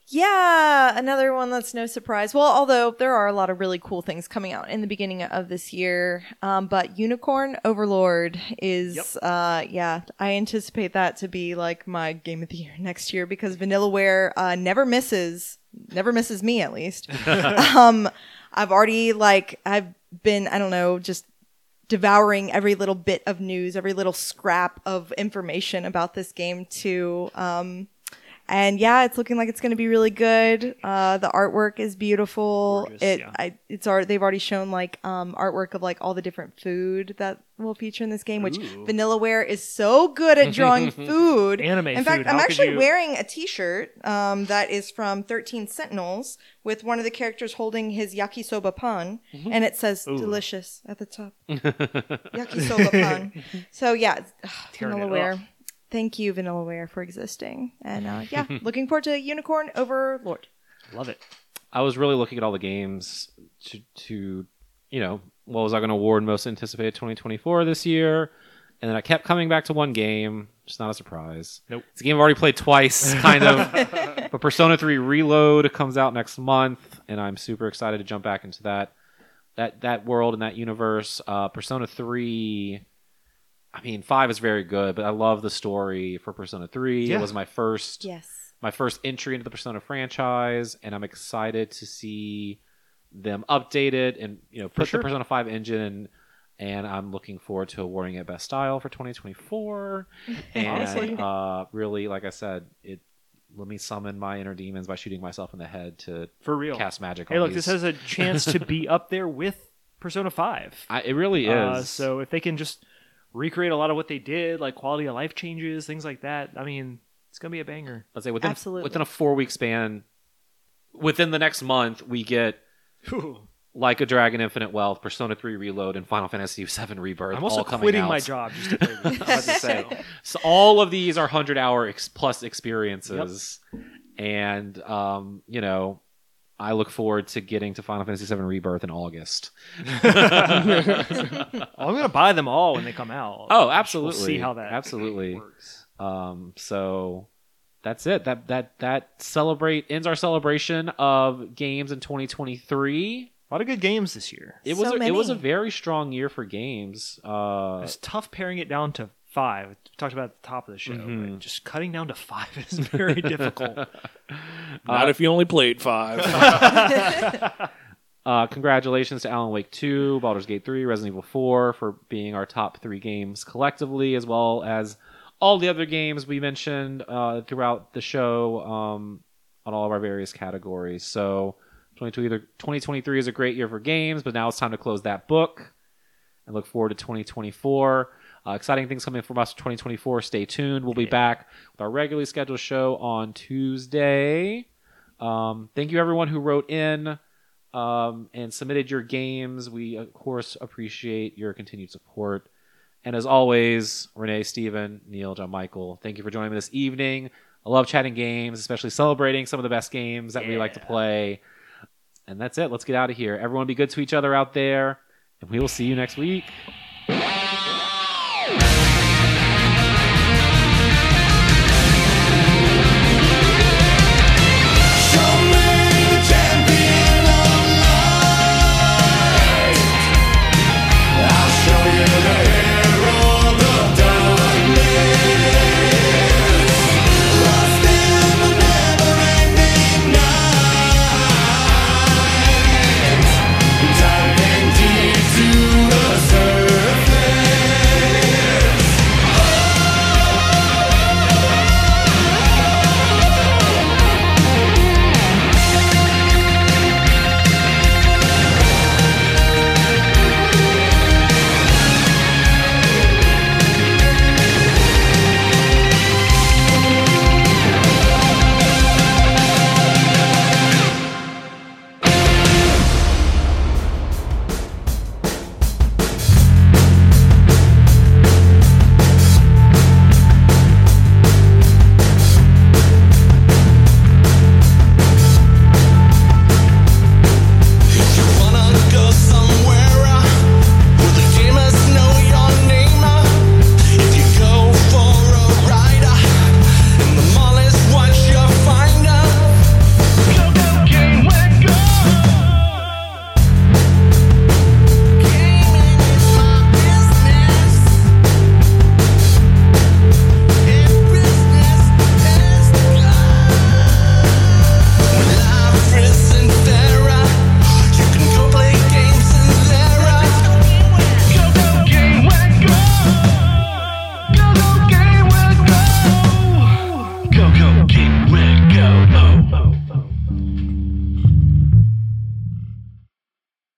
Yeah, another one that's no surprise. Well, although there are a lot of really cool things coming out in the beginning of this year, um, but Unicorn Overlord is, uh, yeah, I anticipate that to be like my game of the year next year because Vanillaware uh, never misses, never misses me at least. [LAUGHS] um, I've already like I've been I don't know just devouring every little bit of news, every little scrap of information about this game too. Um, and yeah, it's looking like it's going to be really good. Uh, the artwork is beautiful. Gorgeous, it, yeah. I, it's art. They've already shown like um, artwork of like all the different food that will feature in this game. Which Ooh. Vanillaware is so good at drawing [LAUGHS] food. Anime In fact, food, I'm how actually you- wearing a T-shirt um, that is from 13 Sentinels with one of the characters holding his yakisoba pan, and it says "delicious" at the top. [LAUGHS] yakisoba pan. [LAUGHS] So yeah, ugh, Vanillaware. Up. Thank you, Vanillaware, for existing. And uh, yeah, [LAUGHS] looking forward to Unicorn Overlord. Love it. I was really looking at all the games to, to you know, what was I going to award most anticipated 2024 this year? And then I kept coming back to one game. Just not a surprise. Nope. It's a game I've already played twice, [LAUGHS] kind of. [LAUGHS] but Persona 3 Reload comes out next month, and I'm super excited to jump back into that that that world and that universe. Uh, Persona 3. I mean, five is very good, but I love the story for Persona 3. Yeah. It was my first Yes. my first entry into the Persona franchise, and I'm excited to see them updated and you know put sure. the Persona Five engine. And I'm looking forward to awarding it best style for 2024. [LAUGHS] And Honestly. uh, really, like I said, it let me summon my inner demons by shooting myself in the head to For real. cast magic. Hey, on look, these. this has a chance to be [LAUGHS] up there with Persona 5. I, it really is. Uh, so if they can just recreate a lot of what they did, like quality of life changes, things like that, I mean, it's going to be a banger. let's say within Absolutely. within a four week span, within the next month, we get like a Dragon Infinite Wealth, Persona 3 Reload, and Final Fantasy VII Rebirth. I'm also all coming quitting out. my job just to play this. [LAUGHS] I was to say. So all of these are hundred hour ex- plus experiences, and um, you know, I look forward to getting to Final Fantasy VII Rebirth in August. [LAUGHS] I'm going to buy them all when they come out. Oh, We'll absolutely. see how that Absolutely. works. Um, so that's it. That that that celebrate ends our celebration of games in 2023. A lot of good games this year. It was So a, it was a very strong year for games. Uh, It's tough paring it down to five. We talked about at the top of the show, Mhm. but just cutting down to five [LAUGHS] is very difficult. [LAUGHS] Not if you only played five. [LAUGHS] Uh, congratulations to Alan Wake 2, Baldur's Gate 3, Resident Evil 4 for being our top three games collectively, as well as all the other games we mentioned uh, throughout the show um, on all of our various categories. So 2023 2023 is a great year for games, but now it's time to close that book and look forward to 2024. Uh, exciting things coming from us for 2024. Stay tuned. We'll be back with our regularly scheduled show on Tuesday. Um, thank you, everyone who wrote in um, and submitted your games. We, of course, appreciate your continued support. And as always, Renee, Stephen, Neal, John Michael, thank you for joining me this evening. I love chatting games, especially celebrating some of the best games that we like to play. And that's it. Let's get out of here. Everyone be good to each other out there, and we will see you next week.